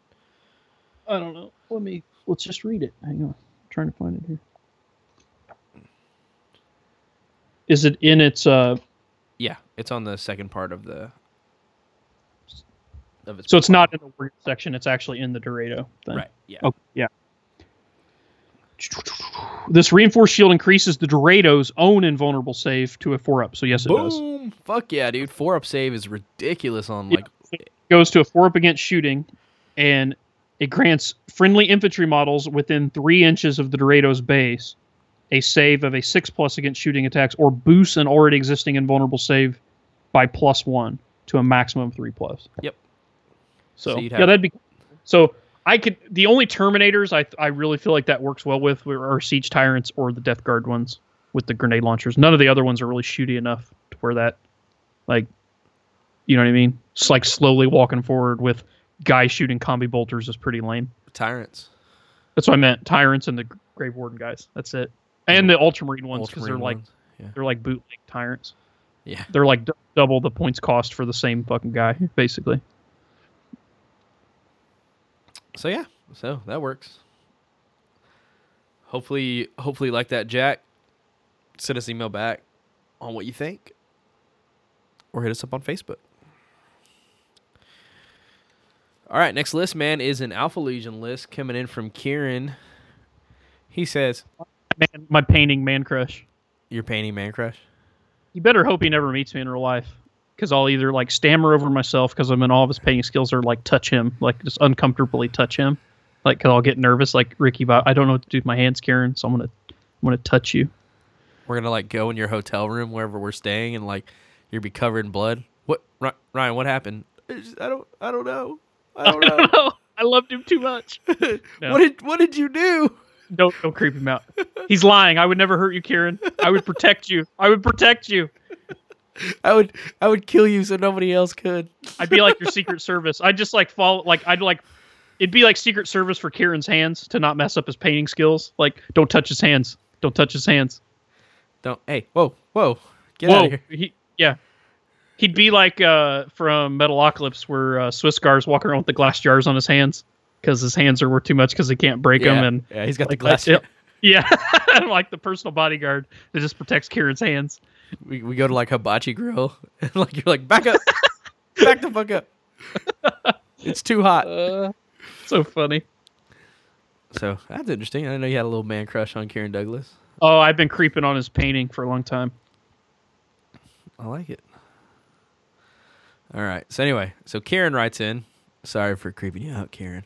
I don't know. Let me let's just read it. Hang on. I'm trying to find it here. Is it in its uh yeah, it's on the second part of the. Of its so it's not in the word section, it's actually in the Deredeo thing. right. Yeah. Okay, yeah. This reinforced shield increases the Deredeo's own invulnerable save to a four up. So yes, it does. Boom! Fuck yeah, dude. Four up save is ridiculous on Yeah. like goes to a four up against shooting, and it grants friendly infantry models within three inches of the Dorado's base a save of a six plus against shooting attacks, or boosts an already existing invulnerable save by plus one to a maximum of three plus. Yep. So, So you'd yeah, that'd be so. I could the only Terminators I I really feel like that works well with are Siege Tyrants or the Death Guard ones with the grenade launchers. None of the other ones are really shooty enough to where that like you know what I mean? It's like slowly walking forward with guys shooting combi bolters is pretty lame. tyrants. That's what I meant. Tyrants and the Grave Warden guys. That's it. And the Ultramarine ones because they're like ones. Yeah. they're like bootleg tyrants. Yeah. They're like d- double the points cost for the same fucking guy, basically. So yeah, so that works. Hopefully, hopefully, you like that, Jack. Send us an email back on what you think, or hit us up on Facebook. All right, next list, man, is an Alpha Legion list coming in from Kieran. He says, Man, my painting man crush. "You're painting Man Crush." You better hope he never meets me in real life, because I'll either like stammer over myself because I'm in all of his painting skills, or like touch him, like just uncomfortably touch him, like because I'll get nervous, like Ricky. But I don't know what to do with my hands, Karen, so I'm gonna, I'm gonna touch you. We're gonna like go in your hotel room wherever we're staying, and like you'll be covered in blood. What, Ryan? What happened? I, just- I don't, I don't know. I don't know. I loved him too much. No. What did, what did you do? Don't don't creep him out. He's lying. I would never hurt you, Kieran. I would protect you. I would protect you. I would I would kill you so nobody else could. I'd be like your Secret Service. I'd just like follow. Like I'd like. It'd be like Secret Service for Kieran's hands to not mess up his painting skills. Like don't touch his hands. Don't touch his hands. Don't. Hey, whoa, whoa, get Whoa. out of here. He, yeah. He'd be like uh, from Metalocalypse, where uh, Swiss guards walking around with the glass jars on his hands because his hands are worth too much because he can't break them. yeah, And yeah, he's got like, the glass. like, yeah, and like the personal bodyguard that just protects Kieran's hands. We, we go to like hibachi grill, and like you're like back up, back the fuck up. it's too hot. Uh, so funny. So that's interesting. I didn't know you had a little man crush on Kieran Douglas. Oh, I've been creeping on his painting for a long time. I like it. All right. So anyway, so Kieran writes in. Sorry for creeping you out, Kieran.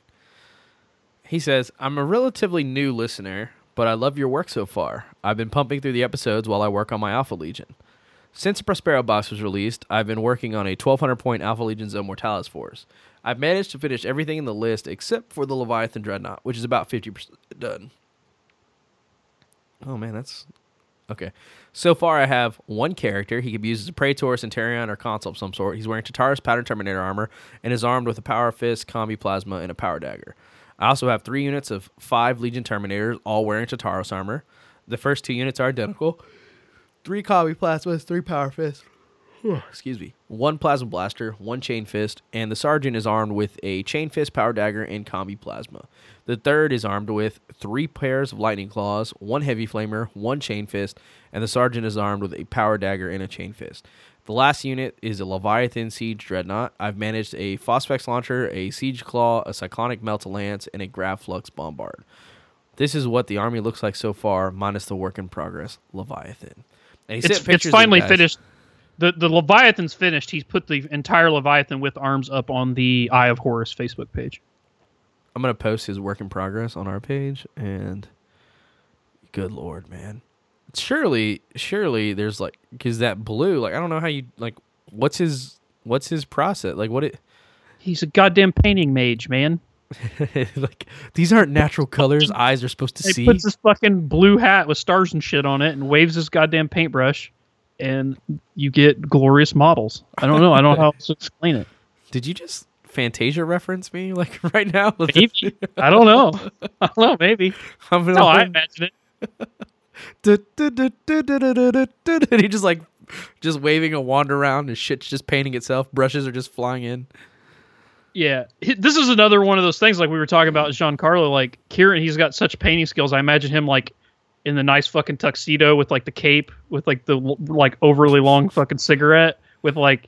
He says, "I'm a relatively new listener, but I love your work so far. I've been pumping through the episodes while I work on my Alpha Legion. Since the Prospero box was released, I've been working on a 1200 point Alpha Legion Zone Mortalis force. I've managed to finish everything in the list except for the Leviathan Dreadnought, which is about 50% done. Oh man, that's okay. So far, I have one character. He could be used as a Praetor, Centurion, or Consul of some sort. He's wearing Tartaros Pattern Terminator armor and is armed with a Power Fist, Combi Plasma, and a Power Dagger. I also have three units of five Legion Terminators, all wearing Tartaros armor. The first two units are identical. Three Combi Plasmas, three Power Fists. Excuse me. One Plasma Blaster, one Chain Fist, and the Sergeant is armed with a Chain Fist, Power Dagger, and Combi Plasma. The third is armed with three pairs of Lightning Claws, one Heavy Flamer, one Chain Fist, and the Sergeant is armed with a Power Dagger and a Chain Fist. The last unit is a Leviathan Siege Dreadnought. I've managed a Phosphex Launcher, a Siege Claw, a Cyclonic Melt Lance, and a Grav Flux Bombard. This is what the army looks like so far, minus the work in progress Leviathan. And he sent It's, it's pictures of finally finished. The the Leviathan's finished. He's put the entire Leviathan with arms up on the Eye of Horus Facebook page. I'm gonna post his work in progress on our page, and good lord, man, surely, surely there's like, cause that blue, like, I don't know how you like, what's his, what's his process, like, what it, He's a goddamn painting mage, man. like, these aren't natural colors. Eyes are supposed to He see. puts this fucking blue hat with stars and shit on it and waves his goddamn paintbrush, and you get glorious models. I don't know. I don't know how else to explain it. Did you just Fantasia reference me like right now? Maybe. I don't know. I don't know. Maybe. I'm No, I imagine it. and he just like just waving a wand around and shit's just painting itself. Brushes are just flying in. Yeah, this is another one of those things like we were talking about Giancarlo. Like Kieran, he's got such painting skills. I imagine him like in the nice fucking tuxedo with like the cape, with like the like overly long fucking cigarette, with like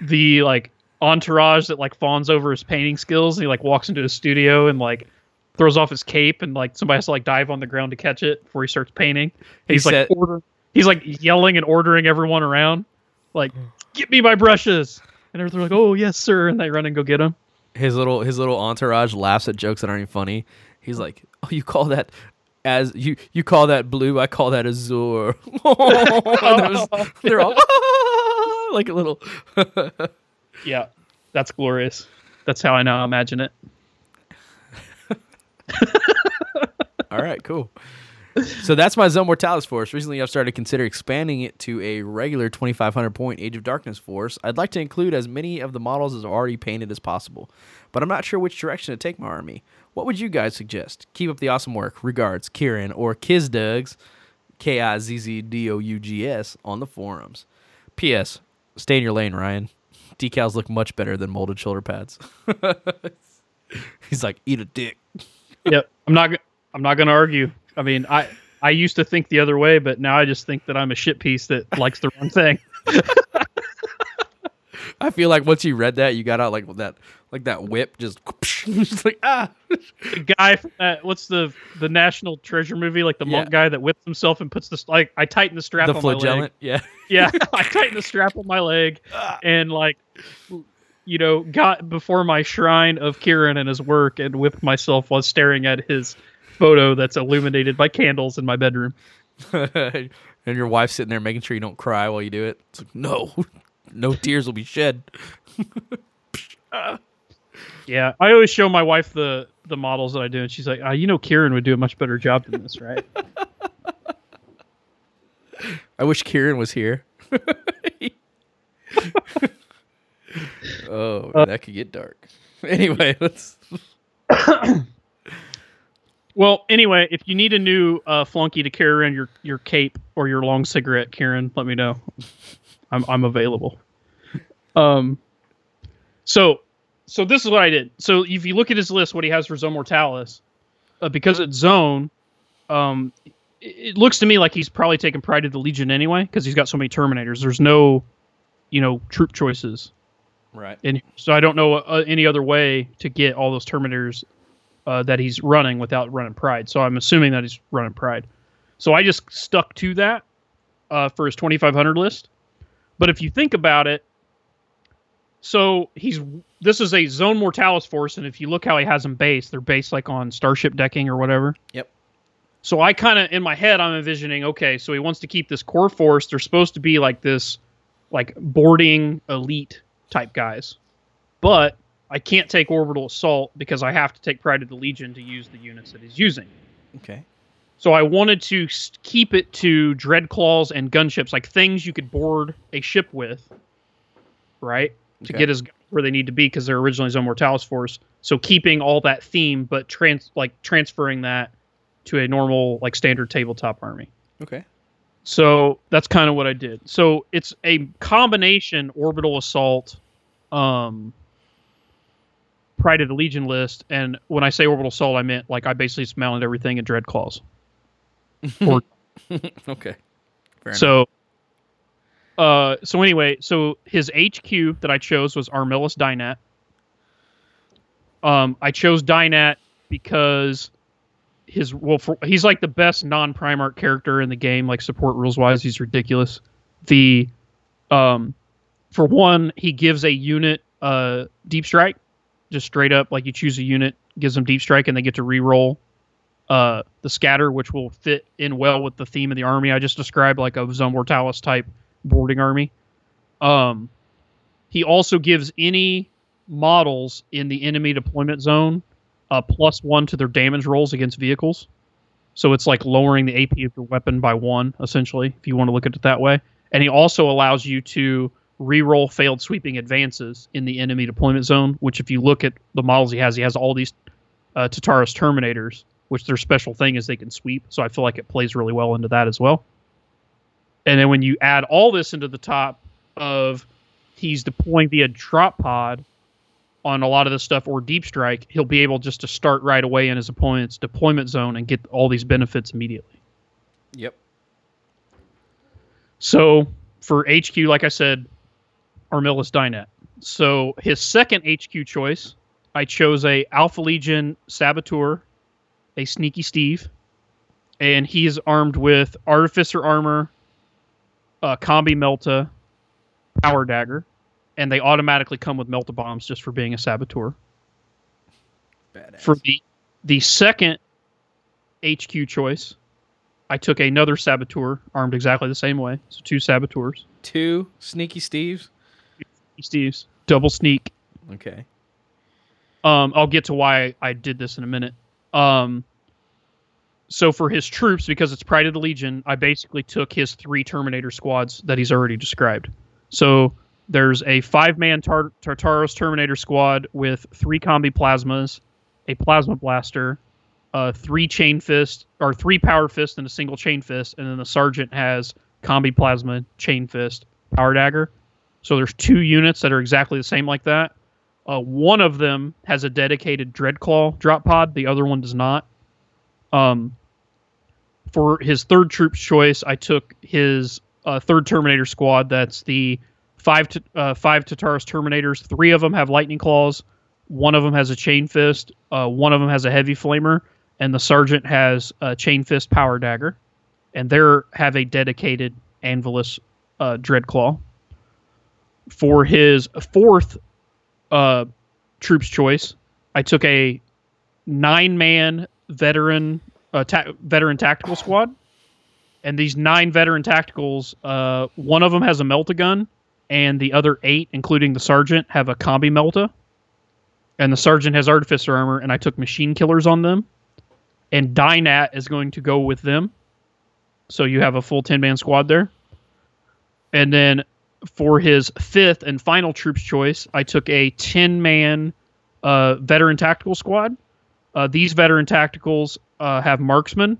the like entourage that like fawns over his painting skills. And he like walks into his studio and like throws off his cape, and like somebody has to like dive on the ground to catch it before he starts painting. He He's like said- order, he's like yelling and ordering everyone around, like hmm. get me my brushes. And everyone's like, "Oh yes, sir," and they run and go get them. his little his little entourage laughs at jokes that aren't even funny. He's like, "Oh, you call that as you you call that blue? I call that azure." And they're all like a little. Yeah, that's glorious. That's how I now imagine it. all right, cool. So that's my Zone Mortalis force. Recently, I've started to consider expanding it to a regular 2,500 point Age of Darkness force. I'd like to include as many of the models as are already painted as possible, but I'm not sure which direction to take my army. What would you guys suggest? Keep up the awesome work. Regards, Kieran or Kizdugs, K I Z Z D O U G S, on the forums. P.S. Stay in your lane, Ryan. Decals look much better than molded shoulder pads. He's like, eat a dick. Yep, I'm not. I'm not going to argue. I mean, I I used to think the other way, but now I just think that I'm a shit piece that likes the wrong thing. I feel like once you read that, you got out like that, like that whip, just, just like ah. The guy from that what's the the National Treasure movie, like the monk guy that whips himself and puts this like I tighten the strap the on my leg. yeah. Yeah, I tighten the strap on my leg and like you know, got before my shrine of Kieran and his work and whipped myself while staring at his photo that's illuminated by candles in my bedroom. and your wife's sitting there making sure you don't cry while you do it. It's like, no, no tears will be shed. Yeah, I always show my wife the the models that I do, and she's like, uh, "You know, Kieran would do a much better job than this, right?" I wish Kieran was here. Oh, man, that could get dark. Anyway, let's. well, anyway, if you need a new uh, flunky to carry around your your cape or your long cigarette, Kieran, let me know. I'm I'm available. Um, so, so this is what I did. So if you look at his list, what he has for Zone Mortalis, uh, because it's Zone, um, it, it looks to me like he's probably taken pride of the Legion anyway, because he's got so many Terminators. There's no, you know, troop choices, Right. and so I don't know uh, any other way to get all those Terminators uh, that he's running without running Pride. So I'm assuming that he's running Pride. So I just stuck to that uh, for his 2500 list. But if you think about it, so he's this is a Zone Mortalis force, and if you look how he has them based, they're based like on starship decking or whatever. Yep. So I kind of in my head I'm envisioning, okay, so he wants to keep this core force. They're supposed to be like this, like boarding elite type guys, but I can't take orbital assault because I have to take Pride of the Legion to use the units that he's using. Okay. So I wanted to keep it to dread claws and gunships, like things you could board a ship with, right? To Okay. get us where they need to be because they're originally Zone Mortalis force. So keeping all that theme, but trans like transferring that to a normal like standard tabletop army. Okay. So that's kind of what I did. So it's a combination orbital assault, um, Pride of the Legion list, and when I say orbital assault, I meant like I basically just mounted everything in dread claws. okay. Fair enough. so, uh, so anyway, so his HQ that I chose was Armillus Dynat. Um, I chose Dynat because his well, for, he's like the best non-Primarch character in the game. Like support rules wise, he's ridiculous. The, um, for one, he gives a unit uh deep strike, just straight up like you choose a unit, gives them deep strike, and they get to re-roll uh, the scatter, which will fit in well with the theme of the army I just described, like a Zone Mortalis type boarding army. Um, he also gives any models in the enemy deployment zone a plus one to their damage rolls against vehicles. So it's like lowering the AP of your weapon by one, essentially, if you want to look at it that way. And he also allows you to re-roll failed sweeping advances in the enemy deployment zone, which if you look at the models he has, he has all these uh, Tartaros Terminators, which their special thing is they can sweep. So I feel like it plays really well into that as well. And then when you add all this into the top of he's deploying via drop pod on a lot of this stuff or deep strike, he'll be able just to start right away in his opponent's deployment zone and get all these benefits immediately. Yep. So for HQ, like I said, Armillus Dynat. So his second HQ choice, I chose a Alpha Legion Saboteur, a Sneaky Steve, and he is armed with Artificer armor, uh, Combi Melta, Power Dagger, and they automatically come with Melta bombs just for being a Saboteur. Badass. For the the second HQ choice, I took another Saboteur armed exactly the same way. So two Saboteurs. Two sneaky Steves. Steve's double sneak. Okay. Um, I'll get to why I did this in a minute. Um, so for his troops, because it's Pride of the Legion, I basically took his three Terminator squads that he's already described. So there's a five-man Tar- Tartaros Terminator squad with three combi plasmas, a plasma blaster, uh, three chain fist or three power fist and a single chain fist, and then the sergeant has combi plasma, chain fist, power dagger. So there's two units that are exactly the same like that. Uh, one of them has a dedicated Dreadclaw drop pod. The other one does not. Um, for his third troop's choice, I took his uh, third Terminator squad. That's the five to, uh, five Tartaros Terminators. Three of them have lightning claws. One of them has a chain fist. Uh, one of them has a heavy flamer, and the sergeant has a chain fist power dagger. And they have a dedicated Anvilus uh, Dreadclaw. For his fourth uh, troops choice, I took a nine-man veteran uh, ta- veteran tactical squad, and these nine veteran tacticals, uh, one of them has a melta gun, and the other eight, including the sergeant, have a combi melta, and the sergeant has artificer armor, and I took machine killers on them, and Dynat is going to go with them, so you have a full ten-man squad there, and then for his fifth and final troops choice, I took a 10 man uh, veteran tactical squad. Uh, these veteran tacticals uh, have marksmen.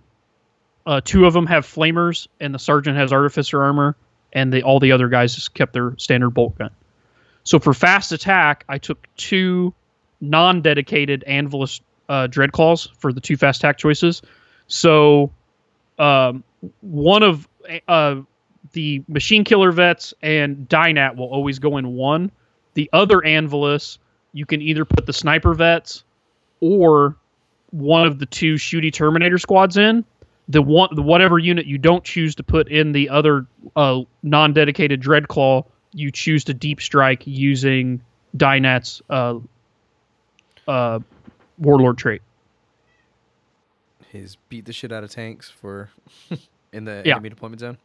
Uh, two of them have flamers, and the sergeant has artificer armor, and the, all the other guys just kept their standard bolt gun. So for fast attack, I took two non-dedicated Anvilus uh, Dreadclaws for the two fast attack choices. So um, one of uh, the Machine Killer Vets and Dynat will always go in one. The other Anvilus, you can either put the Sniper Vets or one of the two Shooty Terminator squads in. The one, the whatever unit you don't choose to put in the other uh, non-dedicated Dreadclaw, you choose to deep strike using Dynat's uh, uh, Warlord trait. His beat the shit out of tanks for in the Yeah. enemy deployment zone.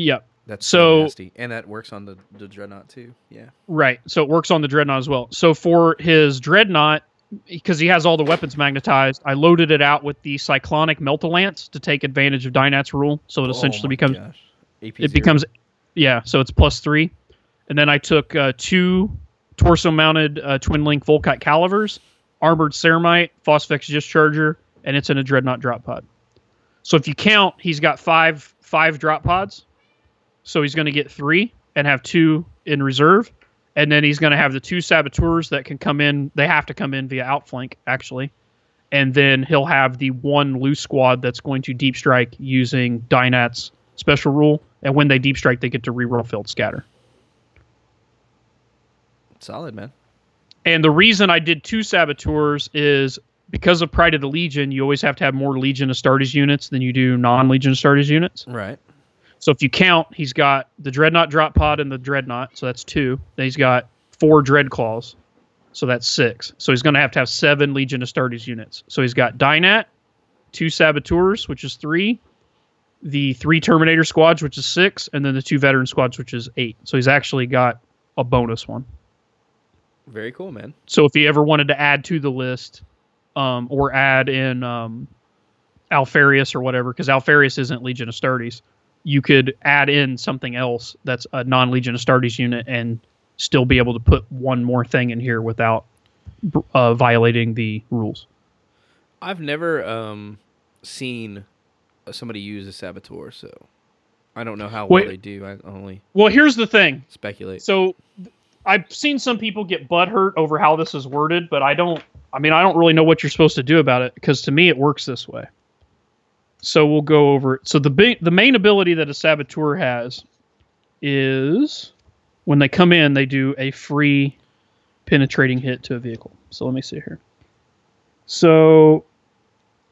Yep. That's So- nasty, and that works on the the dreadnought too. Yeah. Right. So it works on the dreadnought as well. So for his dreadnought, because he has all the weapons magnetized, I loaded it out with the cyclonic meltalance to take advantage of Dynat's rule. So it essentially Oh my becomes it becomes yeah. So it's plus three, and then I took uh, two torso-mounted uh, twin link Volkite calivers, armored ceramite, phosphex discharger, and it's in a dreadnought drop pod. So if you count, he's got five five drop pods. So he's going to get three and have two in reserve, and then he's going to have the two saboteurs that can come in. They have to come in via outflank actually, and then he'll have the one loose squad that's going to deep strike using Dynat's special rule. And when they deep strike, they get to reroll field scatter. solid, man. And the reason I did two saboteurs is because of Pride of the Legion, you always have to have more Legion Astartes units than you do non-Legion Astartes units. Right. So if you count, he's got the Dreadnought drop pod and the Dreadnought, so that's two. Then he's got four Dreadclaws, so that's six. So he's going to have to have seven Legion Astartes units. So he's got Dynat, two Saboteurs, which is three, the three Terminator squads, which is six, and then the two Veteran squads, which is eight. So he's actually got a bonus one. Very cool, man. So if he ever wanted to add to the list, um, or add in um, Alpharius or whatever, because Alpharius isn't Legion Astartes, you could add in something else that's a non-Legion Astartes unit and still be able to put one more thing in here without uh, violating the rules. I've never um seen somebody use a saboteur, so I don't know how Wait. well they do. I only Well, here's the thing. speculate. So I've seen some people get butthurt over how this is worded, but I don't. I mean, I don't really know what you're supposed to do about it because to me it works this way. So we'll go over it. So the big, the main ability that a saboteur has is when they come in, they do a free penetrating hit to a vehicle. So let me see here. So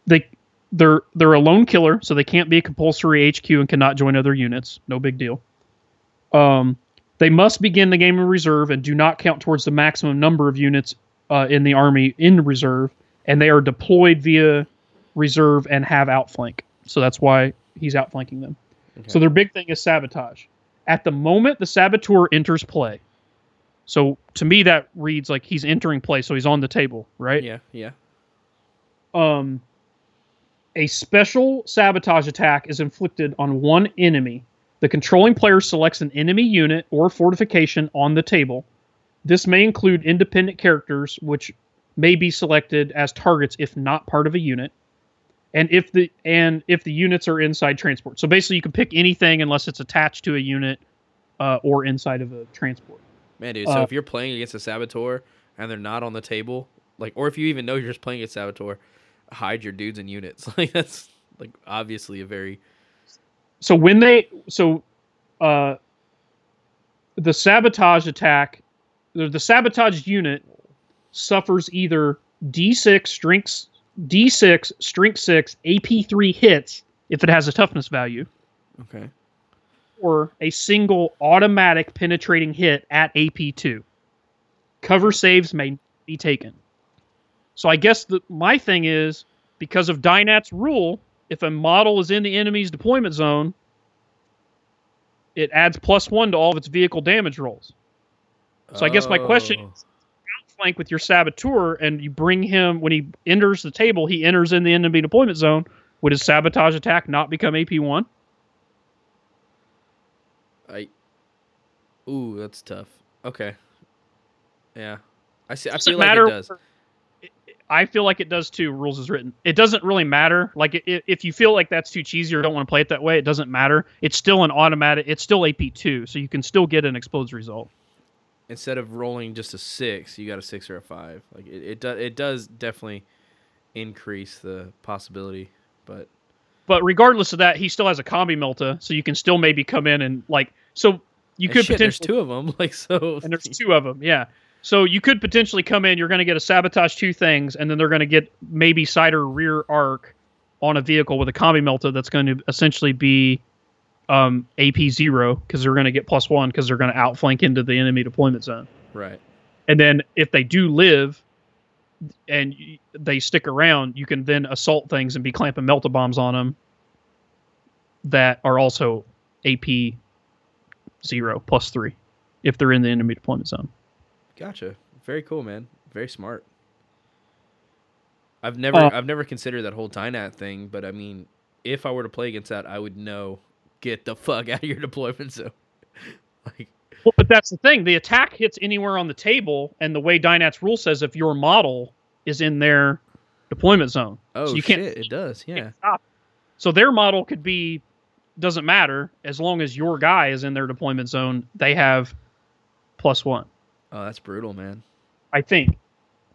they they're they're a lone killer, so they can't be a compulsory HQ and cannot join other units. No big deal. Um, they must begin the game in reserve and do not count towards the maximum number of units uh, in the army in reserve, and they are deployed via reserve and have outflank. So that's why he's outflanking them. So their big thing is sabotage. At the moment the saboteur enters play, so to me that reads like he's entering play, so he's on the table, right? Yeah, yeah. um, a special sabotage attack is inflicted on one enemy. The controlling player selects an enemy unit or fortification on the table. This may include independent characters, which may be selected as targets if not part of a unit, and if the and if the units are inside transport. So basically, you can pick anything unless it's attached to a unit uh, or inside of a transport. Man, dude. So Uh, if you're playing against a saboteur and they're not on the table, like, or if you even know you're just playing against saboteur, hide your dudes and units. Like that's like obviously a very so when they so uh the sabotage attack the, the sabotage unit suffers either d6 strength d6 strength 6 ap3 hits if it has a toughness value okay. or a single automatic penetrating hit at ap2 cover saves may be taken so i guess the, my thing is because of dynat's rule if a model is in the enemy's deployment zone it adds plus one to all of its vehicle damage rolls. So I guess my question Oh. is flank with your saboteur and you bring him when he enters the table, he enters in the enemy deployment zone. Would his sabotage attack not become AP one? I. Ooh, that's tough. Okay. Yeah, I see. I Doesn't feel like matter. it does. I feel like it does too. Rules is written. It doesn't really matter. Like i- if you feel like that's too cheesy or don't want to play it that way, it doesn't matter. It's still an automatic. It's still AP two, so you can still get an exposed result. Instead of rolling just a six, you got a six or a five. Like it, it does it does definitely increase the possibility. But But regardless of that, he still has a combi melta, so you can still maybe come in and like so you could shit, there's potentially two of them. Like so, and there's two of them, yeah. So you could potentially come in, you're going to get a sabotage two things, and then they're going to get maybe side or rear arc on a vehicle with a combi melta that's going to essentially be um, AP zero because they're going to get plus one because they're going to outflank into the enemy deployment zone. right. And then if they do live and they stick around, you can then assault things and be clamping melta bombs on them that are also AP zero plus three if they're in the enemy deployment zone. Gotcha. Very cool, man. Very smart. I've never Uh, I've never considered that whole Dynat thing, but I mean, if I were to play against that, I would know get the fuck out of your deployment zone. like Well, but that's the thing. The attack hits anywhere on the table, and the way Dynat's rule says, if your model is in their deployment zone, oh so you can't shit, it does. Yeah. stop. So their model could be doesn't matter as long as your guy is in their deployment zone. They have plus one. Oh, that's brutal, man. I think.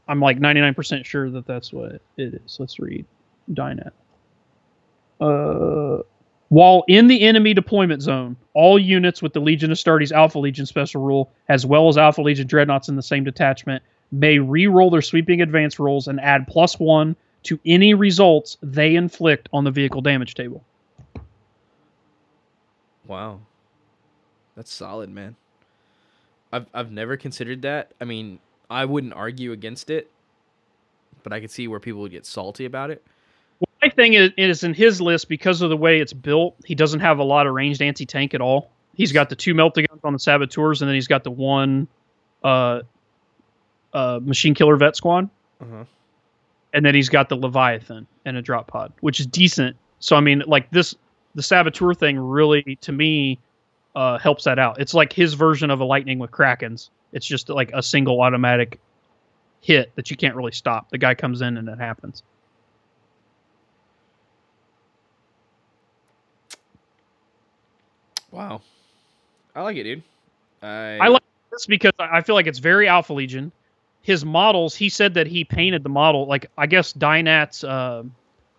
I'm like 99% sure that that's what it is. Let's read Dynat. Uh, while in the enemy deployment zone, all units with the Legion Astartes Alpha Legion special rule, as well as Alpha Legion Dreadnoughts in the same detachment, may re-roll their sweeping advance rolls and add plus one to any results they inflict on the vehicle damage table. Wow. That's solid, man. I've I've never considered that. I mean, I wouldn't argue against it, but I could see where people would get salty about it. My thing is, is in his list because of the way it's built. He doesn't have a lot of ranged anti-tank at all. He's got the two melta-guns on the saboteurs, and then he's got the one uh, uh, machine killer vet squad, Uh-huh. and then he's got the leviathan and a drop pod, which is decent. So I mean, like this, the saboteur thing really, to me, uh, helps that out. It's like his version of a lightning with krakens. It's just like a single automatic hit that you can't really stop. The guy comes in and it happens. Wow. I like it, dude. I I like this because I feel like it's very Alpha Legion. His models, he said that he painted the model. Like I guess Dynat's uh,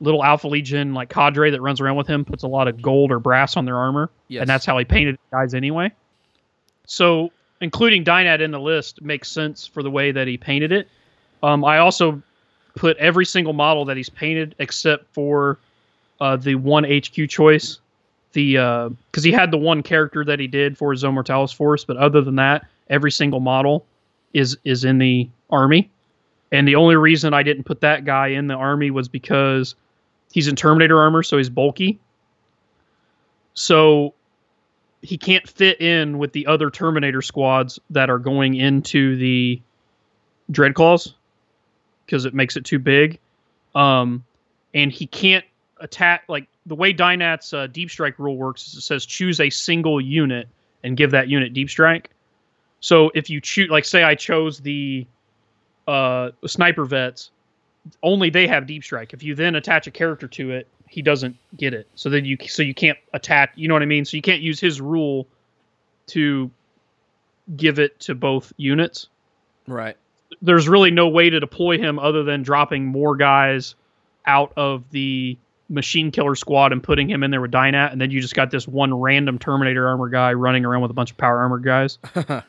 little Alpha Legion like cadre that runs around with him puts a lot of gold or brass on their armor, yes. and that's how he painted guys anyway. So including Dynat in the list makes sense for the way that he painted it. Um, I also put every single model that he's painted except for uh, the one HQ choice the uh because he had the one character that he did for his Zone Mortalis force, but other than that, every single model is is in the army. And the only reason I didn't put that guy in the army was because he's in Terminator armor, so he's bulky. So he can't fit in with the other Terminator squads that are going into the Dreadclaws because it makes it too big. Um, and he can't attack like the way Dynat's uh, deep strike rule works is it says choose a single unit and give that unit deep strike. So if you choose, like, say I chose the uh, sniper vets, only they have deep strike. If you then attach a character to it, he doesn't get it. So then you so you can't attack. You know what I mean? So you can't use his rule to give it to both units right. there's really no way to deploy him other than dropping more guys out of the machine killer squad and putting him in there with Dynat, and then you just got this one random Terminator armor guy running around with a bunch of power armor guys.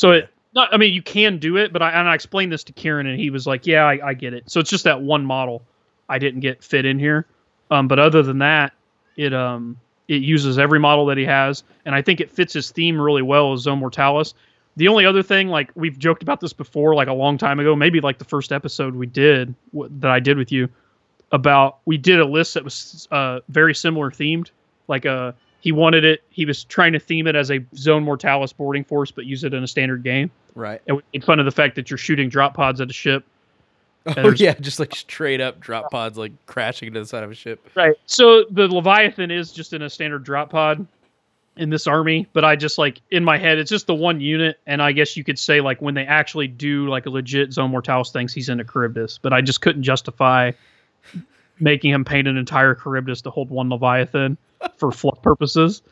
So it, not, I mean, you can do it, but I and I explained this to Kieran, and he was like, "Yeah, I, I get it." So it's just that one model I didn't get fit in here, um, but other than that, it um it uses every model that he has, and I think it fits his theme really well as Zone Mortalis. The only other thing, like we've joked about this before, like a long time ago, maybe like the first episode we did w- that I did with you, about we did a list that was uh, very similar themed. Like uh, he wanted it, he was trying to theme it as a Zone Mortalis boarding force, but use it in a standard game. right. And we made fun of the fact that you're shooting drop pods at a ship. Oh yeah, just like straight up drop pods like crashing into the side of a ship. Right. So the Leviathan is just in a standard drop pod in this army, but I just like in my head it's just the one unit, and I guess you could say like when they actually do like a legit Zone Mortalis things, he's into Kharybdis, but I just couldn't justify making him paint an entire Kharybdis to hold one Leviathan for fluff purposes.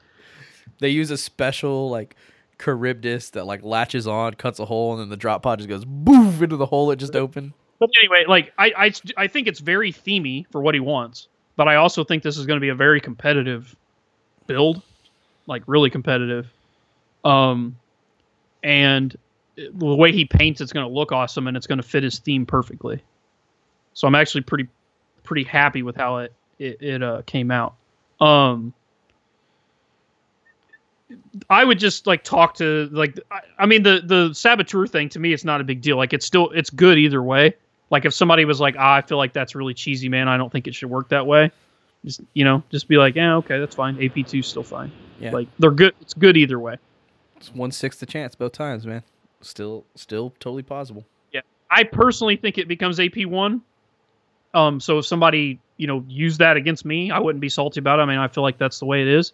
They use a special like Kharybdis that like latches on, cuts a hole, and then the drop pod just goes boof into the hole it just opened. But anyway, like I, I, I think it's very themey for what he wants, but I also think this is going to be a very competitive build, like really competitive. Um, and the way he paints, it's going to look awesome, and it's going to fit his theme perfectly. So I'm actually pretty, pretty happy with how it it, it uh, came out. Um, I would just like talk to like I, I mean the the saboteur thing to me it's not a big deal. Like it's still it's good either way. Like if somebody was like, ah, I feel like that's really cheesy, man. I don't think it should work that way. Just you know, just be like, yeah, okay, that's fine. AP two still fine. Yeah. Like they're good. It's good either way. It's one sixth the chance both times, man. Still, still totally possible. Yeah, I personally think it becomes AP one. Um, so if somebody you know used that against me, I wouldn't be salty about it. I mean, I feel like that's the way it is.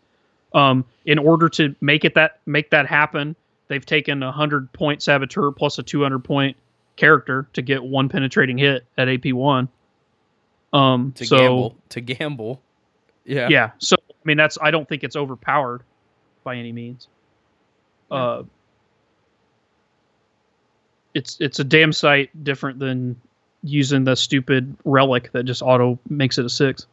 Um, in order to make it that make that happen, they've taken a hundred point saboteur plus a two hundred point character to get one penetrating hit at AP one. Um, To so gamble, to gamble. Yeah. yeah, so I mean that's I don't think it's overpowered by any means. Uh, it's it's a damn sight different than using the stupid relic that just auto makes it a six.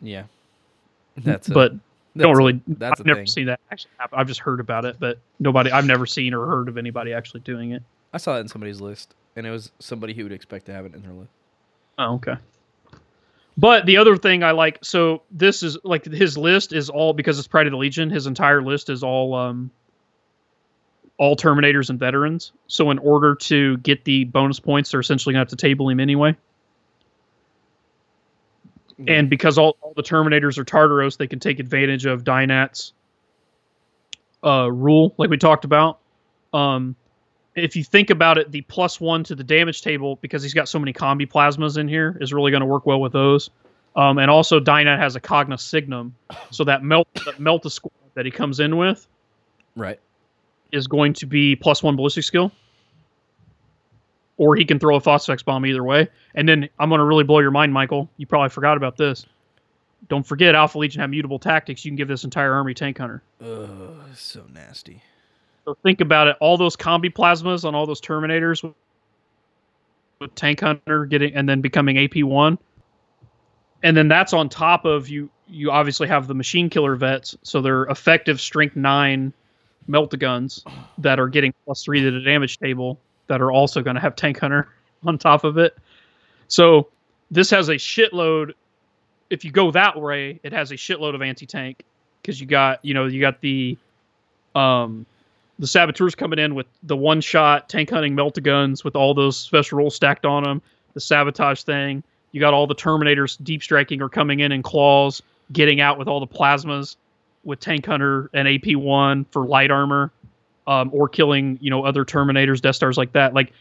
Yeah. That's a, but that's don't a- really. that's I've a never thing. seen that actually happen. I've just heard about it, but nobody. I've never seen or heard of anybody actually doing it. I saw it in somebody's list, and it was somebody who would expect to have it in their list. Oh, okay. But the other thing I like, so this is like his list is all because it's Pride of the Legion. His entire list is all um, all Terminators and veterans. So in order to get the bonus points, they're essentially gonna have to table him anyway. And because all, all the Terminators are Tartaros, they can take advantage of Dynat's uh, rule, like we talked about. Um, if you think about it, the plus one to the damage table, because he's got so many combi plasmas in here, is really going to work well with those. Um, and also, Dynat has a Cognis Signum, so that melt that melt squad that he comes in with Right. Is going to be plus one ballistic skill. Or he can throw a Phosphex bomb either way. And then I'm going to really blow your mind, Michael. You probably forgot about this. Don't forget, Alpha Legion have mutable tactics. You can give this entire army tank hunter. Ugh, so nasty. So think about it. All those combi plasmas on all those Terminators with, with Tank Hunter getting and then becoming AP one, and then that's on top of you. You obviously have the Machine Killer vets, so they're effective Strength nine Meltaguns that are getting plus three to the damage table that are also going to have Tank Hunter on top of it. So this has a shitload. If you go that way, it has a shitload of anti tank because you got you know you got the um the saboteurs coming in with the one shot tank hunting melt guns with all those special rolls stacked on them the sabotage thing you got all the terminators deep striking or coming in in claws getting out with all the plasmas with tank hunter and ap1 for light armor um, or killing you know other terminators death stars like that like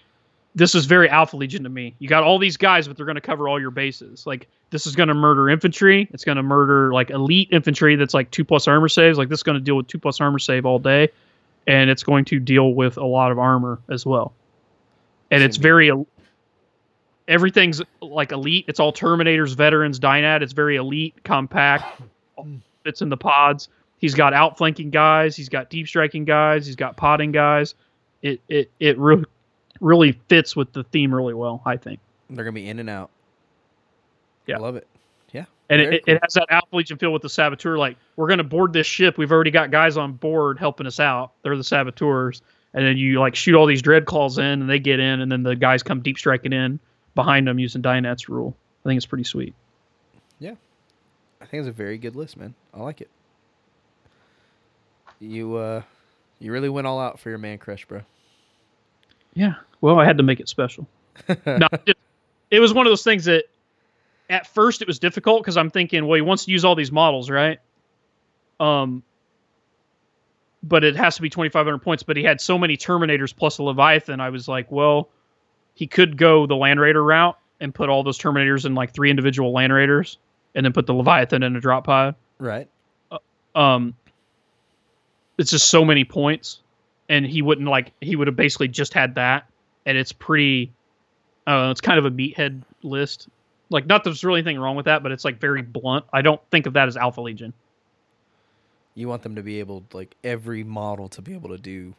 this is very alpha legion to me you got all these guys but they're going to cover all your bases like this is going to murder infantry it's going to murder like elite infantry that's like two plus armor saves like this is going to deal with two plus armor save all day and it's going to deal with a lot of armor as well. And it's very everything's like elite. It's all Terminators, veterans, Dynat. It's very elite, compact. Fits in the pods. He's got outflanking guys. He's got deep striking guys. He's got potting guys. It it it really really fits with the theme really well. I think. They're gonna be in and out. Yeah. I love it. Yeah. And it, it has that Legion feel with the saboteur. Like we're gonna board this ship. We've already got guys on board helping us out. They're the saboteurs. And then you like shoot all these Dreadclaws in, and they get in, and then the guys come deep striking in behind them using Dynat's rule. I think it's pretty sweet. I think it's a very good list, man. I like it. You uh you really went all out for your man crush, bro. Yeah. Well, I had to make it special. no, it, it was one of those things that at first it was difficult because I'm thinking, well, he wants to use all these models, right? Um, but it has to be 2,500 points. But he had so many Terminators plus a Leviathan. I was like, well, he could go the Land Raider route and put all those Terminators in like three individual Land Raiders, and then put the Leviathan in a drop pod. Right. Um, it's just so many points, and he wouldn't like he would have basically just had that, and it's pretty. Uh, it's kind of a meathead list. Like, not that there's really anything wrong with that, but it's like very blunt. I don't think of that as Alpha Legion. You want them to be able, like every model, to be able to do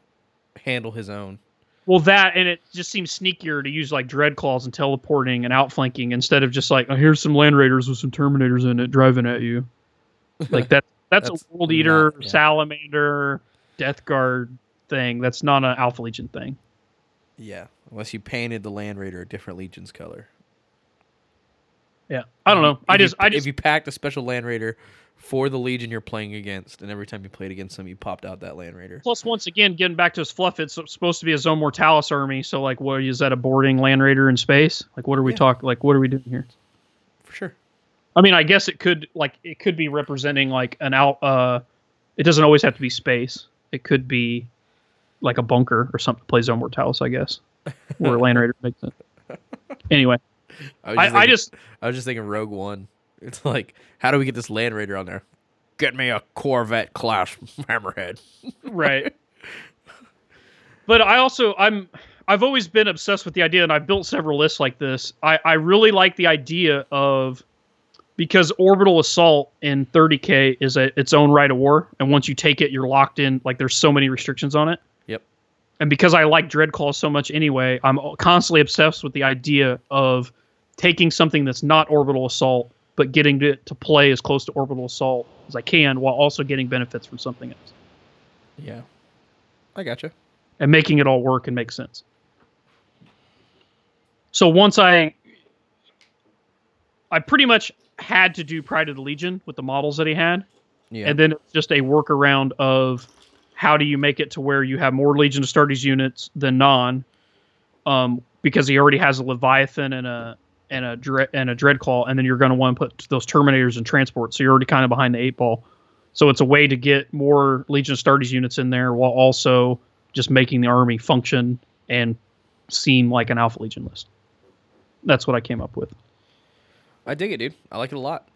handle his own. Well, that and it just seems sneakier to use like dread claws and teleporting and outflanking instead of just like, oh, here's some land raiders with some terminators in it driving at you. Like that. That's, That's a world eater, not- yeah. salamander, death guard thing. That's not an alpha legion thing. Yeah, unless you painted the Land Raider a different Legion's color. Yeah, I don't know. I If you- just, I just, if you packed a special Land Raider for the Legion you're playing against, and every time you played against them, you popped out that Land Raider. Plus, once again, getting back to his fluff, it's supposed to be a Zone Mortalis army. So, like, what is that? A boarding Land Raider in space? Like, what are we Yeah. talking? Like, what are we doing here? For sure. I mean, I guess it could like it could be representing like an out. Uh, it doesn't always have to be space. It could be like a bunker or something. To play Zone Mortalis, I guess, where Land Raider makes sense. Anyway, I, was I, I just I was just thinking Rogue One. It's like, how do we get this Land Raider on there? Get me a Corvette class Hammerhead. right. But I also I'm I've always been obsessed with the idea, and I've built several lists like this. I I really like the idea of because orbital assault in 30k is a its own rite of war, and once you take it, you're locked in. Like there's so many restrictions on it. Yep. And because I like Dreadclaw so much anyway, I'm constantly obsessed with the idea of taking something that's not orbital assault, but getting it to play as close to orbital assault as I can, while also getting benefits from something else Yeah. I gotcha. and making it all work and make sense. So once I I pretty much had to do Pride of the Legion with the models that he had. Yeah. And then it's just a workaround of how do you make it to where you have more Legion of Astartes units than non, um, because he already has a Leviathan and a and a Dre- and a Dreadclaw, and then you're going to want to put those Terminators in transport, so you're already kind of behind the eight ball. So it's a way to get more Legion of Astartes units in there while also just making the army function and seem like an Alpha Legion list. That's what I came up with. I dig it, dude. I like it a lot.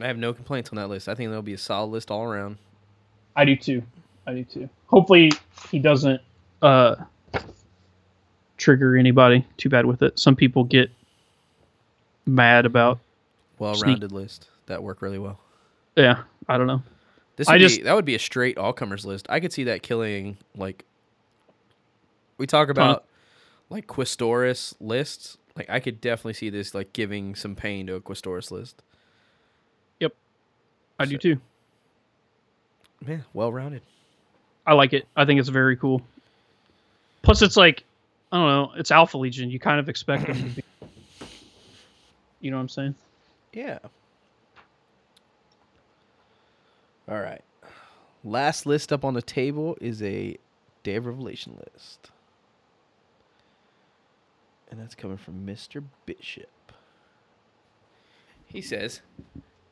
I have no complaints on that list. I think that'll be a solid list all around. I do too. I do too. Hopefully he doesn't uh trigger anybody too bad with it. Some people get mad about Well rounded list. That worked really well. yeah, I don't know. This I would be, just- that would be a straight all comers list. I could see that killing like we talk about like Questoris lists. Like I could definitely see this like giving some pain to a Questoris list. Yep, I do too. Yeah, well rounded. I like it. I think it's very cool. Plus it's like I don't know, it's Alpha Legion. You kind of expect them to be You know what I'm saying? Yeah. All right. Last list up on the table is a Day of Revelation list. And that's coming from Mr. Bishop. He says,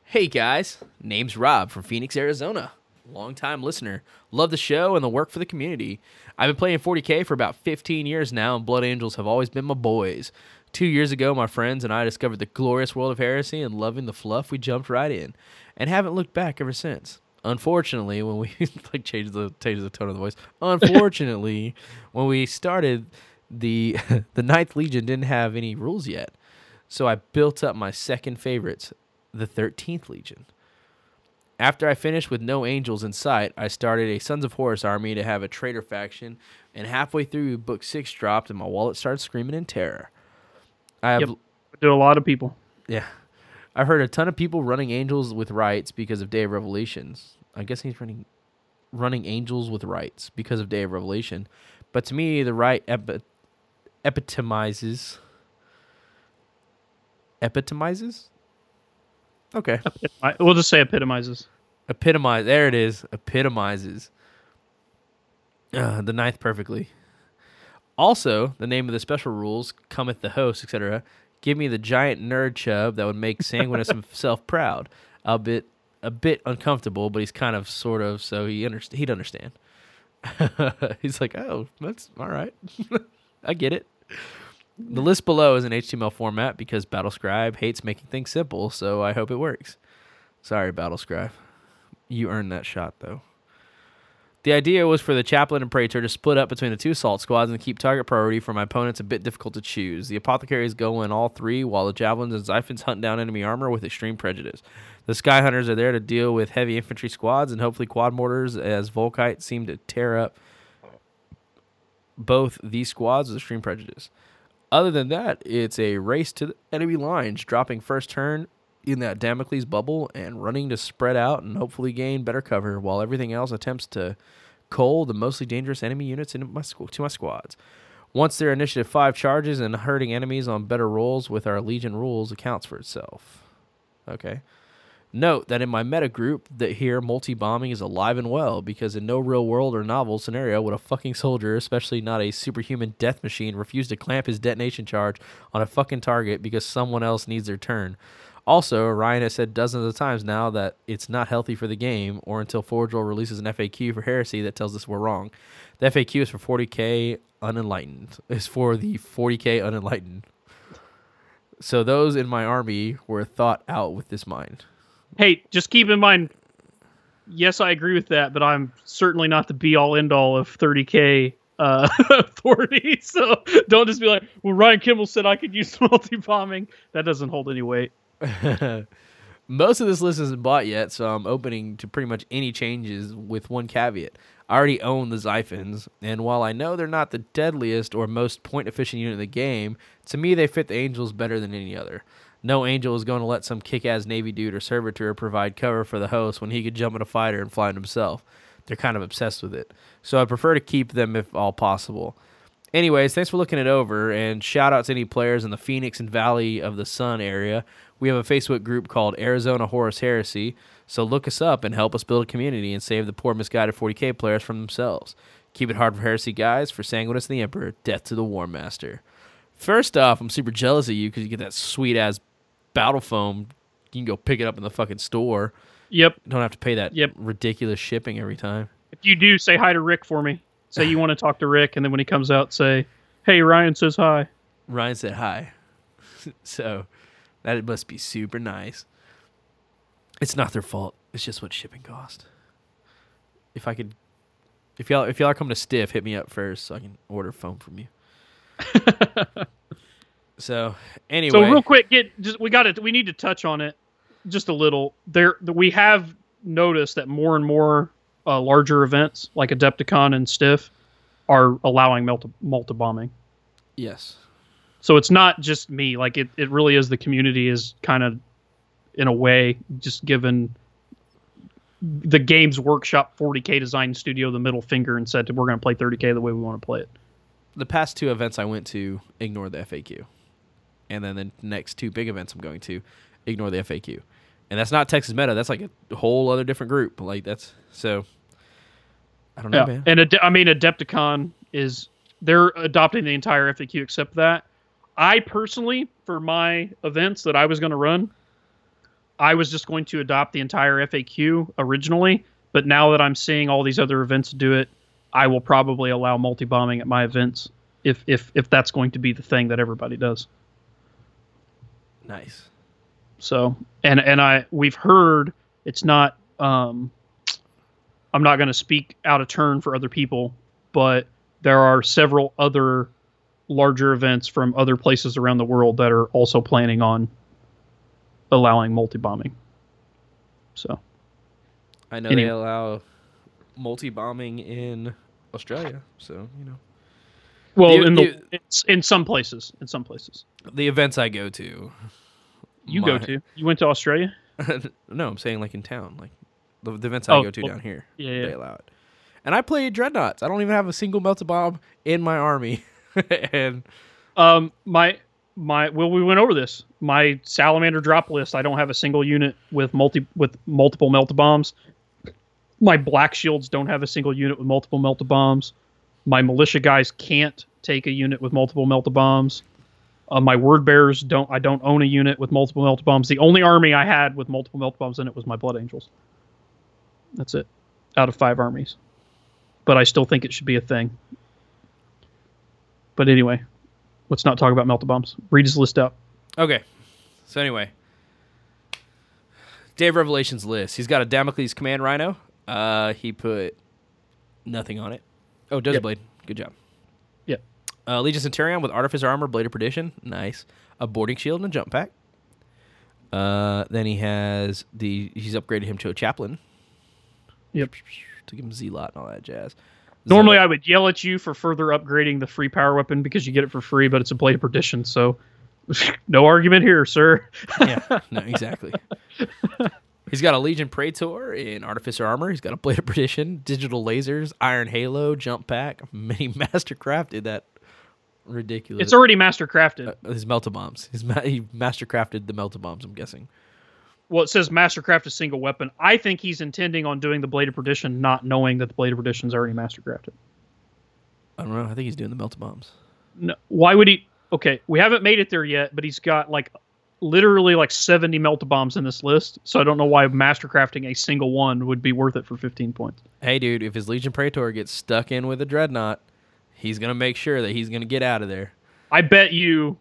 Hey guys, name's Rob from Phoenix, Arizona. Longtime listener. Love the show and the work for the community. I've been playing 40k for about 15 years now, and Blood Angels have always been my boys. Two years ago, my friends and I discovered the glorious world of heresy and loving the fluff, we jumped right in, and haven't looked back ever since. Unfortunately, when we like change the change the tone of the voice. Unfortunately, when we started, the the Ninth Legion didn't have any rules yet, so I built up my second favorites, the Thirteenth Legion. After I finished with no angels in sight, I started a Sons of Horus army to have a traitor faction, and halfway through, Book 6 dropped and my wallet started screaming in terror. I have, Yep. Do a lot of people. yeah. I've heard a ton of people running angels with rights because of Day of Revelations. I guess he's running running angels with rights because of Day of Revelation. But to me, the right epi- epitomizes epitomizes? Okay. I, we'll just say epitomizes. epitomize there it is epitomizes uh, the ninth perfectly also the name of the special rules cometh the host etc give me the giant nerd chub that would make Sanguinius himself proud. A bit a bit uncomfortable but he's kind of sort of so he underst- he'd understand. He's like oh that's all right. I get it. The list below is in html format because battlescribe hates making things simple so i hope it works. Sorry battlescribe. You earned that shot, though. The idea was for the chaplain and praetor to split up between the two assault squads and keep target priority for my opponents a bit difficult to choose. The apothecaries go in all three, while the javelins and xiphons hunt down enemy armor with extreme prejudice. The sky hunters are there to deal with heavy infantry squads and hopefully quad mortars, as Volkite seem to tear up both these squads with extreme prejudice. Other than that, it's a race to the enemy lines, dropping first turn in that Damocles bubble and running to spread out and hopefully gain better cover, while everything else attempts to cull the mostly dangerous enemy units into my squ- to my squads. Once their initiative five charges and hurting enemies on better rolls with our Legion rules accounts for itself. Okay. Note that in my meta group that here multi bombing is alive and well because in no real world or novel scenario would a fucking soldier, especially not a superhuman death machine, refuse to clamp his detonation charge on a fucking target because someone else needs their turn. Also, Ryan has said dozens of times now that it's not healthy for the game or until Forge World releases an FAQ for heresy that tells us we're wrong. The FAQ is for 40k unenlightened. Is for the 40k unenlightened. So those in my army were thought out with this mind. Hey, just keep in mind. Yes, I agree with that, but I'm certainly not the be all end all of 30k uh, authority. So don't just be like, "Well, Ryan Kimmel said I could use multi bombing." That doesn't hold any weight. Most of this list isn't bought yet, so I'm opening to pretty much any changes with one caveat. I already own the Xiphons, and while I know they're not the deadliest or most point efficient unit in the game, to me they fit the Angels better than any other. No Angel is going to let some kick ass Navy dude or servitor provide cover for the host when he could jump in a fighter and fly it himself. They're kind of obsessed with it. So I prefer to keep them if all possible. Anyways, thanks for looking it over, and shout out to any players in the Phoenix and Valley of the Sun area. We have a Facebook group called Arizona Horus Heresy, so look us up and help us build a community and save the poor misguided 40k players from themselves. Keep it hard for Heresy guys, for Sanguinius and the Emperor, death to the War Master. First off, I'm super jealous of you because you get that sweet ass battle foam. You can go pick it up in the fucking store. Yep. Don't have to pay that Yep. ridiculous shipping every time. If you do, say hi to Rick for me. Say you want to talk to Rick, and then when he comes out, say, "Hey, Ryan says hi." Ryan said hi. so that must be super nice. It's not their fault. It's just what shipping cost. If I could if y'all if y'all are coming to stiff, hit me up first so I can order foam from you. so anyway So real quick, get just we got to we need to touch on it just a little. There, we have noticed that more and more uh, larger events like Adepticon and Stiff are allowing multi multi bombing. Yes. So it's not just me. Like it, it really is the community is kind of, in a way, just given the Games Workshop 40k design studio the middle finger and said we're going to play 30k the way we want to play it. The past two events I went to ignore the FAQ. And then the next two big events I'm going to ignore the FAQ. And that's not Texas Meta. That's like a whole other different group. Like that's so I don't know, Yeah, man. and Ade- I mean Adepticon is they're adopting the entire FAQ except that. I personally, for my events that I was going to run, I was just going to adopt the entire FAQ originally. But now that I'm seeing all these other events do it, I will probably allow multi bombing at my events if if if that's going to be the thing that everybody does. Nice. So and and I we've heard it's not um I'm not going to speak out of turn for other people, but there are several other larger events from other places around the world that are also planning on allowing multi bombing. So I know Anyway. they allow multi bombing in Australia, so you know well The- in the the- in some places, in some places. the events I go to. You go to. You went to Australia? no, I'm saying like in town, like the, the events I Oh, go to well, down here. yeah, they yeah. allow it. And I play dreadnoughts. I don't even have a single melta bomb in my army, and Um, my my well, we went over this. My salamander drop list. I don't have a single unit with multi with multiple melta bombs. My black shields don't have a single unit with multiple melta bombs. My militia guys can't take a unit with multiple melta bombs. Uh, my word bearers don't. I don't own a unit with multiple melta bombs. The only army I had with multiple melta bombs in it was my blood angels. That's it, out of five armies. But I still think it should be a thing. But anyway, let's not talk about melta bombs. Read his list out. Okay. So anyway, Day of Revelation's list. He's got a Damocles Command Rhino. Uh, he put Nothing on it. Oh, does Yep. blade. Good job. Yep. Uh, Legion Centurion with Artificer Armor, Blade of Perdition. Nice. A boarding shield and a jump pack. Uh, then he has the. He's upgraded him to a chaplain Yep. to give him Zealot and all that jazz. Normally, I would yell at you for further upgrading the free power weapon because you get it for free, but it's a blade of perdition, so no argument here, sir. yeah, no, exactly. He's got a Legion Praetor in Artificer Armor. He's got a Blade of Perdition, digital lasers, Iron Halo, jump pack, mini master crafted that ridiculous. It's already master crafted. uh, his melta bombs. His ma- he master crafted the melta bombs. I'm guessing. Well, it says Mastercraft a single weapon. I think he's intending on doing the blade of perdition, not knowing that the blade of perdition is already master crafted. I don't know. I think he's doing the melta bombs. No, why would he? Okay, we haven't made it there yet, but he's got like literally like 70 melta bombs in this list, so I don't know why Mastercrafting a single one would be worth it for 15 points. Hey, dude, if his Legion Praetor gets stuck in with a dreadnought, he's gonna make sure that he's gonna get out of there. I bet you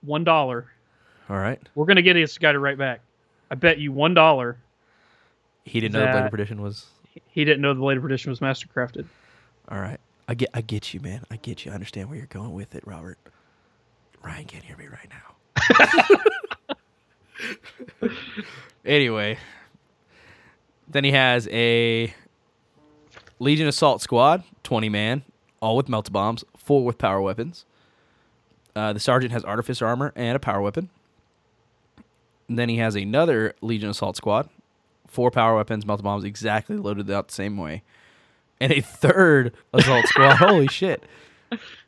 one dollar. All right. We're gonna get this guy to write back. I bet you one dollar He didn't know the of Perdition was. he didn't know the blade of perdition was master crafted. All right. I get. I get you, man. I get you. I understand where you're going with it, Robert. Ryan can't hear me right now. anyway, then he has a Legion Assault Squad, 20 man, all with melt bombs, four with power weapons. Uh, the sergeant has artificer armor and a power weapon. And then he has another Legion Assault Squad, four power weapons, melt bombs, exactly loaded out the same way and a third assault squad. Holy shit.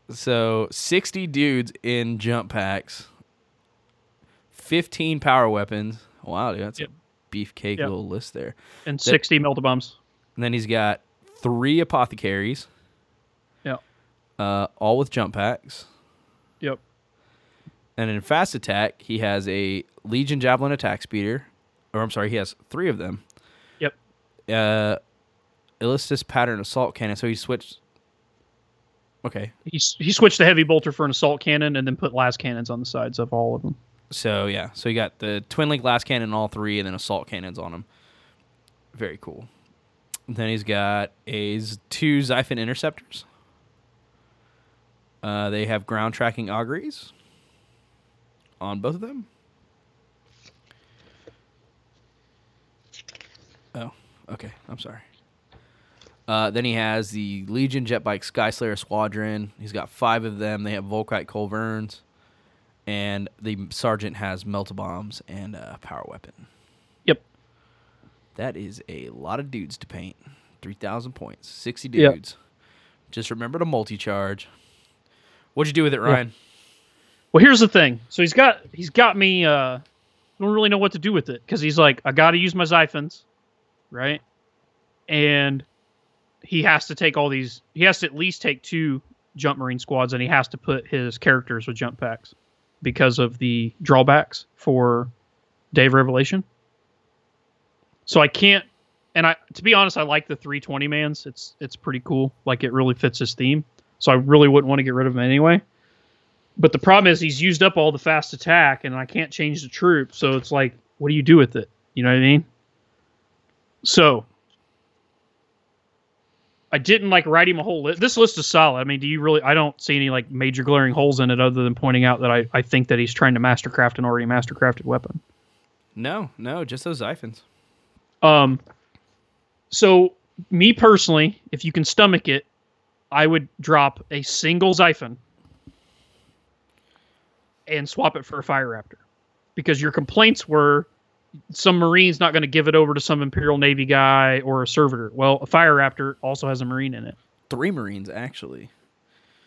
So 60 dudes in jump packs, 15 power weapons. Wow, dude, that's Yep. a beefcake Yep. little list there. And 60 melta bombs. And then he's got three apothecaries, Yep. uh, all with jump packs. Yep. And in fast attack, he has a Legion Javelin attack speeder. Or I'm sorry, he has three of them. Yep. Uh, Illastus pattern assault cannon. So he switched. Okay, He, he switched the heavy bolter for an assault cannon and then put lascannons on the sides of all of them. So yeah, so you got the twin link lascannon, on all three, and then assault cannons on them. Very cool. Then he's got a two Xiphon interceptors. Uh, they have ground tracking auguries on both of them. Oh, okay. I'm sorry. Uh, then he has the Legion Jetbike Skyslayer Squadron. He's got five of them. They have Volkite Culverins and the sergeant has melta bombs and a power weapon. Yep. That is a lot of dudes to paint. Three thousand points, sixty Yep. dudes. Just remember to multi-charge. What'd you do with it, Ryan? Well, here's the thing. So he's got he's got me. Uh, don't really know what to do with it because he's like, I got to use my Xiphons, right? And he has to take all these. He has to at least take two jump marine squads, and he has to put his characters with jump packs because of the drawbacks for Day of Revelation. So I can't. And I, to be honest, I like the 320 mans. It's it's pretty cool. Like it really fits his theme. So I really wouldn't want to get rid of him anyway. But the problem is he's used up all the fast attack, and I can't change the troop. So it's like, what do you do with it? You know what I mean? So I didn't like write him a whole list. This list is solid. I mean, do you really? I don't see any like major glaring holes in it, other than pointing out that I, I think that he's trying to mastercraft an already mastercrafted weapon. No, no, just those Xiphons. Um, so me personally, if you can stomach it, I would drop a single Xiphon and swap it for a Fire Raptor, because your complaints were some Marine's not going to give it over to some Imperial Navy guy or a servitor. Well, a Fire Raptor also has a Marine in it. Three Marines actually.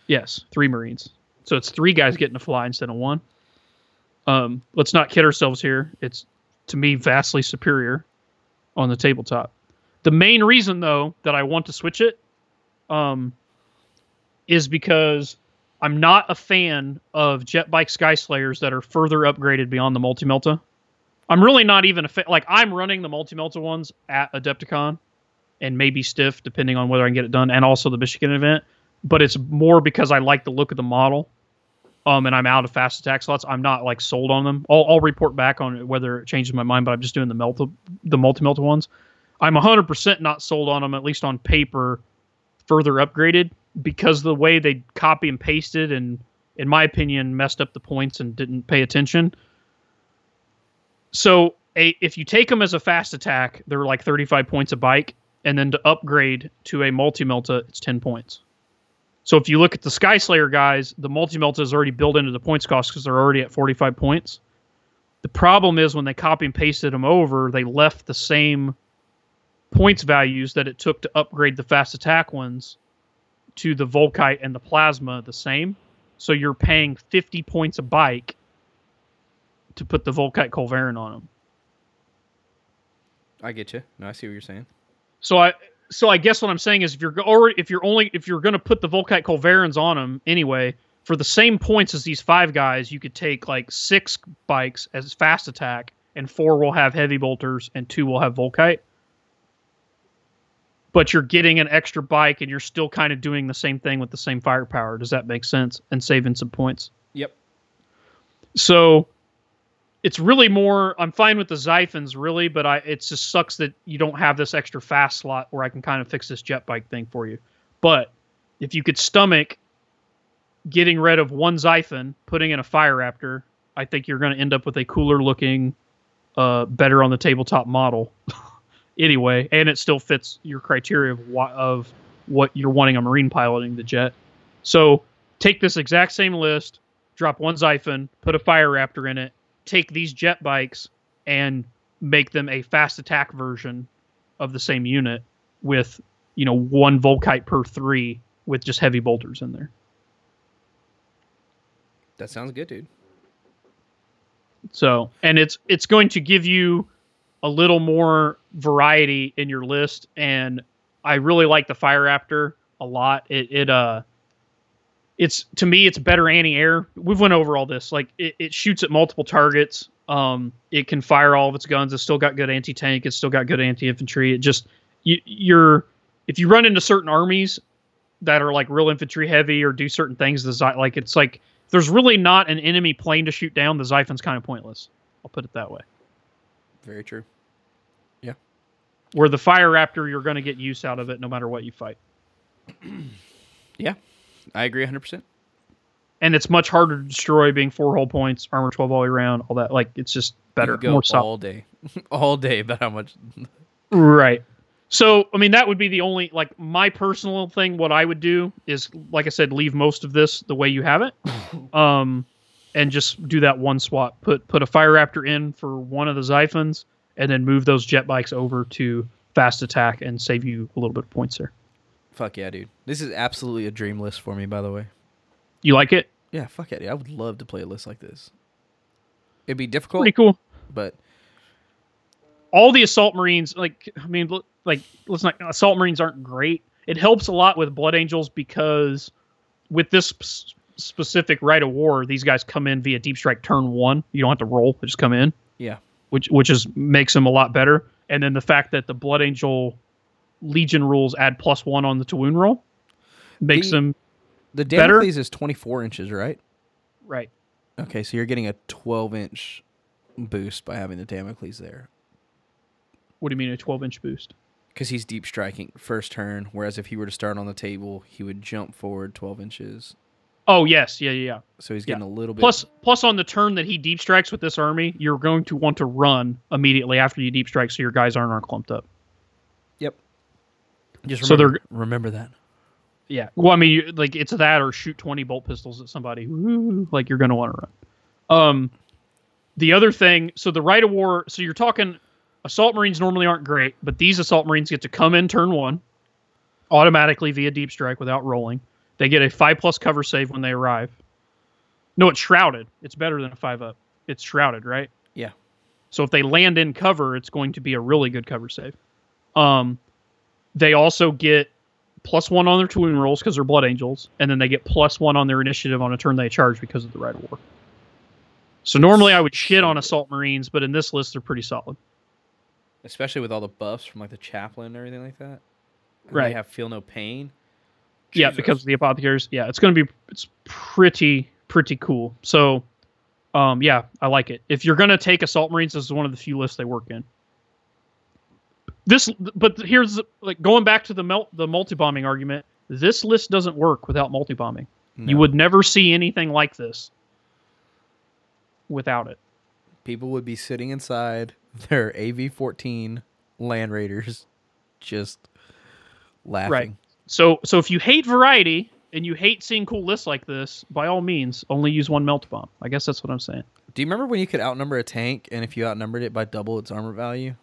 Yes, three Marines. So it's three guys getting to fly instead of one. Um, let's not kid ourselves here. It's to me vastly superior on the tabletop. The main reason though that I want to switch it um, is because I'm not a fan of jet bike sky slayers that are further upgraded beyond the multi melta. I'm really not even a fan. Like I'm running the multi melta ones at Adepticon and maybe stiff depending on whether I can get it done, and also the Michigan event. But it's more because I like the look of the model, um, and I'm out of fast attack slots. I'm not like sold on them. I'll, I'll report back on whether it changes my mind, but I'm just doing the melta, the multi melta ones. I'm 100% not sold on them, at least on paper, further upgraded because the way they copy and pasted and, in my opinion, messed up the points and didn't pay attention. So a, if you take them as a fast attack, they're like 35 points a bike, and then to upgrade to a multi melta, it's 10 points. So if you look at the Sky Slayer guys, the multi melta is already built into the points cost because they're already at 45 points. The problem is when they copy and pasted them over, they left the same points values that it took to upgrade the fast attack ones to the Volkite and the Plasma the same. So you're paying 50 points a bike to put the Volkite Culverin on them. I get you. No, I see what you're saying. So I so I guess what I'm saying is if you're or if you're only if you're going to put the Volkite Culverins on them anyway for the same points as these five guys, you could take like six bikes as fast attack, and four will have heavy bolters, and two will have Volkite. But you're getting an extra bike, and you're still kind of doing the same thing with the same firepower. Does that make sense? And saving some points. Yep. So it's really more I'm fine with the Xiphons really, but I it just sucks that you don't have this extra fast slot where I can kind of fix this jet bike thing for you. But if you could stomach getting rid of one Xiphon, putting in a Fire Raptor, I think you're going to end up with a cooler looking, uh, better on the tabletop model. anyway, and it still fits your criteria of what of what you're wanting a Marine piloting the jet. So take this exact same list, drop one Xiphon, put a Fire Raptor in it, take these jet bikes and make them a fast attack version of the same unit with you know one Volkite per three with just heavy bolters in there. That sounds good, dude. So, and it's it's going to give you a little more variety in your list, and I really like the Fire Raptor a lot. It it uh, it's to me it's better anti-air. We've went over all this. Like it, it shoots at multiple targets. Um, it can fire all of its guns. It's still got good anti-tank. It's still got good anti-infantry. It just you, you're if you run into certain armies that are like real infantry heavy or do certain things, the like it's like there's really not an enemy plane to shoot down. The Xiphon's kind of pointless. I'll put it that way. Very true. Where the Fire Raptor, you're going to get use out of it no matter what you fight, Yeah, I agree 100%. and it's much harder to destroy, being four hull points, armor 12 all the way around, all that. Like it's just better, go more solid. all day, all day about how much. Right. So, I mean, that would be the only like my personal thing. What I would do is, like I said, leave most of this the way you have it, um, and just do that one swap. Put put a Fire Raptor in for one of the Xiphons, and then move those jet bikes over to fast attack and save you a little bit of points there. Fuck yeah, dude. This is absolutely a dream list for me, by the way. You like it? Yeah, fuck yeah, dude. I would love to play a list like this. It'd be difficult, Pretty cool. but all the assault marines like i mean like let's not assault marines aren't great it helps a lot with blood angels because with this specific rite of war these guys come in via deep strike turn one you don't have to roll they just come in yeah, which which is makes him a lot better and then the fact that the blood angel legion rules add plus one on the to wound roll makes The- them the Better? Damocles is 24 inches, right? right Okay, so you're getting a 12 inch boost by having the Damocles there. what do you mean a 12 inch boost Because he's deep striking first turn, whereas if he were to start on the table, he would jump forward 12 inches. Oh yes yeah yeah yeah So he's Yeah. getting a little bit. Plus, plus on the turn that he deep strikes with this army, you're going to want to run immediately after you deep strike, so your guys aren't, aren't clumped up. yep. Just so they're- remember that. Yeah. Well, I mean, like it's that or shoot twenty bolt pistols at somebody. Woo, like you're going to want to run. Um, the other thing, so the rite of war. So you're talking assault marines normally aren't great, but these assault marines get to come in turn one automatically via deep strike without rolling. They get a five plus cover save when they arrive. No, it's shrouded. It's better than a five up. It's shrouded, right? Yeah. So if they land in cover, it's going to be a really good cover save. Um, they also get plus one on their twin rolls because they're blood angels, and then they get plus one on their initiative on a turn they charge because of the rite of war. So normally I would shit on assault marines, but in this list they're pretty solid. Especially with all the buffs from like the chaplain and everything like that. And Right. They have feel no pain. Yeah, Jesus. because of the apothecaries. Yeah, it's going to be it's pretty pretty cool. So, um, yeah, I like it. If you're going to take assault marines, this is one of the few lists they work in. this but here's like going back to the mel- the multi-bombing argument this list doesn't work without multi-bombing you would never see anything like this without it people would be sitting inside their AV-14 Land Raiders, just laughing. Right. So so if you hate variety and you hate seeing cool lists like this by all means only use one melt bomb i guess that's what i'm saying Do you remember when you could outnumber a tank, and if you outnumbered it by double its armor value,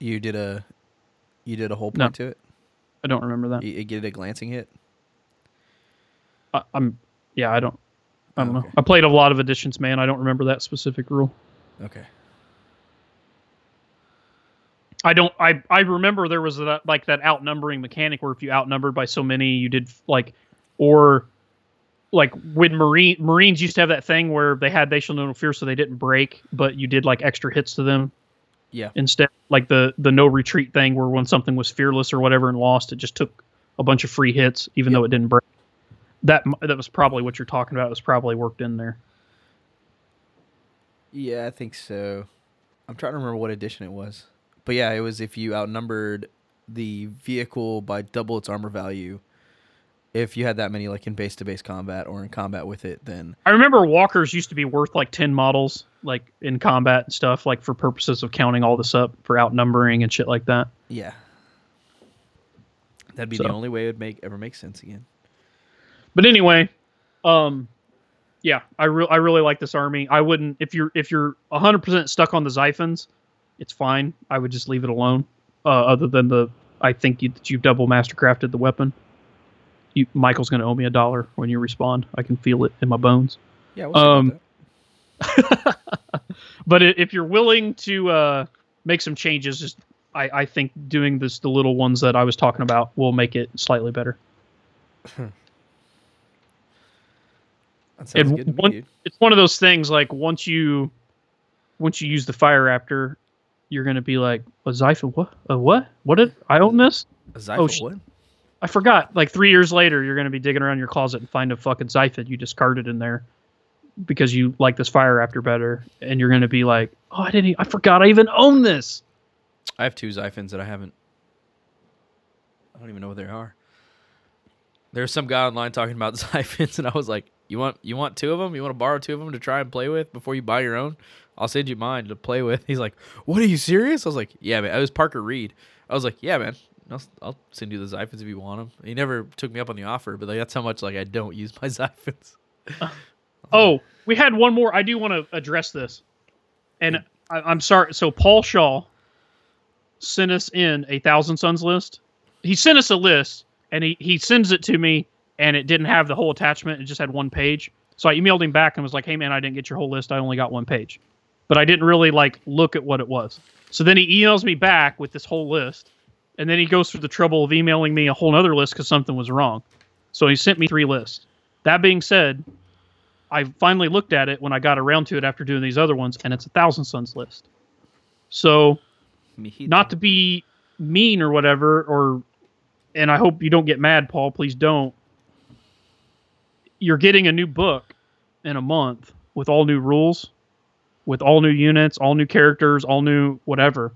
you did a you did a whole No. point to it? i don't remember that You, you get a glancing hit. I, i'm yeah i don't i don't Okay. know i played a lot of editions man i don't remember that specific rule Okay. I don't. I I remember there was that like that outnumbering mechanic where if you outnumbered by so many, you did like, or like when marine Marines used to have that thing where they had they shall know no fear, so they didn't break, but you did like extra hits to them Yeah. instead. Like the the no retreat thing where when something was fearless or whatever and lost, it just took a bunch of free hits even though it didn't break. That that was probably what you're talking about. It was probably worked in there. Yeah, I think so. I'm trying to remember what edition it was. But yeah, it was if you outnumbered the vehicle by double its armor value. If you had that many like in base to base combat or in combat with it, then I remember walkers used to be worth like 10 models, like in combat and stuff, like for purposes of counting all this up for outnumbering and shit like that. yeah. That'd be So. the only way it would make ever make sense again. But anyway, um, yeah, I re- I really like this army. I wouldn't if you're if you're 100% stuck on the Xiphons, it's fine. I would just leave it alone. Uh, other than the, I think you, that you've double mastercrafted the weapon. You, Michael's gonna owe me a dollar when you respond. I can feel it in my bones. Yeah, we'll Um. But if you're willing to uh, make some changes, just I, I think doing this the little ones that I was talking about will make it slightly better. And to me, one- It's one of those things like once you once you use the fire raptor, you're gonna be like a Xiphon. What? A what? What did I own this? A Xiphon oh, sh- what? I forgot. Like three years later, you're gonna be digging around your closet and find a fucking Xiphon you discarded in there because you like this fire raptor better, and you're gonna be like, oh, I didn't. e- I forgot I even own this. I have two Xiphons that I haven't. I don't even know what they are. There's some guy online talking about Xiphons, and I was like, "You want you want two of them? You want to borrow two of them to try and play with before you buy your own? I'll send you mine to play with." He's like, "What? Are you serious?" I was like, "Yeah, man." I was Parker Reed. I was like, "Yeah, man. I'll, I'll send you the Xiphons if you want them." He never took me up on the offer, but like, that's how much like I don't use my Xiphons. Oh, we had one more. I do want to address this, and I, I'm sorry. So Paul Shaw sent us in a Thousand Sons list. He sent us a list, and he he sends it to me, and it didn't have the whole attachment. It just had one page. So I emailed him back and was like, "Hey man, I didn't get your whole list. I only got one page." But I didn't really like look at what it was. So then he emails me back with this whole list, and then he goes through the trouble of emailing me a whole other list because something was wrong. So he sent me three lists. That being said, I finally looked at it when I got around to it after doing these other ones, and it's a Thousand Sons list. So, not to be mean or whatever, or, and I hope you don't get mad, Paul. Please don't. You're getting a new book in a month with all new rules, with all new units, all new characters, all new whatever.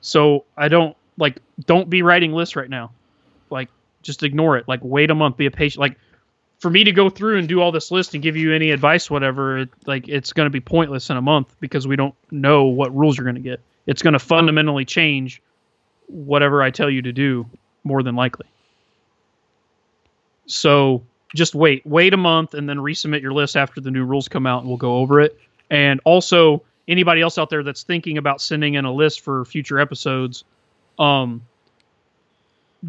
So I don't like. Don't be writing lists right now. Like, just ignore it. Like, wait a month. Be a patient. Like, for me to go through and do all this list and give you any advice, whatever, it, like it's going to be pointless in a month because we don't know what rules you're going to get. It's going to fundamentally change whatever I tell you to do, more than likely. So just wait, wait a month, and then resubmit your list after the new rules come out, and we'll go over it. And also, anybody else out there that's thinking about sending in a list for future episodes, um,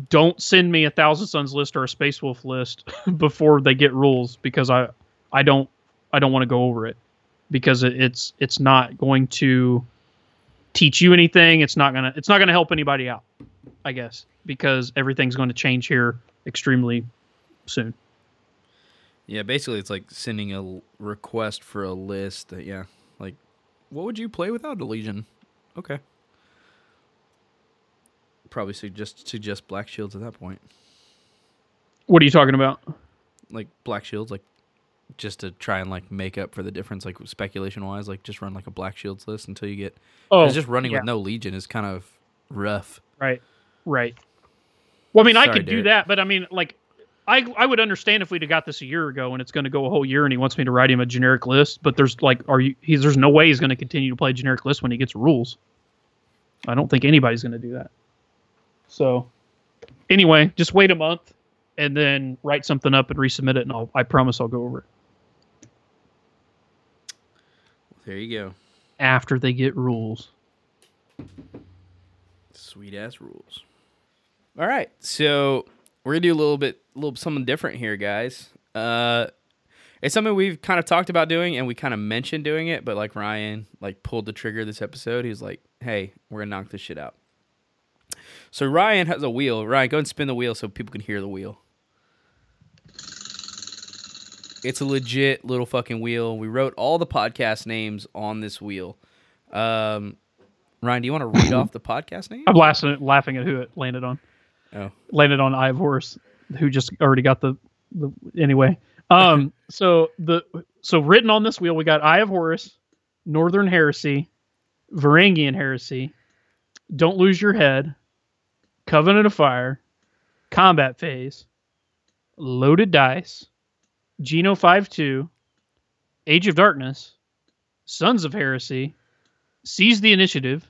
don't send me a Thousand Sons list or a Space Wolf list before they get rules because I I don't I don't want to go over it because it, it's it's not going to teach you anything. It's not gonna it's not gonna help anybody out. I guess because everything's going to change here extremely soon. Yeah, basically, it's like sending a request for a list. That yeah, like, what would you play without a Legion? Okay. Probably suggest suggest Black Shields at that point. What are you talking about? Like Black Shields, like just to try and like make up for the difference, like speculation wise, like just run like a Black Shields list until you get. Oh, just running yeah. with no Legion is kind of Rough. Right. Right. Well, I mean, I Sorry, could do that, but I mean, like, I I would understand if we'd have got this a year ago and it's going to go a whole year and he wants me to write him a generic list. But there's like, are you? He's there's no way he's going to continue to play a generic list when he gets rules. I don't think anybody's going to do that. So, anyway, just wait a month and then write something up and resubmit it, and I'll I promise I'll go over it There you go. after they get rules. Sweet ass rules. All right, so we're gonna do a little bit, a little something different here, guys. Uh, it's something we've kind of talked about doing, and we kind of mentioned doing it, but like Ryan, like pulled the trigger this episode. He's like, "Hey, we're gonna knock this shit out." So Ryan has a wheel. Ryan, go and spin the wheel so people can hear the wheel. It's a legit little fucking wheel. We wrote all the podcast names on this wheel. Um, Ryan, do you want to read off the podcast name? I'm laughing laughing at who it landed on. Oh. landed on Eye of Horus, who just already got the, the anyway. Um, so the so written on this wheel we got Eye of Horus, Northern Heresy, Varangian Heresy, Don't Lose Your Head, Covenant of Fire, Combat Phase, Loaded Dice, Geno 5-2, Age of Darkness, Sons of Heresy, Seize the Initiative,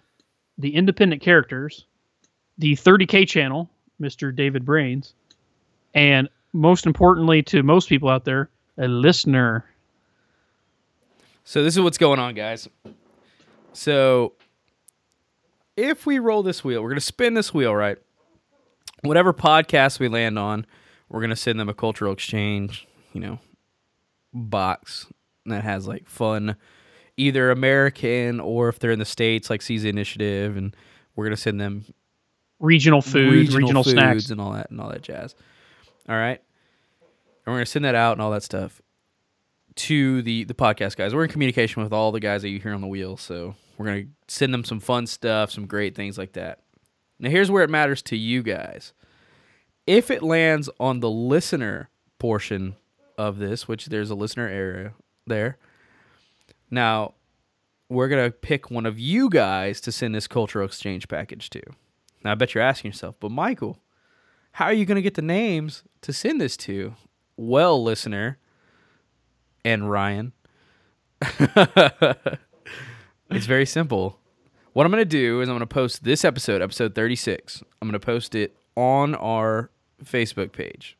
the Independent Characters, the 30K channel, Mr. David Brains, and most importantly to most people out there, a listener. So this is what's going on, guys. So if we roll this wheel, we're gonna spin this wheel, right? Whatever podcast we land on, we're gonna send them a cultural exchange, you know, box that has like fun, either American or if they're in the states, like Seize the Initiative, and we're gonna send them Regional food, regional, foods snacks. and all that and all that jazz. All right, and we're gonna send that out and all that stuff to the the podcast guys. We're in communication with all the guys that you hear on the wheel, so we're gonna send them some fun stuff, some great things like that. Now, here's where it matters to you guys. If it lands on the listener portion of this, which there's a listener area there, now we're gonna pick one of you guys to send this cultural exchange package to. Now I bet you're asking yourself, but Michael, how are you gonna get the names to send this to? Well, listener, and Ryan, it's very simple. What I'm gonna do is I'm gonna post this episode, episode 36. I'm gonna post it on our Facebook page,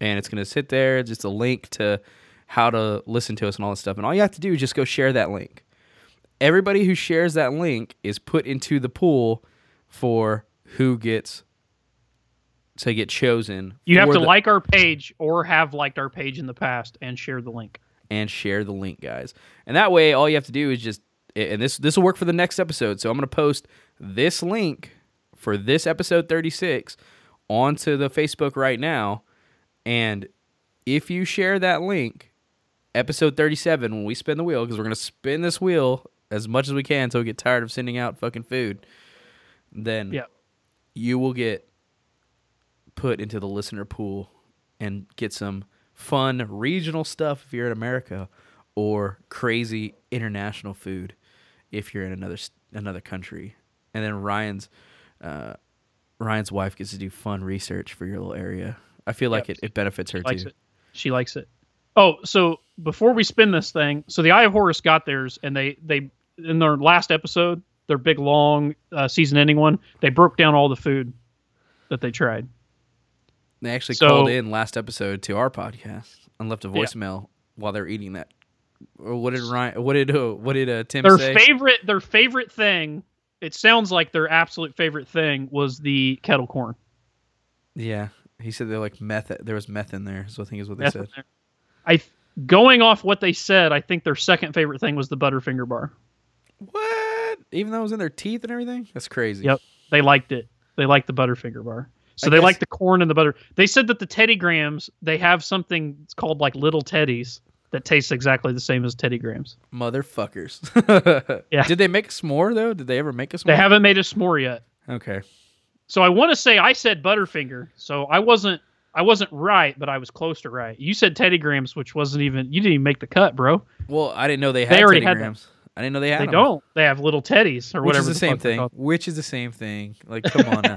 and it's gonna sit there. It's just a link to how to listen to us and all that stuff. And all you have to do is just go share that link. Everybody who shares that link is put into the pool for who gets to get chosen. You have to the- like our page or have liked our page in the past and share the link. and share the link, guys. And that way, all you have to do is just and this this will work for the next episode. So I'm gonna post this link for this episode 36 onto the Facebook right now, and if you share that link, episode 37 when we spin the wheel because we're gonna spin this wheel as much as we can until we get tired of sending out fucking food, then Yeah. you will get put into the listener pool and get some fun regional stuff if you're in America or crazy international food if you're in another another country. And then Ryan's uh, Ryan's wife gets to do fun research for your little area. I feel like Yep. it, it benefits her likes too. it. She likes it. Oh, so before we spin this thing, so the Eye of Horus got theirs, and they they in their last episode, their big long uh, season ending one, they broke down all the food that they tried. They actually So- called in last episode to our podcast and left a Yeah. voicemail while they're eating that. What did Ryan? What did uh, what did uh, Tim Their say? favorite, their favorite thing. It sounds like their absolute favorite thing was the kettle corn. yeah, he said they're like meth. There was meth in there. So I think is what they said. I going off what they said, I think their second favorite thing was the Butterfinger bar. What? Even though it was in their teeth and everything? That's crazy. Yep. They liked it. They liked the Butterfinger bar. So I they guess- like the corn and the butter. They said that the Teddy Grahams, they have something it's called like little Teddies that tastes exactly the same as Teddy Grahams. Motherfuckers. Yeah. Did they make a s'more though? Did they ever make a s'more? They haven't made a s'more yet. Okay. So I want to say I said Butterfinger. So I wasn't I wasn't right, but I was close to right. You said Teddy Grahams, which wasn't even you didn't even make the cut, bro. Well, I didn't know they had already Teddy had that. Grahams. I didn't know they had They 'em. don't. They have little teddies or Which whatever. Which is the, same thing. Which is the same thing. Like, come on now.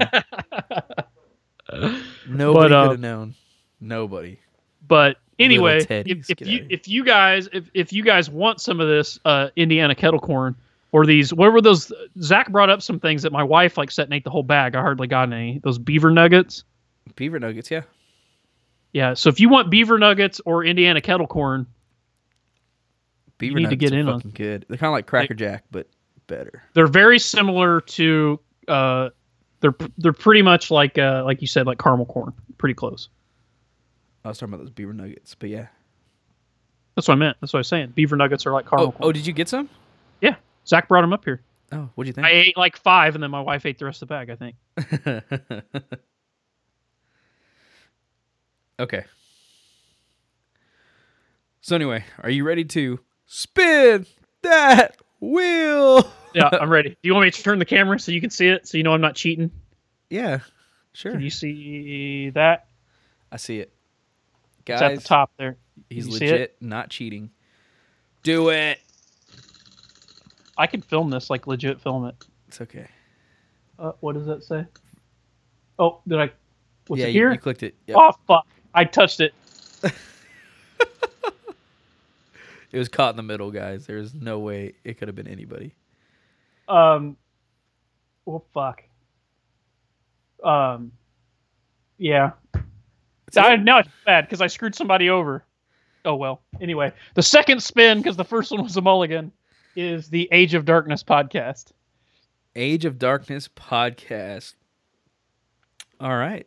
Nobody uh, could have known. Nobody. But anyway, if, if you if you guys if, if you guys want some of this uh, Indiana kettle corn or these what were those Zach brought up some things that my wife like set and ate the whole bag. I hardly got any. Those beaver nuggets. Beaver nuggets, yeah. Yeah. So if you want beaver nuggets or Indiana kettle corn, Beaver need to nuggets get are in on- fucking good. They're kind of like Cracker Jack, but better. they're very similar to uh they're they're pretty much like uh like you said like caramel corn. Pretty close. I was talking about those beaver nuggets, but yeah. That's what I meant. That's what I was saying. Beaver nuggets are like caramel Oh, corn. oh, did you get some? yeah. Zach brought them up here. Oh, what'd you think? I ate like five, and then my wife ate the rest of the bag. I think. okay. So anyway, are you ready to spin that wheel? Yeah, I'm ready. Do you want me to turn the camera so you can see it, so you know I'm not cheating? Yeah, sure. Can you see that? I see it. It's at the top there. he's you legit not cheating. Do it. I can film this, like legit film it. It's okay. Uh, what does that say? Oh, did I? Was yeah, it you- here? You, clicked it. Yep. Oh fuck! I touched it. It was caught in the middle, guys. There's no way it could have been anybody. Um. Well, fuck. Um. Yeah. I, now it's bad because I screwed somebody over. Oh well. Anyway, the second spin because the first one was a mulligan is the Age of Darkness podcast. Age of Darkness podcast. All right.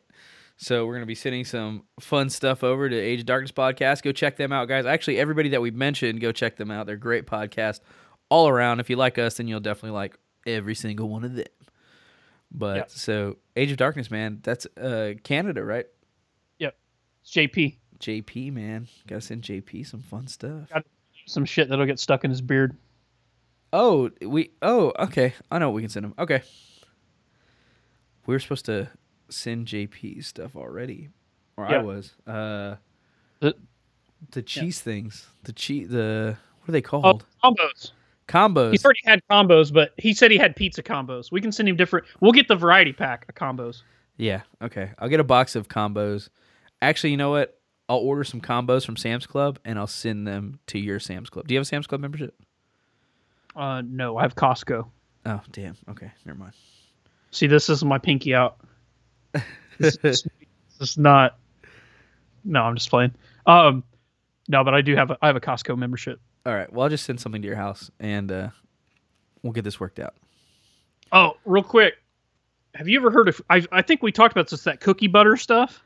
So we're going to be sending some fun stuff over to Age of Darkness podcast. Go check them out, guys. Actually, everybody that we mentioned, go check them out. They're great podcast all around. If you like us, then you'll definitely like every single one of them. But Yep. so Age of Darkness, man, that's uh Canada, right? Yep. It's JP. JP, man. Gotta send JP some fun stuff. Got- Some shit that'll get stuck in his beard. Oh, we. Oh, okay. I know what we can send him. Okay. We were supposed to send JP stuff already, or I was. Uh, The- the cheese things. The cheese. The what are they Oh, called? combos. Combos. He's already had combos, but he said he had pizza combos. We can send him different. We'll get the variety pack of combos. yeah. Okay. I'll get a box of combos. Actually, you know what? I'll order some combos from Sam's Club and I'll send them to your Sam's Club. Do you have a Sam's Club membership? Uh, no, I have Costco. Oh, damn. Okay. Never mind. See, this is my pinky out. This, this is not. No, I'm just playing. Um, no, but I do have a I have a Costco membership. All right. Well, I'll just send something to your house and uh, we'll get this worked out. Oh, real quick, have you ever heard of? I I think we talked about this that cookie butter stuff.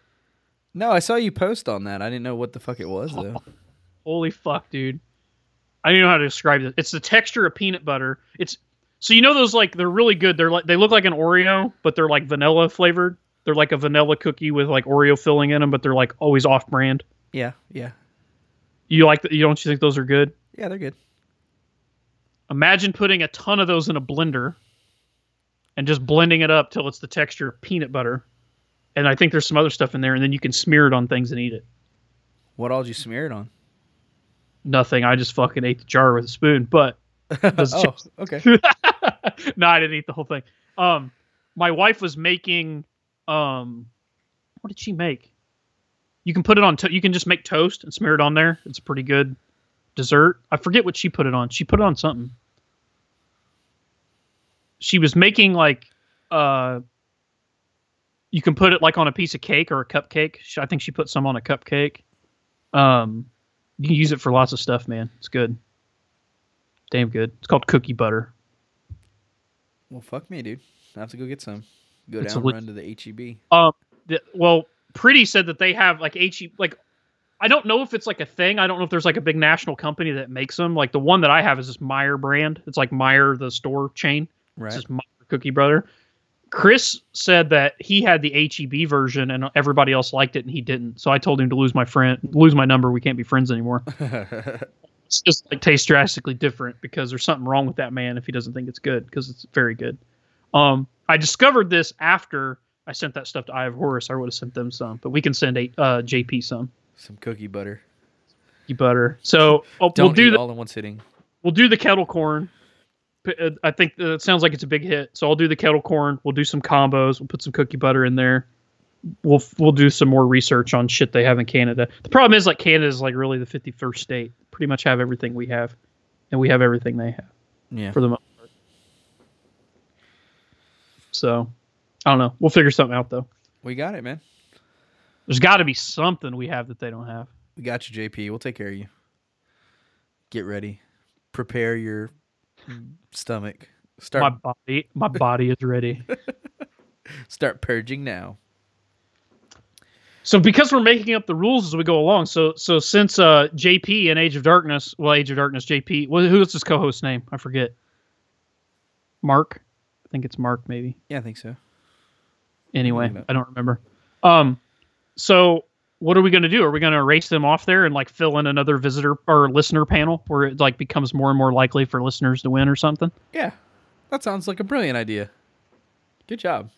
No, I saw you post on that. I didn't know what the fuck it was though. Holy fuck, dude! I don't know how to describe it. It's the texture of peanut butter. It's so you know those like they're really good. They're like they look like an Oreo, but they're like vanilla flavored. They're like a vanilla cookie with like Oreo filling in them, but they're like always off brand. Yeah, yeah, You like that? You don't you think those are good? yeah. They're good. Imagine putting a ton of those in a blender and just blending it up till it's the texture of peanut butter. And I think there's some other stuff in there, and then you can smear it on things and eat it. What all did you smear it on? Nothing. I just fucking ate the jar with a spoon. But oh, okay. no, I didn't eat the whole thing. Um, my wife was making. Um, what did she make? You can put it on. To- you can just make toast and smear it on there. It's a pretty good dessert. I forget what she put it on. She put it on something. She was making like, uh, you can put it like on a piece of cake or a cupcake. I think she put some on a cupcake. Um, you can use it for lots of stuff, man. It's good. Damn good. It's called cookie butter. Well, fuck me, dude. I have to go get some. Go down, a run to the E HEB. Um, the, well, Pretty said that they have like HE like. I don't know if it's like a thing. I don't know if there's like a big national company that makes them. Like the one that I have is this Meijer brand. It's like Meijer, the store chain. Right. It's just Meijer Cookie Brother. Chris said that he had the HEB version and everybody else liked it and he didn't. So I told him to lose my friend, lose my number. We can't be friends anymore. It's just like tastes drastically different because there's something wrong with that man if he doesn't think it's good because it's very good. Um, I discovered this after I sent that stuff to Eye of Horus. I would have sent them some, but we can send a uh, JP some some cookie butter. cookie butter. So oh, Don't we'll do that. all in one sitting. we'll do the kettle corn. Uh, I think that sounds like it's a big hit. So I'll do the kettle corn. We'll do some combos. We'll put some cookie butter in there. We'll we'll do some more research on shit they have in Canada. The problem is like Canada is like really the 51st state. Pretty much have everything we have, and we have everything they have Yeah. for the most. So I don't know. We'll figure something out though. We got it, man. There's got to be something we have that they don't have. We got you, JP. We'll take care of you. Get ready. Prepare your stomach. My body, my body is ready. start purging now. So because we're making up the rules as we go along, so so since uh JP in Age of Darkness, well Age of Darkness JP, well, who's his co-host name? I forget. Mark, think it's Mark maybe. Yeah, I think so. Anyway. I don't remember. Um, so what are we going to do? Are we going to erase them off there and like fill in another visitor or listener panel where it like becomes more and more likely for listeners to win or something? Yeah. That sounds like a brilliant idea. Good job.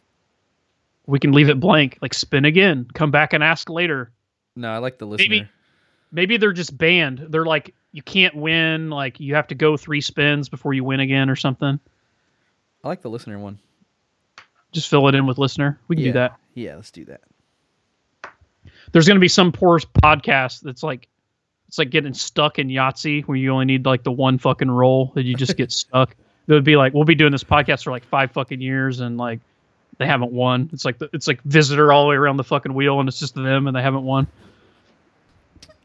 We can leave it blank, like spin again, come back and ask later. No, I like the listener. Maybe- maybe they're just banned. They're like you can't win. Like you have to go three spins before you win again or something. I like the listener one. Just fill it in with listener. We can yeah. do that. Yeah, let's do that. There's gonna be some poor podcast that's like it's like getting stuck in Yahtzee where you only need like the one fucking roll that you just get stuck. It would be like we'll be doing this podcast for like five fucking years and like they haven't won. It's like the, it's like visitor all the way around the fucking wheel and it's just them and they haven't won.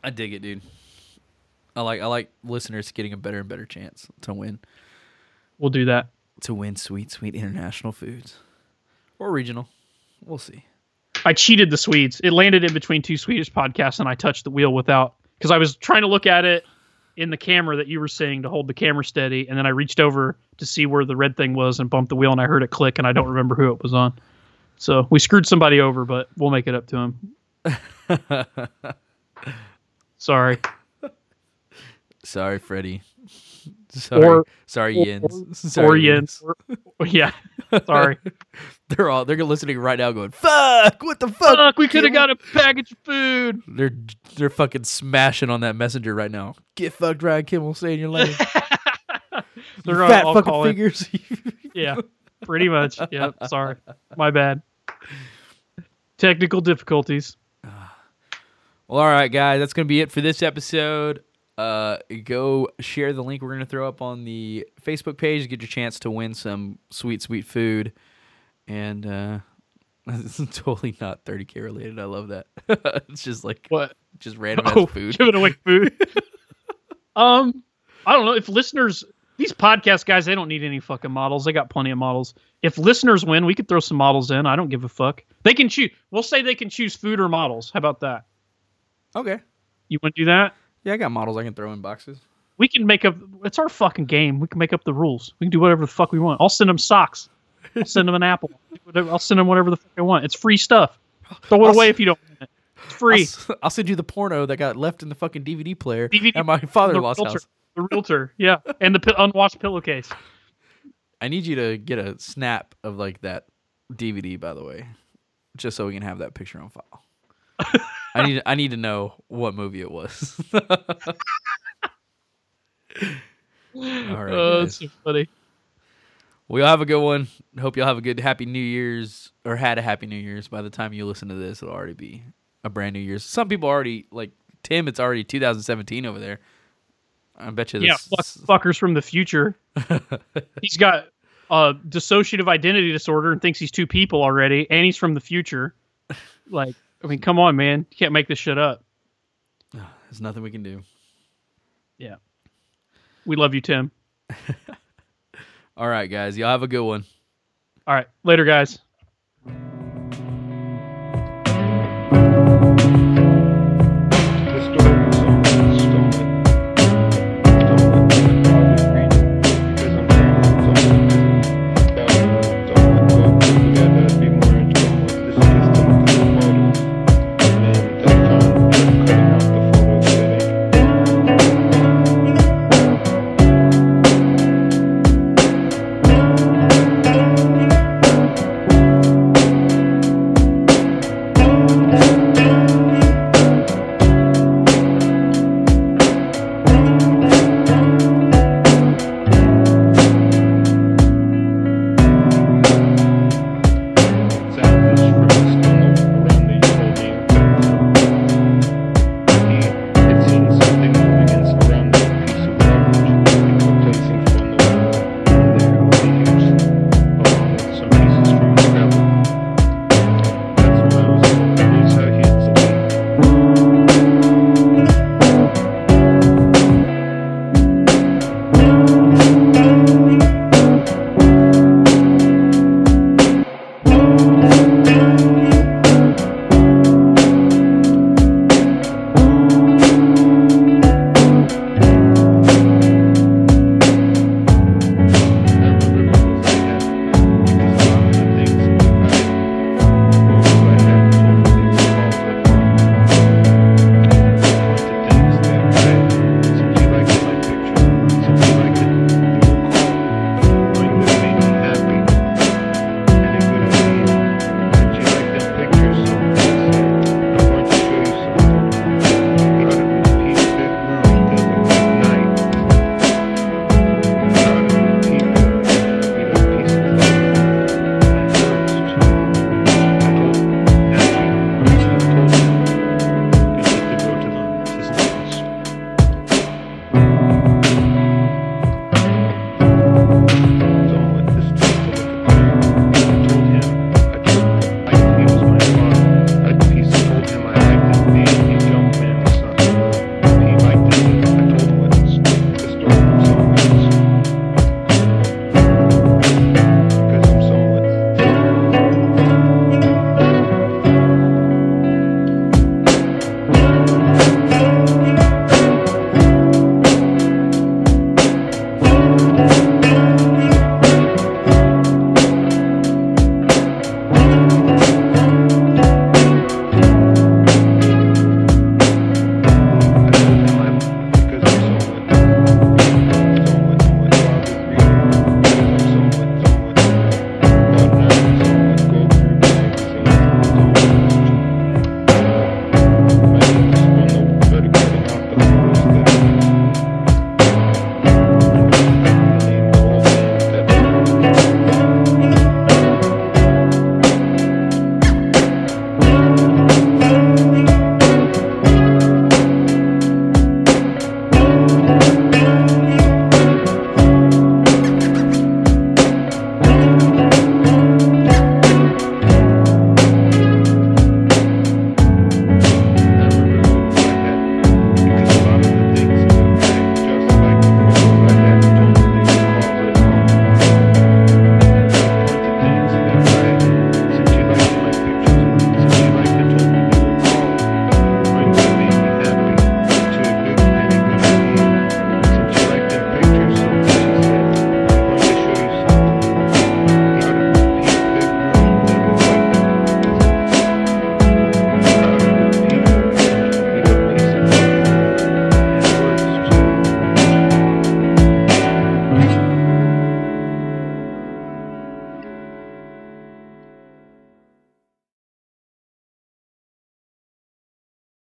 I dig it, dude. I like I like listeners getting a better and better chance to win. We'll do that. To win sweet, sweet international foods. Or regional. We'll see. I cheated the Swedes. It landed in between two Swedish podcasts, and I touched the wheel without because I was trying to look at it in the camera that you were saying to hold the camera steady, and then I reached over to see where the red thing was and bumped the wheel, and I heard it click, and I don't remember who it was on. So we screwed somebody over, but we'll make it up to him. Sorry. Sorry, Freddie. Sorry, Or- sorry, or- Jens. Sorry, or Jens. Or- yeah. Sorry. They're all they're listening right now, going, "Fuck! What the fuck? Fuck, we could have got a package of food. They're they're fucking smashing on that messenger right now. Get fucked, Ryan Kimmel. Stay in your lane. They're You all- fat fucking calling- figures. Yeah, pretty much. Yep. Sorry. My bad. Technical difficulties. Well, all right, guys, that's gonna be it for this episode. Uh, go share the link we're gonna throw up on the Facebook page. Get your chance to win some sweet, sweet food. And uh, this is totally not 30k related. I love that. it's just like What? just random Oh, food. giving away food. um, I don't know if listeners, these podcast guys, they don't need any fucking models. They got plenty of models. If listeners win, we could throw some models in. I don't give a fuck. They can choose. We'll say they can choose food or models. How about that? Okay. You want to do that? Yeah, I got models I can throw in boxes. We can make up. It's our fucking game. We can make up the rules. We can do whatever the fuck we want. I'll send them socks. I'll send them an apple. I'll send them whatever the fuck I want. It's free stuff. Throw it away s- if you don't want it. It's I'll, free. s- I'll send you the porno that got left in the fucking DVD player DVD at my father-in-law's the realtor, house. The realtor, yeah, and the unwashed pillowcase. I need you to get a snap of like that DVD, by the way, just so we can have that picture on file. I need I need to know what movie it was. All right, oh, that's so funny. Well, y'all have a good one. Hope y'all have a good Happy New Year's or had a Happy New Year's. By the time you listen to this, it'll already be a brand New Year's. Some people already like Tim. It's already 2017 over there. I bet you. Yeah, fuck, fuckers from the future. he's got uh, dissociative identity disorder and thinks he's two people already, and he's from the future. Like, I mean, come on, man, you can't make this shit up. There's nothing we can do. Yeah, we love you, Tim. All right, guys. Y'all have a good one. All right, later, guys.